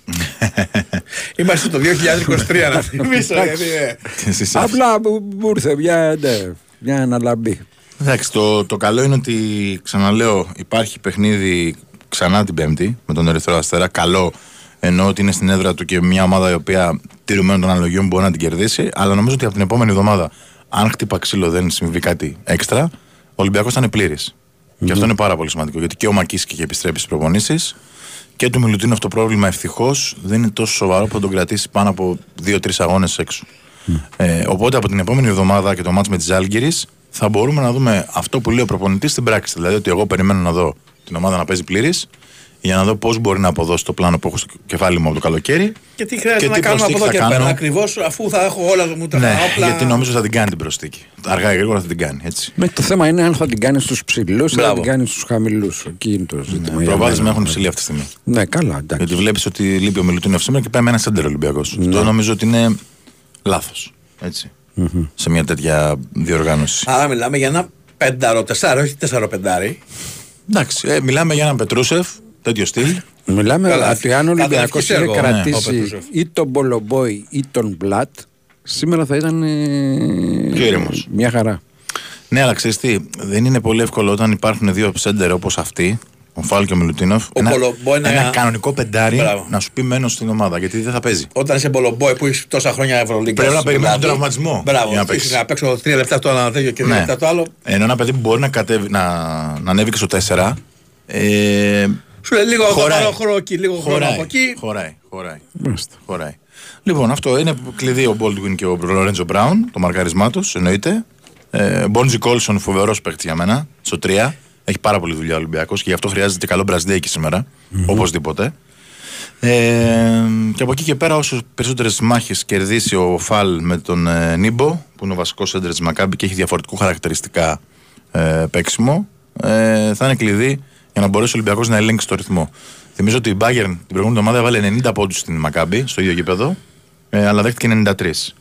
Speaker 2: (laughs)
Speaker 4: Είμαστε το 2023 να θυμίσω. γιατί, ε,
Speaker 34: Εσείς-
Speaker 2: Απλά μου μου ήρθε μια, ναι, μια αναλαμπή.
Speaker 34: Εντάξει, το, το καλό είναι ότι ξαναλέω υπάρχει παιχνίδι ξανά την Πέμπτη με τον Ερυθρό Αστέρα. Καλό ενώ ότι είναι στην έδρα του και μια ομάδα η οποία τηρουμένων των αναλογιών μπορεί να την κερδίσει. Αλλά νομίζω ότι από την επόμενη εβδομάδα, αν χτύπα ξύλο δεν συμβεί κάτι έξτρα, ο Ολυμπιακός θα είναι πλήρης. Και αυτό είναι πάρα πολύ σημαντικό γιατί και ο Μακίσκης έχει επιστρέψει στις προπονήσεις και του Μιλουτίνου αυτό το πρόβλημα ευτυχώς δεν είναι τόσο σοβαρό που θα τον κρατήσει πάνω από 2-3 αγώνες έξω. Ε, οπότε από την επόμενη εβδομάδα και το μάτς με τη Ζάλγκυρη θα μπορούμε να δούμε αυτό που λέει ο προπονητής στην πράξη. Δηλαδή ότι εγώ περιμένω να δω την ομάδα να παίζει πλήρης για να δω πώς μπορεί να αποδώσει το πλάνο που έχω στο κεφάλι μου από το καλοκαίρι.
Speaker 4: Και τι χρειάζεται
Speaker 34: Και
Speaker 4: να
Speaker 34: τι
Speaker 4: κάνουμε από εδώ
Speaker 34: προσθήκη
Speaker 4: και
Speaker 34: θα
Speaker 4: πέρα.
Speaker 34: κάνω.
Speaker 4: Ακριβώς αφού θα έχω όλα μου τα
Speaker 34: Ναι,
Speaker 4: όπλα.
Speaker 34: γιατί νομίζω θα την κάνει την προσθήκη. Αργά ή γρήγορα θα την κάνει. Έτσι.
Speaker 2: Με το θέμα είναι αν θα την κάνει στους ψηλούς ή θα
Speaker 34: Μπράβο.
Speaker 2: την κάνει στους χαμηλούς. Εκεί είναι το ζήτημα.
Speaker 34: Το
Speaker 2: για
Speaker 34: προβάδισμα
Speaker 2: μένα.
Speaker 34: έχουν ψηλή αυτή τη στιγμή.
Speaker 2: Ναι, καλά, εντάξει.
Speaker 34: Γιατί βλέπεις ότι λείπει ο Μιλουτίνοφ σήμερα και πάει με ένα σέντερ Ολυμπιακός.
Speaker 2: Ναι.
Speaker 34: Αυτό νομίζω ότι είναι λάθος. Έτσι. Σε μια τέτοια διοργάνωση.
Speaker 4: Άρα μιλάμε για ένα πεντάρο, τεσσάρο, όχι τεσσάρο πεντάρι.
Speaker 34: Εντάξει, ε, μιλάμε για έναν Πετρούσεφ, τέτοιο στυλ.
Speaker 2: Μιλάμε
Speaker 4: Καλά,
Speaker 2: ότι αν ο
Speaker 4: θα
Speaker 2: Ολυμπιακός
Speaker 4: δεχτείς
Speaker 2: είχε
Speaker 4: έργο, ναι, ο
Speaker 2: κρατήσει
Speaker 4: Πετρούσεφ.
Speaker 2: ή τον Μπολομπόη ή τον Μπλατ, σήμερα θα ήταν. ε,
Speaker 34: Πιο ήρεμος.
Speaker 2: Μια χαρά.
Speaker 34: Ναι, αλλά ξέρεις τι, δεν είναι πολύ εύκολο όταν υπάρχουν δύο σέντερ όπως αυτοί, ο Φάλ και ο Μιλουτίνοφ. Ένα,
Speaker 4: Πολομπόη να-
Speaker 34: ένα κανονικό πεντάρι
Speaker 4: Μπράβο.
Speaker 34: να σου πει μένω στην ομάδα γιατί δεν θα παίζει.
Speaker 4: Όταν είσαι μπολομπόι που έχει τόσα χρόνια Ευρωλίγκα.
Speaker 34: Πρέπει να περιμένεις τον
Speaker 4: δηλαδή,
Speaker 34: τραυματισμό
Speaker 4: Μπράβο,
Speaker 34: για να
Speaker 4: έχεις
Speaker 34: παίξεις.
Speaker 4: να παίξω τρία λεπτά το ένα τέτοιο και δύο
Speaker 34: Ναι.
Speaker 4: λεπτά το άλλο.
Speaker 34: Ενώ ένα παιδί που μπορεί να, κατέβει, να, να ανέβει και στο 4. Ε,
Speaker 4: Σου λέει λίγο
Speaker 34: Χωράει.
Speaker 4: χωράει. χρόνο εκεί, λίγο χρόνο
Speaker 34: χωράει,
Speaker 4: από εκεί.
Speaker 34: χωράει, χωράει, χωράει. Λοιπόν, αυτό είναι κλειδί ο Baldwin και ο Λορέντζο Μπράουν, το μαρκαρισμά τους, εννοείται. Ε, Μπόντζι Κόλσον, φοβερός παίκτης για μένα, στο 3. Έχει πάρα πολύ δουλειά ο Ολυμπιακός και γι' αυτό χρειάζεται και καλό μπραζδέκι σήμερα. Οπωσδήποτε. Ε, και από εκεί και πέρα, όσο περισσότερες μάχες κερδίσει ο Φαλ με τον ε, Νίμπο, που είναι ο βασικός έντρες της Μακάμπη και έχει διαφορετικού χαρακτηριστικά ε, παίξιμο, ε, θα είναι κλειδί για να μπορέσει ο Ολυμπιακός να ελέγξει το ρυθμό. Θυμίζω ότι η Bayern την προηγούμενη εβδομάδα έβαλε 90 πόντους στην Μακάμπη, στο ίδιο γήπεδο, ε, αλλά δέχτηκε 93.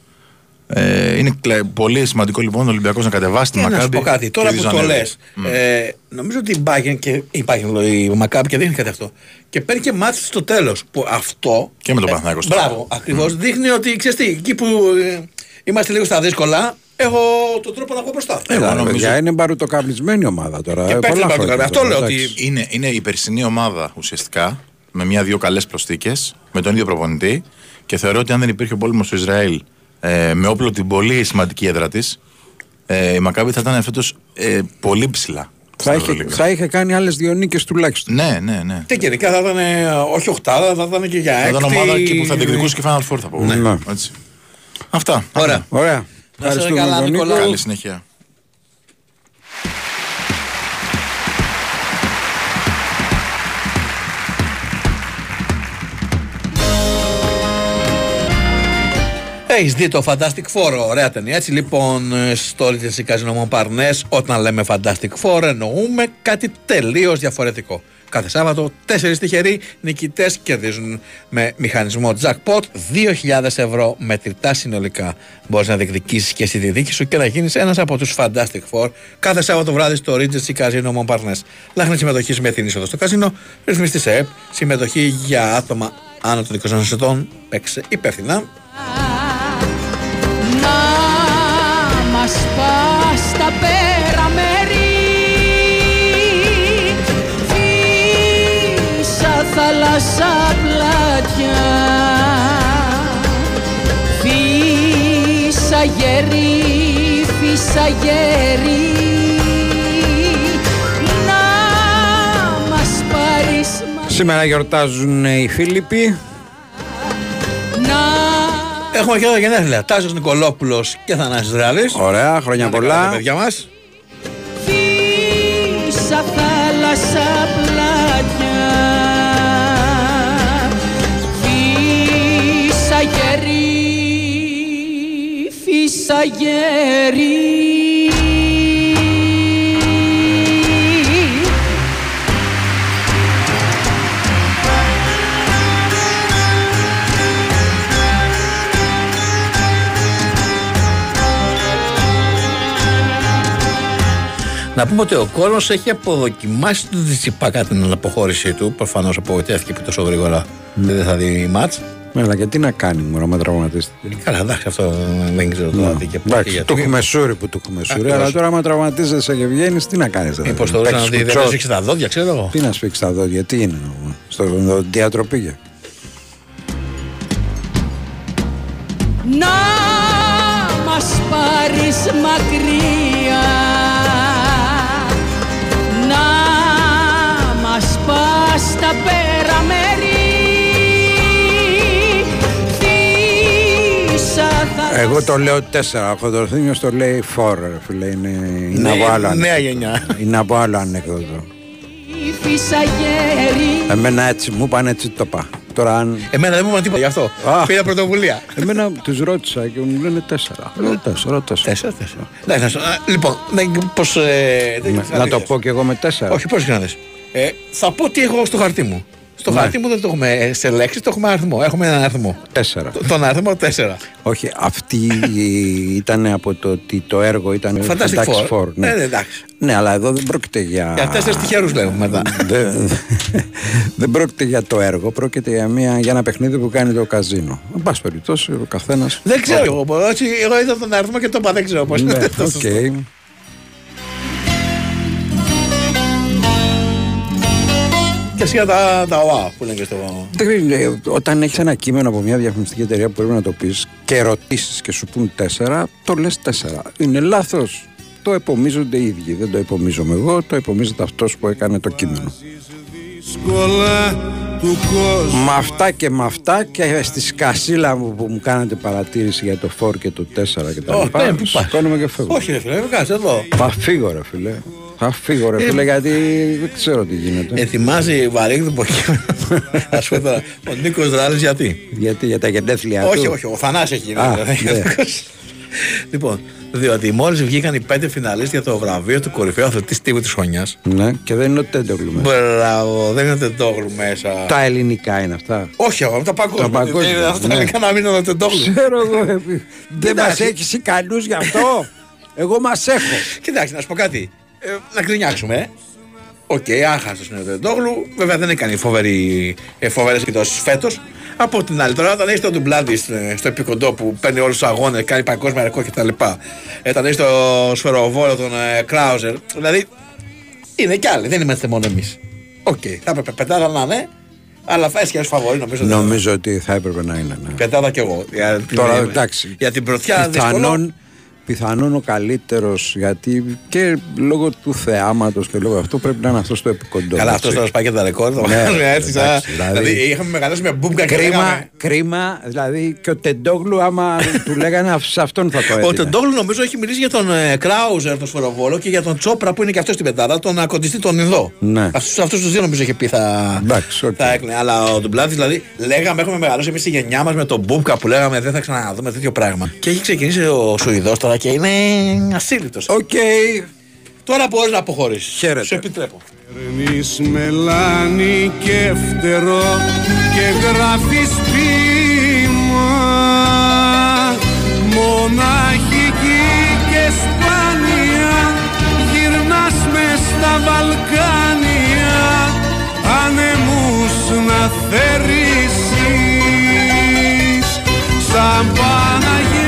Speaker 34: Ε, είναι κλε- πολύ σημαντικό λοιπόν ο Ολυμπιακός να κατεβάσει την
Speaker 4: Και να σου
Speaker 34: Μακάμπη.
Speaker 4: πω κάτι, τώρα
Speaker 34: και
Speaker 4: που
Speaker 34: να
Speaker 4: το
Speaker 34: ανέβει.
Speaker 4: λες, ε, νομίζω ότι η Bayern και η Bayern, λέω, η Μακάμπη και δείχνει κάτι αυτό. Και παίρνει και μάτι στο τέλος. Που αυτό.
Speaker 34: Και με τον
Speaker 4: ε,
Speaker 34: Παναθηναϊκό στο
Speaker 4: Μπράβο, ακριβώς. Δείχνει ότι ξέρεις τι, εκεί που ε, είμαστε λίγο στα δύσκολα, έχω τον τρόπο να βγω μπροστά.
Speaker 34: Εγώ
Speaker 2: Έλα,
Speaker 34: νομίζω-
Speaker 2: παιδιά, είναι μπαρουτοκαπνισμένη ομάδα τώρα.
Speaker 4: Και
Speaker 2: ε,
Speaker 4: παίζει
Speaker 2: πολλά
Speaker 4: μπαρουτοκαπνισμένη.
Speaker 2: χρόνια
Speaker 4: Αυτό
Speaker 2: τώρα,
Speaker 4: λέω
Speaker 2: εντάξει.
Speaker 34: Είναι, είναι η περσινή ομάδα ουσιαστικά με μια-δύο καλές προσθήκες, με τον ίδιο προπονητή και θεωρώ ότι αν δεν υπήρχε ο πόλεμος στο Ισραήλ ε, με όπλο την πολύ σημαντική έδρα της, ε, η Μακάβη θα ήταν φέτος ε, πολύ ψηλά.
Speaker 2: Θα
Speaker 34: στην
Speaker 2: είχε,
Speaker 34: Ευρωλίγκα.
Speaker 2: θα είχε κάνει άλλες δύο νίκες τουλάχιστον.
Speaker 34: Ναι, ναι, ναι.
Speaker 4: Και γενικά θα ήταν ε, όχι οχτάδα, θα ήταν και για
Speaker 34: Θα
Speaker 4: έκτη.
Speaker 34: ήταν ομάδα εκεί που θα διεκδικούσε και Final Four θα πω.
Speaker 2: Ναι.
Speaker 34: Έτσι. Αυτά.
Speaker 4: Ωραία.
Speaker 2: Ωραία. Ευχαριστούμε
Speaker 4: καλά,
Speaker 2: τον Νίκο.
Speaker 4: Νικόλαο.
Speaker 34: Καλή συνέχεια.
Speaker 4: Έχεις δει το Fantastic Four, ωραία ταινία. Έτσι λοιπόν, ε, στο Regency Casino Montparnasse, όταν λέμε Fantastic Four, εννοούμε κάτι τελείως διαφορετικό. Κάθε Σάββατο, τέσσερις τυχεροί νικητές κερδίζουν με μηχανισμό jackpot 2.000 ευρώ μετρητά συνολικά. Μπορείς να διεκδικήσεις και στη διδίκη σου και να γίνεις ένας από τους Fantastic Four κάθε Σάββατο βράδυ στο Regency Casino Montparnasse. Λάχνη συμμετοχής με την είσοδο στο καζίνο, ρυθμιστή σε ΕΠ, συμμετοχή για άτομα άνω των 20 ετών. Παίξε υπεύθυνα.
Speaker 35: Να μας θάλασσα πλάτια Φύσα γέρι, φύσα γέρι Να μας πάρεις
Speaker 2: Σήμερα γιορτάζουν οι Φίλιπποι.
Speaker 35: να
Speaker 4: Έχουμε και εδώ γενέθλια. Τάσος Νικολόπουλος και Θανάσης Δράλης.
Speaker 2: Ωραία, χρόνια
Speaker 4: Να τα
Speaker 2: πολλά.
Speaker 4: καλά, παιδιά μας.
Speaker 35: Φύσα γέρι
Speaker 4: Να πούμε ότι ο κόσμος έχει αποδοκιμάσει τον Τσιπά κατά την αποχώρησή του. Προφανώς απογοητεύτηκε που τόσο γρήγορα δεν θα δει μάτ.
Speaker 2: Αλλά και τι να κάνει, μωρό, με τραυματίστηκε.
Speaker 4: Καλά, εντάξει, αυτό δεν ξέρω τώρα τι και
Speaker 2: Εντάξει,
Speaker 4: γιατί.
Speaker 2: το έχουμε σούρι που το έχουμε σούρι,
Speaker 4: Ακριβώς.
Speaker 2: αλλά τώρα άμα τραυματίζεσαι και βγαίνεις, τι να κάνεις.
Speaker 4: Μήπως το να δει, δεν σφίξει τα δόντια, ξέρω εγώ.
Speaker 2: Τι να σφίξει τα δόντια, τι είναι, στο διάτρο πήγε.
Speaker 35: Να μας πάρεις μακριά
Speaker 2: Εγώ το λέω 4, ο Χοντροθύμιο το λέει 4, φίλε. Είναι, είναι
Speaker 4: Ναι,
Speaker 2: από άλλο
Speaker 4: νέα
Speaker 2: ανέκδοτο.
Speaker 4: γενιά.
Speaker 2: Είναι από άλλο ανέκδοτο.
Speaker 35: φύσα γέρι
Speaker 2: Εμένα έτσι μου είπαν έτσι το είπα. Τώρα αν.
Speaker 4: Εμένα δεν μου είπαν τίποτα γι' αυτό.
Speaker 2: Α.
Speaker 4: Πήρα πρωτοβουλία.
Speaker 2: Εμένα τους ρώτησα και μου λένε 4. Λέω 4, 4.
Speaker 4: Τέσσερα, τέσσερα. Εντάξει, να σου- α, Λοιπόν, πώς.
Speaker 2: Να το πω κι εγώ με 4.
Speaker 4: Όχι, πώς να δεις. Ε, θα πω τι έχω στο χαρτί μου. Στο
Speaker 2: Ναι.
Speaker 4: χαρτί μου δεν το έχουμε ε, σε λέξεις, το έχουμε αριθμό. Έχουμε έναν αριθμό.
Speaker 2: 4.
Speaker 4: Το- Τον αριθμό 4.
Speaker 2: Όχι, αυτή ήταν από το ότι το έργο ήταν
Speaker 4: Fantastic Four.
Speaker 2: ναι.
Speaker 4: Ε, εντάξει.
Speaker 2: ναι, αλλά εδώ δεν πρόκειται για.
Speaker 4: Για τέσσερις τυχερούς λέμε μετά.
Speaker 2: δεν, δεν πρόκειται για το έργο, πρόκειται για, μια, για ένα παιχνίδι που κάνει το καζίνο. Εν πάση περιπτώσει, ο καθένα.
Speaker 4: Δεν ξέρω εγώ. πώς, έτσι, Εγώ είδα τον αριθμό και το είπα, δεν ξέρω πώς.
Speaker 2: Ναι, οκ.
Speaker 4: Και σιγά τα, τα ΟΑ που λένε και στο.
Speaker 2: Δεν είναι, Όταν έχεις ένα κείμενο από μια διαφημιστική εταιρεία που πρέπει να το πεις και ρωτήσει και σου πούν 4, το λες 4. Είναι λάθος. Το επομίζονται οι ίδιοι. Δεν το επομίζομαι εγώ, το επομίζεται αυτός που έκανε το κείμενο.
Speaker 13: δύσκολα του κόσμου
Speaker 2: Με αυτά και με αυτά και στη σκασίλα μου που μου κάνατε παρατήρηση για το 4 και το 4 και τα
Speaker 4: Ω,
Speaker 2: λοιπά.
Speaker 4: ναι, πού πας;
Speaker 2: Σηκώνομαι και φεύγω.
Speaker 4: Όχι, ρε φίλε, κάτσε εδώ.
Speaker 2: Θα φύγω ρε φίλε. Θα φύγω ρε
Speaker 4: Ε,
Speaker 2: φίλε γιατί δεν ξέρω τι γίνεται.
Speaker 4: Ετοιμάζει βαρύγδουπο κείμενο. Α πούμε τώρα, ο Νίκος Δράλη γιατί;
Speaker 2: Γιατί για τα γενέθλια
Speaker 4: όχι,
Speaker 2: του;
Speaker 4: όχι, ο Θανάσης έχει γίνει.
Speaker 2: Α,
Speaker 4: δηλαδή.
Speaker 2: ναι.
Speaker 4: λοιπόν, διότι μόλις βγήκαν οι πέντε φιναλίστ για το βραβείο του κορυφαίου αθλητή τύπου της χρονιάς.
Speaker 2: Ναι, και δεν είναι ο Τέντογλου μέσα.
Speaker 4: Μπράβο, δεν είναι τεντόγλου μέσα.
Speaker 2: Τα ελληνικά είναι αυτά.
Speaker 4: Όχι, εγώ, τα παγκόσμια.
Speaker 2: Τα παγκόσμια,
Speaker 4: Δεν- Αυτά
Speaker 2: ναι.
Speaker 4: είναι κανένα μήνα το τεντόγλου.
Speaker 2: Ξέρω εγώ. ε, Δεν μας
Speaker 4: Εντάξει.
Speaker 2: έχεις ικανούς γι' αυτό. Εγώ μας έχω.
Speaker 4: Κοιτάξτε, να σου πω κάτι. Ε, να γκρινιάξουμε. ε. Οκ, άχαστο είναι ο Τεντόγλου. Βέβαια δεν έκανε φοβερή, ε, φοβερές εκδόσεις φέτος. Από την άλλη, τώρα όταν έχει τον Ντουμπλάντι στο, στο επικοντό που παίρνει όλους τους αγώνες, κάνει παγκόσμια ρεκόρ κτλ. Ε, όταν έχει το σφαιροβόλο τον ε, Κράουζερ. Δηλαδή είναι κι άλλοι, δεν είμαστε μόνο εμείς. Οκ, θα έπρεπε πετάδα να είναι, αλλά φάει και ω φαβορή νομίζω. ότι-
Speaker 2: Νομίζω ότι θα έπρεπε να είναι. Ναι.
Speaker 4: Πεντάδα κι εγώ. Για, την-
Speaker 2: Τώρα εντάξει.
Speaker 4: Για την πρωτιά δύσκολο.
Speaker 2: Πιθανόν, πιθανόν ο καλύτερος γιατί και λόγω του θεάματος και λόγω αυτού πρέπει να είναι αυτός το επί κοντώ.
Speaker 4: Καλά, αυτός θα σπάει και τα ρεκόρ. Θα
Speaker 2: Ναι, (laughs)
Speaker 4: βγάλουμε έτσι. σαν-
Speaker 2: εντάξει, δηλαδή-
Speaker 4: Δηλαδή είχαμε μεγαλώσει με Μπούμπκα και
Speaker 2: Κρίμα,
Speaker 4: λέγαμε.
Speaker 2: κρίμα, δηλαδή και ο Τεντόγλου άμα του λέγανε σε αυτόν θα το έδινε.
Speaker 4: Ο Τεντόγλου νομίζω έχει μιλήσει για τον ε, Κράουζερ, τον σφαιροβόλο και για τον Τσόπρα που είναι και αυτός στην πεντάδα, τον ακοντιστή τον Ινδό.
Speaker 2: Ναι.
Speaker 4: Αυτούς αυτούς τους δύο νομίζω είχε πει θα,
Speaker 2: Εντάξει, οκ.
Speaker 4: θα έκλαινε. Αλλά ο Ντουπλάντις δηλαδή λέγαμε, έχουμε μεγαλώσει εμείς στη γενιά μας με τον Μπούμπκα που λέγαμε δεν θα ξαναδούμε τέτοιο πράγμα. Και έχει ξεκινήσει ο Σουηδός τώρα και είναι ασύλληπτος.
Speaker 2: Οκ.
Speaker 4: Τώρα μπορείς να αποχωρήσεις.
Speaker 2: Χαίρετε.
Speaker 4: Σου επιτρέπω.
Speaker 13: Παίρνεις μελάνι και φτερό και γράφεις ποίημα Μοναχική και σπάνια γυρνάς μες στα Βαλκάνια ανεμούς να θερήσεις σαν Παναγιά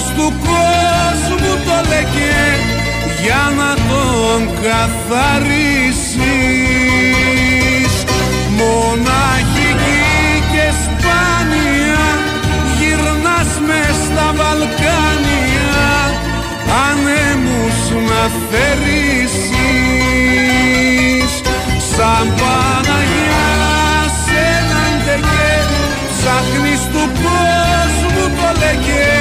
Speaker 13: ψάχνεις του κόσμου το λεκέ για να τον καθαρίσεις. Μοναχική και σπάνια γυρνάς μες στα Βαλκάνια ανέμους να θερήσεις σαν Παναγιάς σε έναν τεκέ ψάχνεις του κόσμου το λεκέ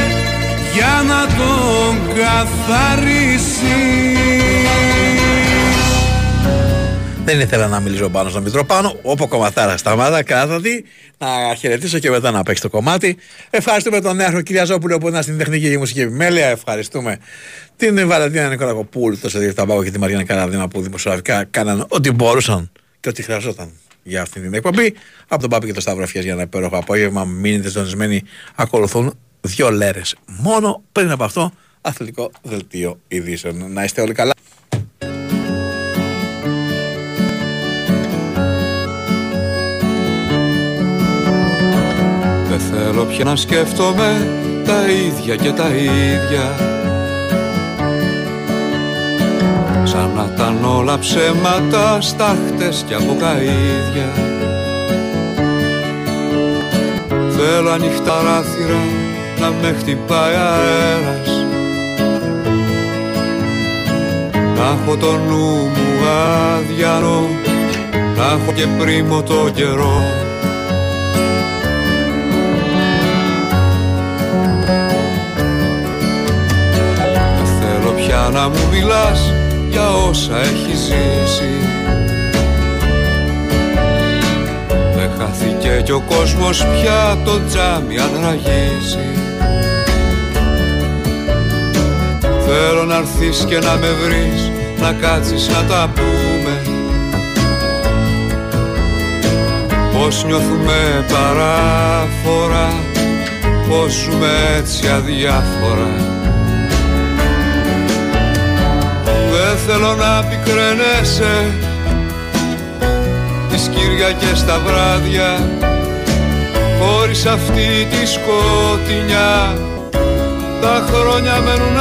Speaker 13: για να τον καθαρίσεις
Speaker 4: Δεν ήθελα να μιλήσω πάνω στον Μητροπάνο. Όπου κομματάρα σταμάτα, κράτατη. Να χαιρετήσω και μετά να παίξει το κομμάτι. Ευχαριστούμε τον Νέαρχο Κυριαζόπουλο που ήταν στην τεχνική και μουσική επιμέλεια. Ευχαριστούμε την Βαλαντίνα Νικολακοπούλου, το Σεδίρ Ταμπάκο και τη Μαριάννα Καραδίνα που δημοσιογραφικά κάναν ό,τι μπορούσαν και ό,τι χρειαζόταν για αυτή την εκπομπή. Από τον Πάπη και το Σταύρο Ευχές για ένα υπέροχο απόγευμα. Μείνετε συντονισμένοι. Ακολουθούν δύο λέρες μόνο πριν από αυτό. Αθλητικό δελτίο ειδήσεων. Να είστε όλοι καλά.
Speaker 22: Δεν θέλω πια να σκέφτομαι τα ίδια και τα ίδια Σαν να ήταν όλα ψέματα, στάχτες και αποκαίδια Θέλω ανοιχτά ράθυρα να με χτυπάεις. Αέρας Να έχω το νου μου άδιανο Να έχω και πρίμο το καιρό. Δεν θέλω πια να μου μιλάς για όσα έχεις ζήσει χάθηκε κι ο κόσμος πια το τζάμι αν ραγίζει Θέλω να έρθεις και να με βρεις να κάτσεις να τα πούμε. Πώς νιώθουμε παράφορα Πώς ζούμε έτσι αδιάφορα. Δεν θέλω να πικραίνεσαι Τις Κυριακές τα βράδια Χωρίς αυτή τη σκοτεινιά Τα χρόνια μένουν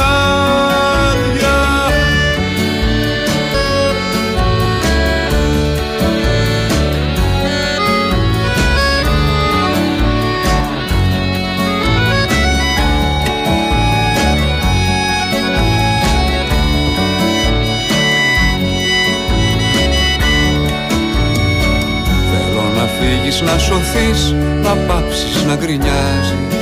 Speaker 22: φύγεις να σωθείς Να πάψεις να γκρινιάζεις.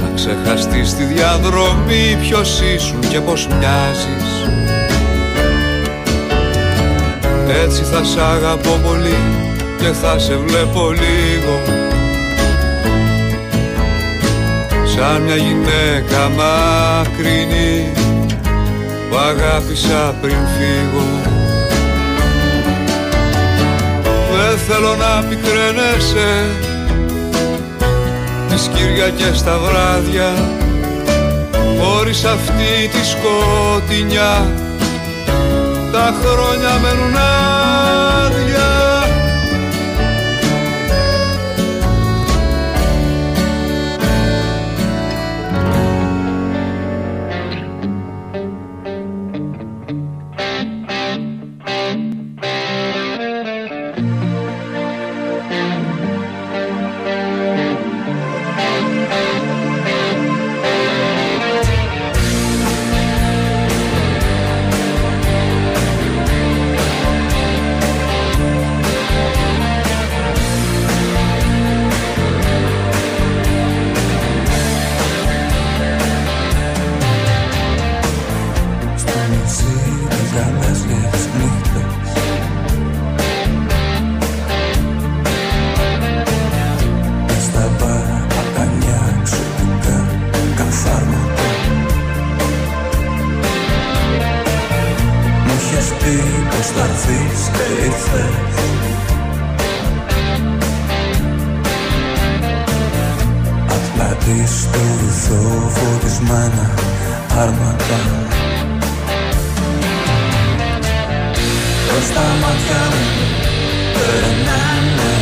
Speaker 22: Να ξεχαστείς τη διαδρομή Ποιος ήσουν και πως μοιάζεις. Έτσι θα σ' αγαπώ πολύ Και θα σε βλέπω λίγο. Σαν μια γυναίκα μακρινή Που αγάπησα πριν φύγω θέλω να πικραίνεσαι. Τις Κυριακές τα βράδια Χωρίς αυτή τη σκοτεινιά. Τα χρόνια μένουν άδεια